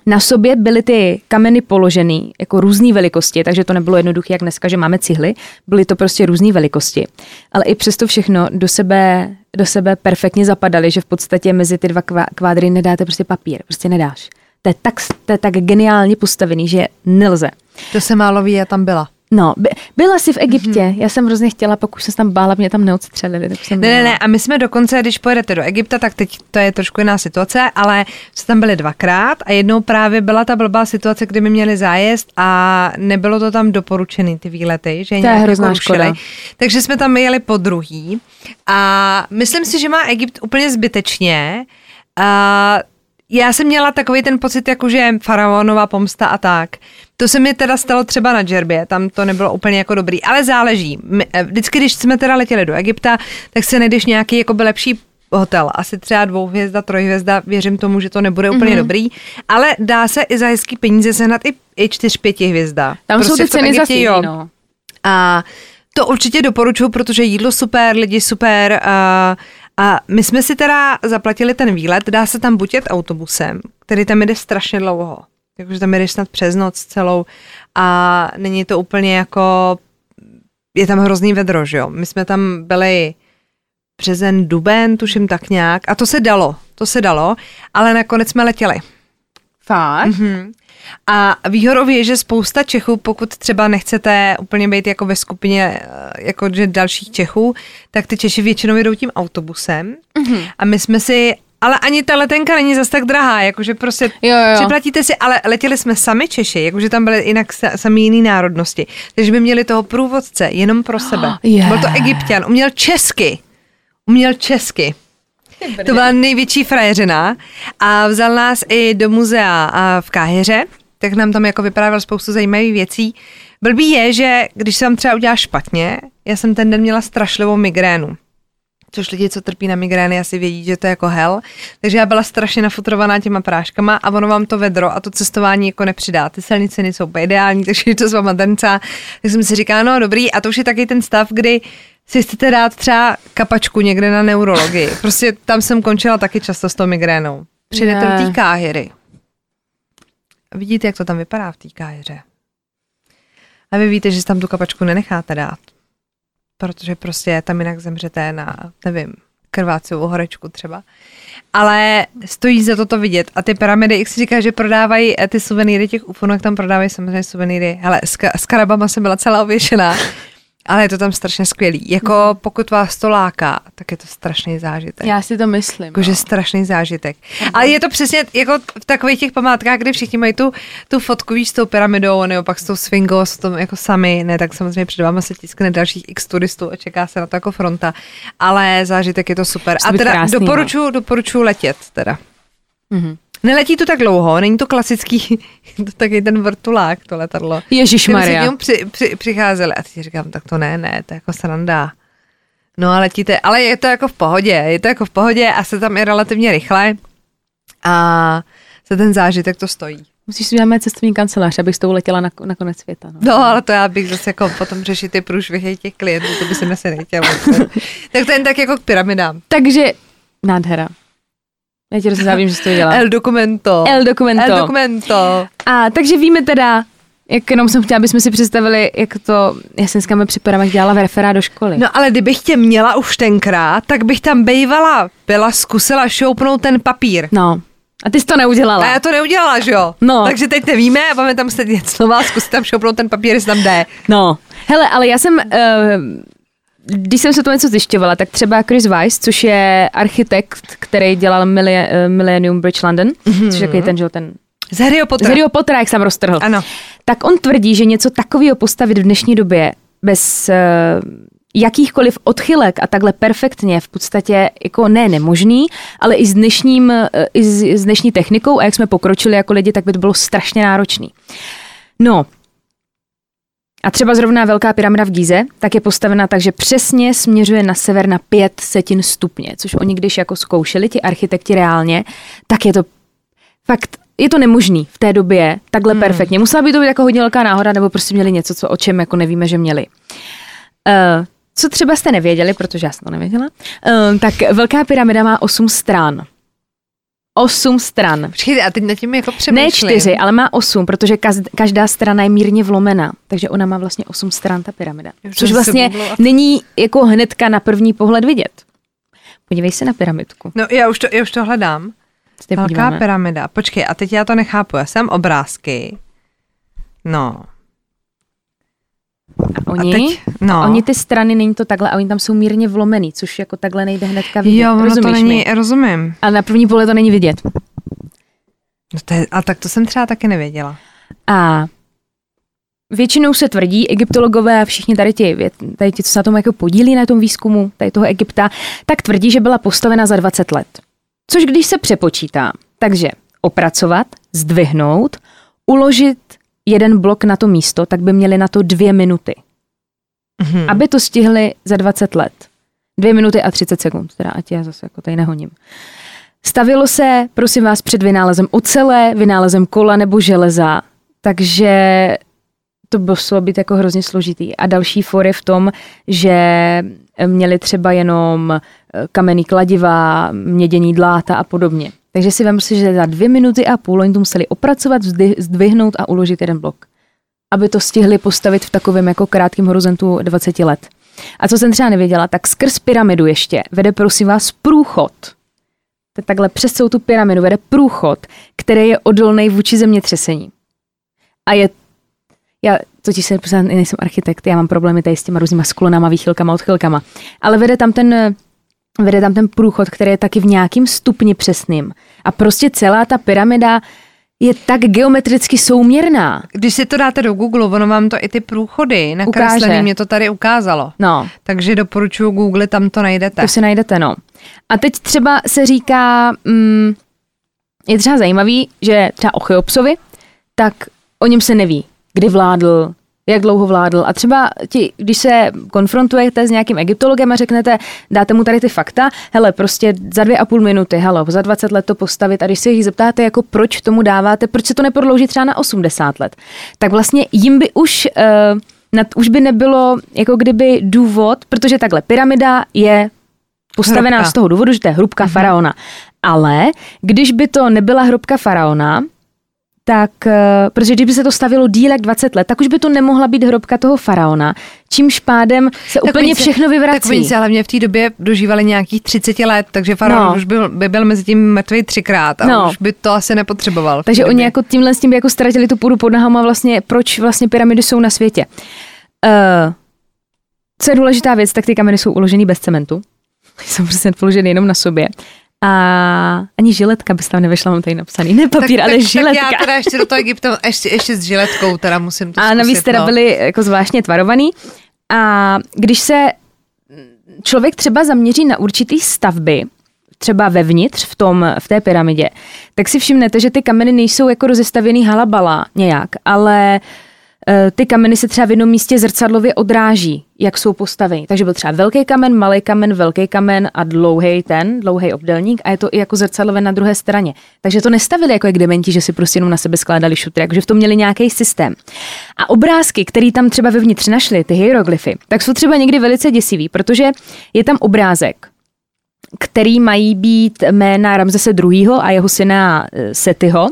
Na sobě byly ty kameny položený jako různé velikosti, takže to nebylo jednoduché, jak dneska, že máme cihly. Byly to prostě různé velikosti. Ale i přesto všechno do sebe, do sebe perfektně zapadaly, že v podstatě mezi ty dva kvá- kvádry nedáte prostě papír. Prostě nedáš. To je tak, to je tak geniálně postavený, že nelze. To se málo ví, já tam byla. No, by, byla jsi v Egyptě. Mm-hmm. Já jsem hrozně chtěla, pokud jsem se tam bála, mě tam neodstřelili. Tak jsem Ne, ne, ne, a my jsme dokonce, když pojedete do Egypta, tak teď to je trošku jiná situace, ale jsme tam byli dvakrát a jednou právě byla ta blbá situace, kdy my měli zájezd a nebylo to tam doporučený ty výlety, že To je hrozná jako škoda. Takže jsme tam jeli po druhý a myslím si, že má Egypt úplně zbytečně. A já jsem měla takový ten pocit, jako že faraonová pomsta a tak. To se mi teda stalo třeba na Džerbě, tam to nebylo úplně jako dobrý, ale záleží. My, eh, vždycky, když jsme teda letěli do Egypta, tak se nejdeš nějaký jako by lepší hotel, asi třeba dvouhvězda, trojhvězda, věřím tomu, že to nebude úplně mm-hmm. dobrý, ale dá se i za hezký peníze sehnat i, i čtyř, pěti hvězda. Tam jsou ty tom ceny Egyptě, za jo. no. A to určitě doporučuji, protože jídlo super, lidi super. A, a my jsme si teda zaplatili ten výlet, dá se tam buď jet autobusem, který tam jede strašně dlouho. Jakože tam jedeš snad přes noc celou a není to úplně jako, je tam hrozný vedro, že jo. My jsme tam byli březen, duben, tuším tak nějak a to se dalo, to se dalo, ale nakonec jsme letěli. Fakt? Mhm. A výhodou je, že spousta Čechů, pokud třeba nechcete úplně být jako ve skupině eh, jako že dalších Čechů, tak ty Češi většinou jedou tím autobusem. Mm-hmm. A my jsme si, ale ani ta letenka není zas tak drahá, jakože prostě Jo, jo. připlatíte si, ale letěli jsme sami Češi, jakože tam byly jinak sa, sami jiný národnosti. Takže by měli toho průvodce jenom pro sebe. Yeah. Byl to egyptian, uměl česky. Uměl česky. To byla největší frajeřina a vzal nás i do muzea v Káhyře, tak nám tam jako vyprávěl spoustu zajímavých věcí. Blbý je, že když se vám třeba udělá špatně, já jsem ten den měla strašlivou migrénu. Což lidi, co trpí na migrény, asi vědí, že to je jako hell. Takže já byla strašně nafutrovaná těma práškama a ono vám to vedro a to cestování jako nepřidá. Ty silnice nejsou ideální, takže je to s váma drncá. Tak jsem si říkala, no dobrý, a to už je taky ten stav, kdy si chcete dát třeba kapačku někde na neurologii. Prostě tam jsem končila taky často s tou migrénou. Přijdete Ne. do té káhyry. A vidíte, jak to tam vypadá v té káhyře. A vy víte, že si tam tu kapačku nenecháte dát. Protože prostě tam jinak zemřete na, nevím, krvácovou horečku třeba. Ale stojí za to to vidět. A ty pyramidy, jak si říká, že prodávají eh, ty suvenýry těch ufonů, tam prodávají samozřejmě suvenýry. Hele, s, ka- s karabama jsem byla celá ověšená. Ale je to tam strašně skvělý. Jako pokud vás to láká, tak je to strašný zážitek. Já si to myslím. Jakože strašný zážitek. Ale je to přesně jako v takových těch památkách, kdy všichni mají tu, tu fotku víš, s tou pyramidou, nebo pak s tou swingou, s tom jako sami, ne, tak samozřejmě před váma se tiskne dalších x turistů a čeká se na to jako fronta. Ale zážitek je to super. Musí A teda krásný, no. doporučuji, doporučuji letět teda. Mhm. Neletí to tak dlouho, není to klasický, to taky ten vrtulák, to letadlo. Si k němu při, při, přicházeli a teď říkám, tak to ne, ne, to je jako sranda. No a letíte, ale je to jako v pohodě, je to jako v pohodě a se tam i relativně rychle a za ten zážitek to stojí. Musíš si udělat cestovní kancelář, abych s tou letěla na, na konec světa. No. No, ale to já bych zase jako potom řešit ty průšvihy těch klientů, to by se mi asi nechtělo. tak to jen tak jako k pyramidám. Takže nádhera. Já ti rozumím, že jsi to dělá. El documento. El documento. El documento. A takže víme teda, jak jenom jsem chtěla, abychom si představili, jak to, já jsem dneska připadám, jak dělala referát do školy. No ale kdybych tě měla už tenkrát, tak bych tam bejvala, byla, zkusila šoupnout ten papír. No. A ty jsi to neudělala. A já to neudělala, že jo? No. Takže teď nevíme a máme tam sedět znova, zkusit tam šoupnout ten papír, jestli tam jde. No. Hele, ale já jsem, uh, když jsem se to něco zjišťovala, tak třeba Chris Weiss, což je architekt, který dělal uh, Millennium Bridge London, mm-hmm. což je takový ten, že jo, ten Z Harryho Pottera. z Harryho Pottera, jak jsem roztrhl. Ano. Tak on tvrdí, že něco takového postavit v dnešní době bez uh, jakýchkoliv odchylek a takhle perfektně v podstatě jako ne nemožný, ale i s, dnešním, eh, i s, s dnešní technikou a jak jsme pokročili jako lidi, tak by to bylo strašně náročný. No, a třeba zrovna Velká pyramida v Gize, tak je postavena tak, že přesně směřuje na sever na pět setin stupně, což oni když jako zkoušeli ti architekti reálně, tak je to fakt, je to nemožný v té době takhle hmm. perfektně. Musela by to být jako hodně velká náhoda, nebo prostě měli něco, co o čem jako nevíme, že měli. Uh, co třeba jste nevěděli, protože já jsem to nevěděla, uh, tak Velká pyramida má osm stran. Osm stran. Počkejte, a teď nad tím jako Ne přemýšlím. čtyři, ale má osm, protože každá strana je mírně vlomená. Takže ona má vlastně osm stran, ta pyramida. Už Což vlastně není jako hnedka na první pohled vidět. Podívej se na pyramidku. No já už to, já už to hledám. Velká podíváme. pyramida. Počkej, a teď já to nechápu. Já jsem obrázky. No. A oni, A teď, no. oni ty strany, není to takhle, a oni tam jsou mírně vlomený, což jako takhle nejde hnedka vidět. Jo, ono to není, mi? rozumím. A na první pohled to není vidět. No to je, a tak to jsem třeba taky nevěděla. A většinou se tvrdí, egyptologové a všichni tady ti, tady ti, co se na tom jako podílí na tom výzkumu tady toho Egypta, tak tvrdí, že byla postavena za 20 let. Což když se přepočítá, takže opracovat, zdvihnout, uložit jeden blok na to místo, tak by měli na to dvě minuty. Mhm. Aby to stihli za 20 let. Dvě minuty a 30 sekund, teda ať já zase jako tady nehoním. Stavilo se, prosím vás, před vynálezem ocele, vynálezem kola nebo železa, takže to muselo být jako hrozně složitý. A další for je v tom, že měli třeba jenom eh, kamenný kladiva, mědění dláta a podobně. Takže si vem si, že za dvě minuty a půl oni to museli opracovat, zdvihnout a uložit jeden blok. Aby to stihli postavit v takovém jako krátkém horizontu 20 let. A co jsem třeba nevěděla, tak skrz pyramidu ještě vede prosím vás průchod. Tak takhle přes celou tu pyramidu vede průchod, který je odolný vůči zemětřesení. A je já totiž jsem, nejsem architekt, já mám problémy tady s těma různýma sklonama, výchylkama, odchylkama. Ale vede tam ten, vede tam ten průchod, který je taky v nějakým stupni přesným. A prostě celá ta pyramida je tak geometricky souměrná. Když si to dáte do Google, ono vám to i ty průchody nakreslený, mě to tady ukázalo. No, Takže doporučuji Google, tam to najdete. to si najdete, no. A teď třeba se říká, mm, je třeba zajímavý, že třeba o Cheopsovi, tak o něm se neví, kdy vládl, jak dlouho vládl. A třeba ti, když se konfrontujete s nějakým egyptologem a řeknete, dáte mu tady ty fakta, hele, prostě za dvě a půl minuty, halo, za 20 let to postavit a když se jich zeptáte, jako proč tomu dáváte, proč se to neprodlouží třeba na 80 let, tak vlastně jim by už, uh, nad, už by nebylo jako kdyby důvod, protože takhle pyramida je postavená Hrobka. z toho důvodu, že to je hrubka mm-hmm. faraona. Ale když by to nebyla hrobka faraona, tak, eh, protože kdyby se to stavilo díl jak 20 let, tak už by to nemohla být hrobka toho faraona, čímž pádem se Tak úplně se- všechno Tak vyvrací. oni se hlavně v té době dožívali nějakých 30 let, takže faraon No. už byl, by byl mezi tím mrtvý třikrát a No. už by to asi nepotřeboval. Takže oni jako tímhle s tím by jako ztratili tu půdu pod nohama vlastně, proč vlastně pyramidy jsou na světě. Uh, co je důležitá věc, tak ty kameny jsou uloženy bez cementu. Jsou prostě položeny jenom na sobě. A ani žiletka by tam nevešla, mám tady napsaný. Ne papír, ale tak, žiletka. Tak já teda ještě do toho Egypta, ještě, ještě s žiletkou teda musím to A navíc teda no. byli jako zvláštně tvarovaný. A když se člověk třeba zaměří na určitý stavby, třeba vevnitř v, tom, v té pyramidě, tak si všimnete, že ty kameny nejsou jako rozestavěný halabala nějak, ale eh, ty kameny se třeba v jednom místě zrcadlově odráží, jak jsou postaveni. Takže byl třeba velký kamen, malý kamen, velký kamen a dlouhý ten, dlouhý obdelník a je to i jako zrcadlové na druhé straně. Takže to nestavili jako jak dementi, že si prostě jenom na sebe skládali šutry, jakože v tom měli nějaký systém. A obrázky, které tam třeba vevnitř našli, ty hieroglyfy, tak jsou třeba někdy velice děsivý, protože je tam obrázek, který mají být jména Ramzese II. a jeho syna eh, Setyho,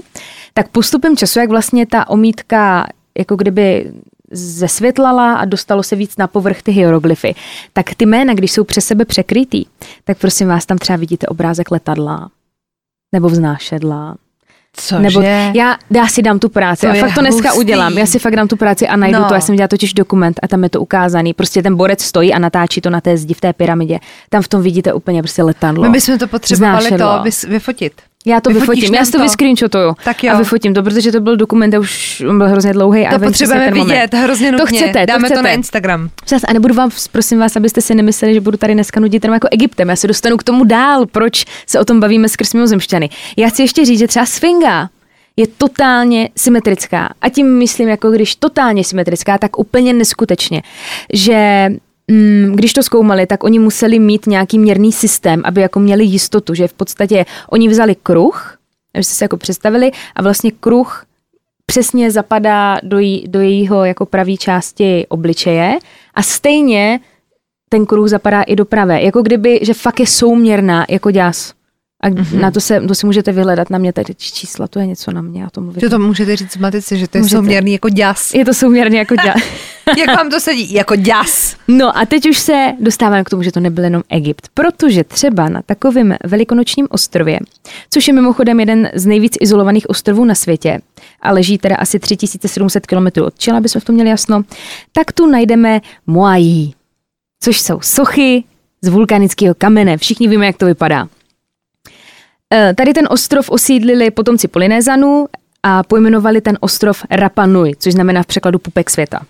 tak postupem času, jak vlastně ta omítka jako kdyby zesvětlala a dostalo se víc na povrch ty hieroglyfy, tak ty jména, když jsou přes sebe překrytý, tak prosím vás, tam třeba vidíte obrázek letadla nebo vznášedla, Cože? nebo já, já si dám tu práci To a fakt to dneska hustý. udělám. Já si fakt dám tu práci a najdu No. to. Já jsem dělala totiž dokument a tam je to ukázaný. Prostě ten borec stojí a natáčí to na té zdi v té pyramidě. Tam v tom vidíte úplně prostě letadlo. My bychom to potřebovali to vys- vyfotit. Já to Vyfotíš vyfotím, já si to to? vyscreenshotuju Tak jo. a vyfotím to, protože to byl dokument, a už byl hrozně dlouhý. a To přesně potřebujeme ten moment. vidět, hrozně To nutně. chcete, to Dáme to, chcete. na Instagram. Přes, a nebudu vám, prosím vás, abyste si nemysleli, že budu tady dneska nudit jenom jako Egyptem. Já se dostanu k tomu dál, proč se o tom bavíme skrz mimozemšťany. Já chci ještě říct, že třeba Sfinga je totálně symetrická. A tím myslím, jako když totálně symetrická, tak úplně neskutečně. Že když to zkoumali, tak oni museli mít nějaký měrný systém, aby jako měli jistotu, že v podstatě oni vzali kruh, abyste si jako představili, a vlastně kruh přesně zapadá do, jí, do jejího jako pravý části obličeje a stejně ten kruh zapadá i do pravé. Jako kdyby, že fakt je souměrná jako děs. A mm-hmm. na to, se, to si můžete vyhledat na mě tady čísla, to je něco na mě, já to mluvím. To můžete říct matici, že to je Můžete. souměrný jako děs. Je to souměrně jako děs. Jak vám to sedí? Jako děs. No a teď už se dostáváme k tomu, že to nebyl jenom Egypt, protože třeba na takovém velikonočním ostrově, což je mimochodem jeden z nejvíc izolovaných ostrovů na světě a leží teda asi 3700 km od Čila, aby jsme v tom měli jasno, tak tu najdeme Moai, což jsou sochy z vulkanického kamene. Všichni víme, jak to vypadá. E, Tady ten ostrov osídlili potomci Polynézanů a pojmenovali ten ostrov Rapa Nui, což znamená v překladu pupek světa.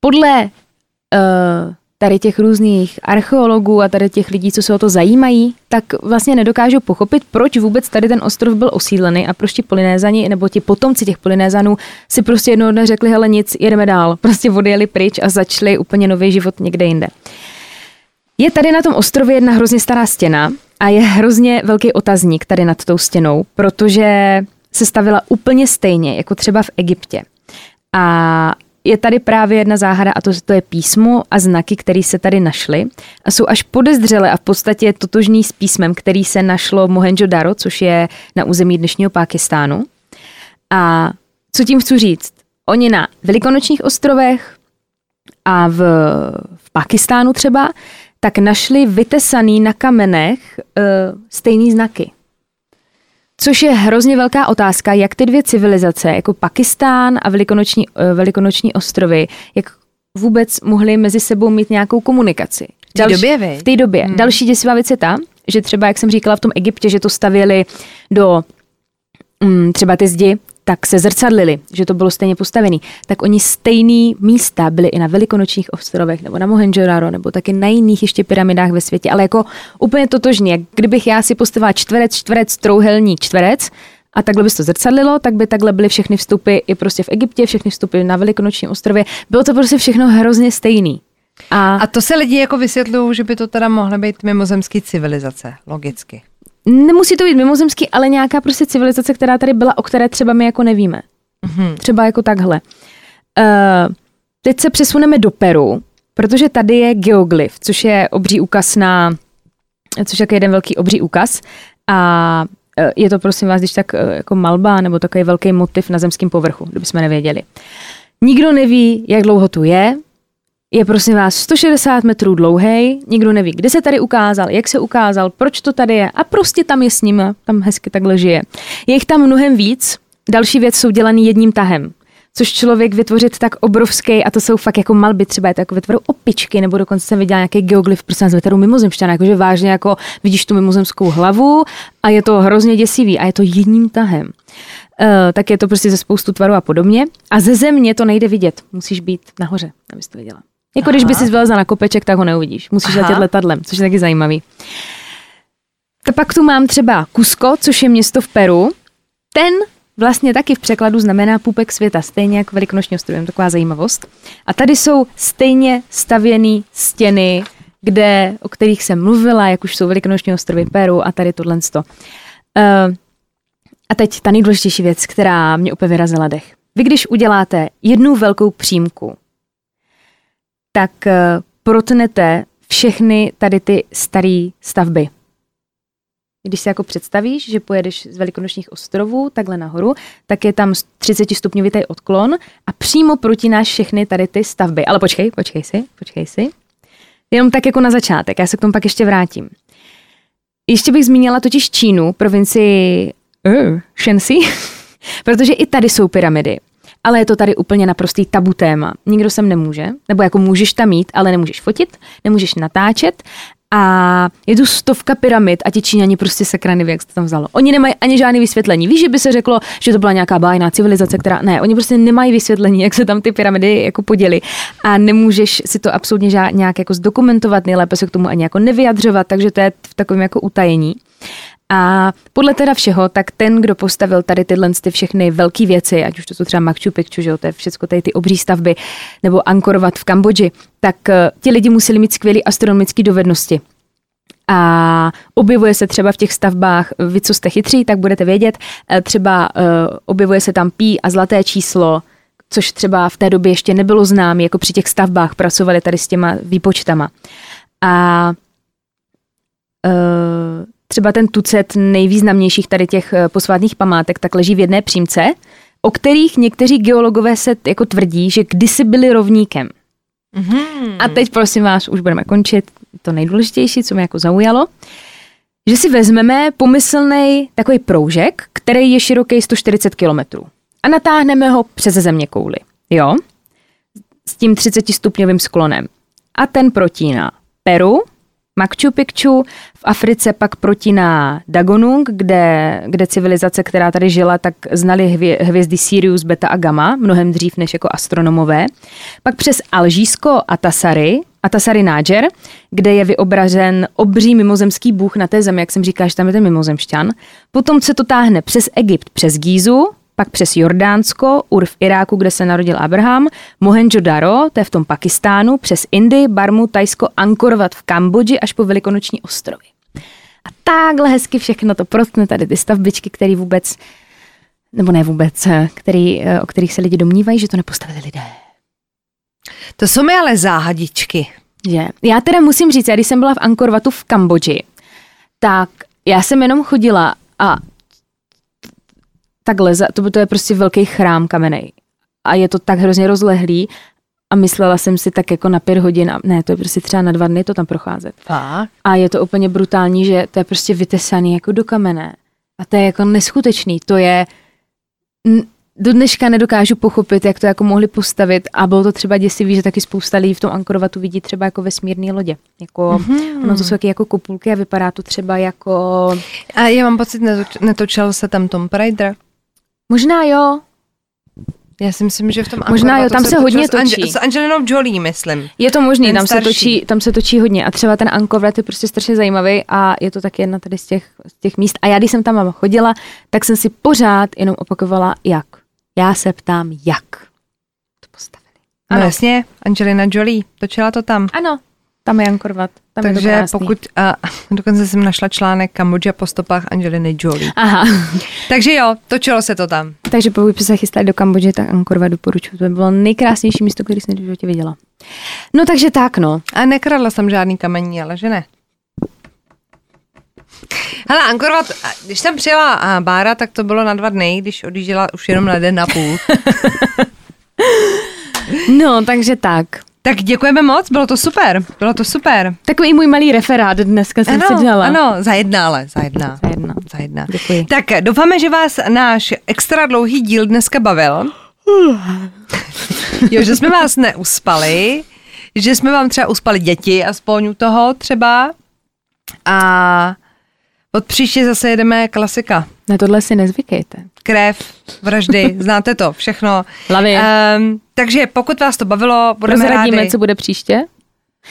Podle uh, tady těch různých archeologů a tady těch lidí, co se o to zajímají, tak vlastně nedokážou pochopit, proč vůbec tady ten ostrov byl osídlený a proč ti polinézani nebo ti potomci těch polinézanů si prostě jednoho dne řekli, hele nic, jedeme dál. Prostě odjeli pryč a začali úplně nový život někde jinde. Je tady na tom ostrově jedna hrozně stará stěna a je hrozně velký otazník tady nad tou stěnou, protože se stavila úplně stejně, jako třeba v Egyptě. A je tady právě jedna záhada a to, to je písmo a znaky, které se tady našly a jsou až podezřele a v podstatě totožný s písmem, který se našlo v Mohenjo-Daro, což je na území dnešního Pákistánu. A co tím chci říct? Oni na Velikonočních ostrovech a v, v Pakistánu třeba, tak našli vytesaný na kamenech uh, stejný znaky. Což je hrozně velká otázka, jak ty dvě civilizace, jako Pakistán a Velikonoční, eh, Velikonoční ostrovy, jak vůbec mohly mezi sebou mít nějakou komunikaci. V té době, viď? V té době. Hmm. Další děsivá věc je ta, že třeba, jak jsem říkala v tom Egyptě, že to stavěli do mm, třeba ty zdi, tak se zrcadlili, že to bylo stejně postavený, tak oni stejný místa byly i na Velikonočních ostrovech, nebo na Mohenjo-Daro, nebo taky na jiných ještě pyramidách ve světě, ale jako úplně totožně. Kdybych já si postavila čtverec, čtverec, trouhelník, čtverec, a takhle by se to zrcadlilo, tak by takhle byly všechny vstupy i prostě v Egyptě, všechny vstupy na Velikonočním ostrově. Bylo to prostě všechno hrozně stejný. A, A to se lidi jako vysvětlují, že by to teda mohly být mimozemský civilizace, logicky. Nemusí to být mimozemský, ale nějaká prostě civilizace, která tady byla, o které třeba my jako nevíme. Mhm. Třeba jako takhle. Uh, teď se přesuneme do Peru, protože tady je geoglyf, což je obří úkaz na, což je jeden velký obří úkaz a eh, je to prosím vás, když tak eh, jako malba nebo takový velký motiv na zemském povrchu, kdybychom nevěděli. Nikdo neví, jak dlouho tu je, je prosím vás 160 metrů dlouhý, nikdo neví, kde se tady ukázal, jak se ukázal, proč to tady je a prostě tam je s ním, tam hezky takhle žije. Je jich tam mnohem víc, další věc jsou dělaný jedním tahem což člověk vytvořit tak obrovský, a to jsou fakt jako malby, třeba je to jako vytvoru opičky, nebo dokonce jsem viděla nějaký geoglyf, prostě z vytvoru mimozemšťana, jakože vážně jako vidíš tu mimozemskou hlavu a je to hrozně děsivý a je to jedním tahem. Uh, tak je to prostě ze spoustu tvarů a podobně. A ze země to nejde vidět, musíš být nahoře, abys to viděla. Jako když by si vylezla na kopeček, tak ho neuvidíš. Musíš Aha. letět letadlem, což je taky zajímavý. Tak pak tu mám třeba Cusco, což je město v Peru. Ten vlastně taky v překladu znamená půpek světa, stejně jako velikonoční ostrovy, taková zajímavost. A tady jsou stejně stavěné stěny, kde, o kterých jsem mluvila, jak už jsou velikonoční ostrovy Peru a tady tohle. Uh, a teď ta nejdůležitější věc, která mě úplně vyrazila dech. Vy když uděláte jednu velkou přímku, tak uh, protnete všechny tady ty staré stavby. Když si jako představíš, že pojedeš z velikonočních ostrovů takhle nahoru, tak je tam 30 stupňovitý odklon a přímo protináš všechny tady ty stavby. Ale počkej, počkej si, počkej si. Jenom tak jako na začátek, já se k tomu pak ještě vrátím. Ještě bych zmínila totiž Čínu, provincii uh, Shenxi, protože i tady jsou pyramidy. Ale je to tady úplně naprostý tabu téma. Nikdo sem nemůže, nebo jako můžeš tam mít, ale nemůžeš fotit, nemůžeš natáčet a je tu stovka pyramid a ti Číňani prostě sekrany, jak se tam vzalo. Oni nemají ani žádné vysvětlení. Víš, že by se řeklo, že to byla nějaká bájná civilizace, která ne, oni prostě nemají vysvětlení, jak se tam ty pyramidy jako poděli a nemůžeš si to absolutně žád, nějak jako zdokumentovat, nejlépe se k tomu ani jako nevyjadřovat, takže to je v takovém jako utajení. A podle teda všeho, tak ten, kdo postavil tady tyhle ty všechny velké věci, ať už to jsou třeba Machu Picchu, že jo, to je všechno tady ty obří stavby, nebo Angkorovat v Kambodži, tak eh, ti lidi museli mít skvělé astronomické dovednosti. A objevuje se třeba v těch stavbách, vy co jste chytří, tak budete vědět, eh, třeba objevuje se tam pí a zlaté číslo, což třeba v té době ještě nebylo známé, jako při těch stavbách pracovali tady s těma výpočtama. A třeba ten tucet nejvýznamnějších tady těch eh, posvátných památek, tak leží v jedné přímce, o kterých někteří geologové se jako tvrdí, že kdysi byli rovníkem. Mm-hmm. A teď prosím vás, už budeme končit to nejdůležitější, co mě jako zaujalo, že si vezmeme pomyslný takový proužek, který je široký 140 km a natáhneme ho přes země kouly, jo, s tím 30 stupňovým sklonem. A ten protíná Peru, Machu Picchu, v Africe pak protíná Dagonung, kde, kde civilizace, která tady žila, tak znali hvě, hvězdy Sirius, Beta a Gamma, mnohem dřív než jako astronomové. Pak přes Alžísko a Tasary, a Tasary Nájer, kde je vyobražen obří mimozemský bůh na té zemi, jak jsem říkal, že tam je ten mimozemšťan. Potom se to táhne přes Egypt, přes Gízu, pak přes Jordánsko, Ur v Iráku, kde se narodil Abraham, Mohenjo-Daro, to je v tom Pakistánu, přes Indii, Barmu, Tajsko, Angkorvat v Kambodži až po Velikonoční ostrovy. A takhle hezky všechno to protne tady ty stavbičky, které vůbec, nebo ne vůbec, který, o kterých se lidi domnívají, že to nepostavili lidé. To jsou mi ale záhadičky. Že? Já teda musím říct, já když jsem byla v Angkorvatu v Kambodži, tak já jsem jenom chodila a takhle, to, to je prostě velký chrám kamenej. A je to tak hrozně rozlehlý a myslela jsem si tak jako na pět hodin, a ne, to je prostě třeba na dva dny to tam procházet. Fakt? A je to úplně brutální, že to je prostě vytesaný jako do kamene. A to je jako neskutečný. To je, do dneška nedokážu pochopit, jak to jako mohli postavit a bylo to třeba děsivý, že taky spousta lidí v tom Ankorovatu vidí třeba jako vesmírné lodě. Jako, mm-hmm. Ono to jsou taky jako kopulky a vypadá to třeba jako... A já mám pocit, netočil se tam Tom Raider? Možná jo. Já si myslím, že v tom Možná jo, tam se, se hodně točí. S, Angelinou Jolie, myslím. Je to možný, tam se, točí, tam se točí hodně a třeba ten Ankovrat je prostě strašně zajímavý a je to taky jedna tady z těch, z těch míst. A já, když jsem tam chodila, tak jsem si pořád jenom opakovala, jak. Já se ptám, jak to postavili. Ano, no jasně, Angelina Jolie, točila to tam. Ano, tam je Ankorvat. Tam Takže je to pokud, a dokonce jsem našla článek Kambodža po stopách Angeliny Jolie. Aha. Takže jo, točilo se to tam. Takže pokud se chystali do Kambodže, tak Angkorvat doporučuji. To by bylo nejkrásnější místo, které jsem v životě viděla. No takže tak, no. A nekradla jsem žádný kamení, ale že ne. Hele, Angkorvat, když jsem přijela Bára, tak to bylo na dva dny, když odjížděla už jenom na den a půl. no, takže tak. Tak děkujeme moc, bylo to super, bylo to super. Takový můj malý referát dneska jsem ano, si dělala. Ano, za jedna ale, za jedna. Za jedna. Za jedna. Děkuji. Tak doufáme, že vás náš extra dlouhý díl dneska bavil. jo, že jsme vás neuspali, že jsme vám třeba uspali děti, aspoň u toho třeba. A od příště zase jedeme klasika. Na tohle si nezvykejte. Krev, vraždy, znáte to, všechno. Hlavy. Um, takže pokud vás to bavilo, budeme Rozradíme, rádi. co bude příště?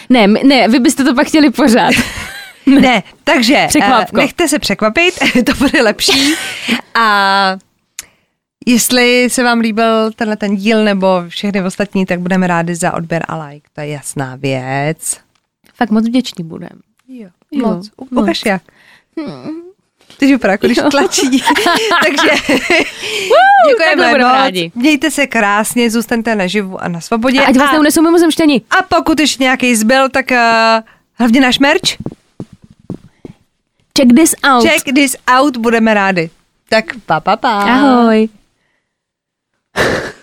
Ne, ne, vy byste to pak chtěli pořád. ne, takže uh, nechte se překvapit, to bude lepší. A Jestli se vám líbil tenhle ten díl nebo všechny ostatní, tak budeme rádi za odběr a like. To je jasná věc. Fakt moc vděční budem. Jo, Jo, moc. moc. Ukaž jak. Teď vypadá, jako když tlačí. Takže děkujeme budeme moc. rádi. Mějte se krásně, zůstaňte naživu a na svobodě. A ať vás a, neunesou mimozemštění. a pokud ještě nějaký zbyl, tak uh, hlavně náš merch. Check this out. Check this out, budeme rádi. Tak pa, pa, pa. Ahoj.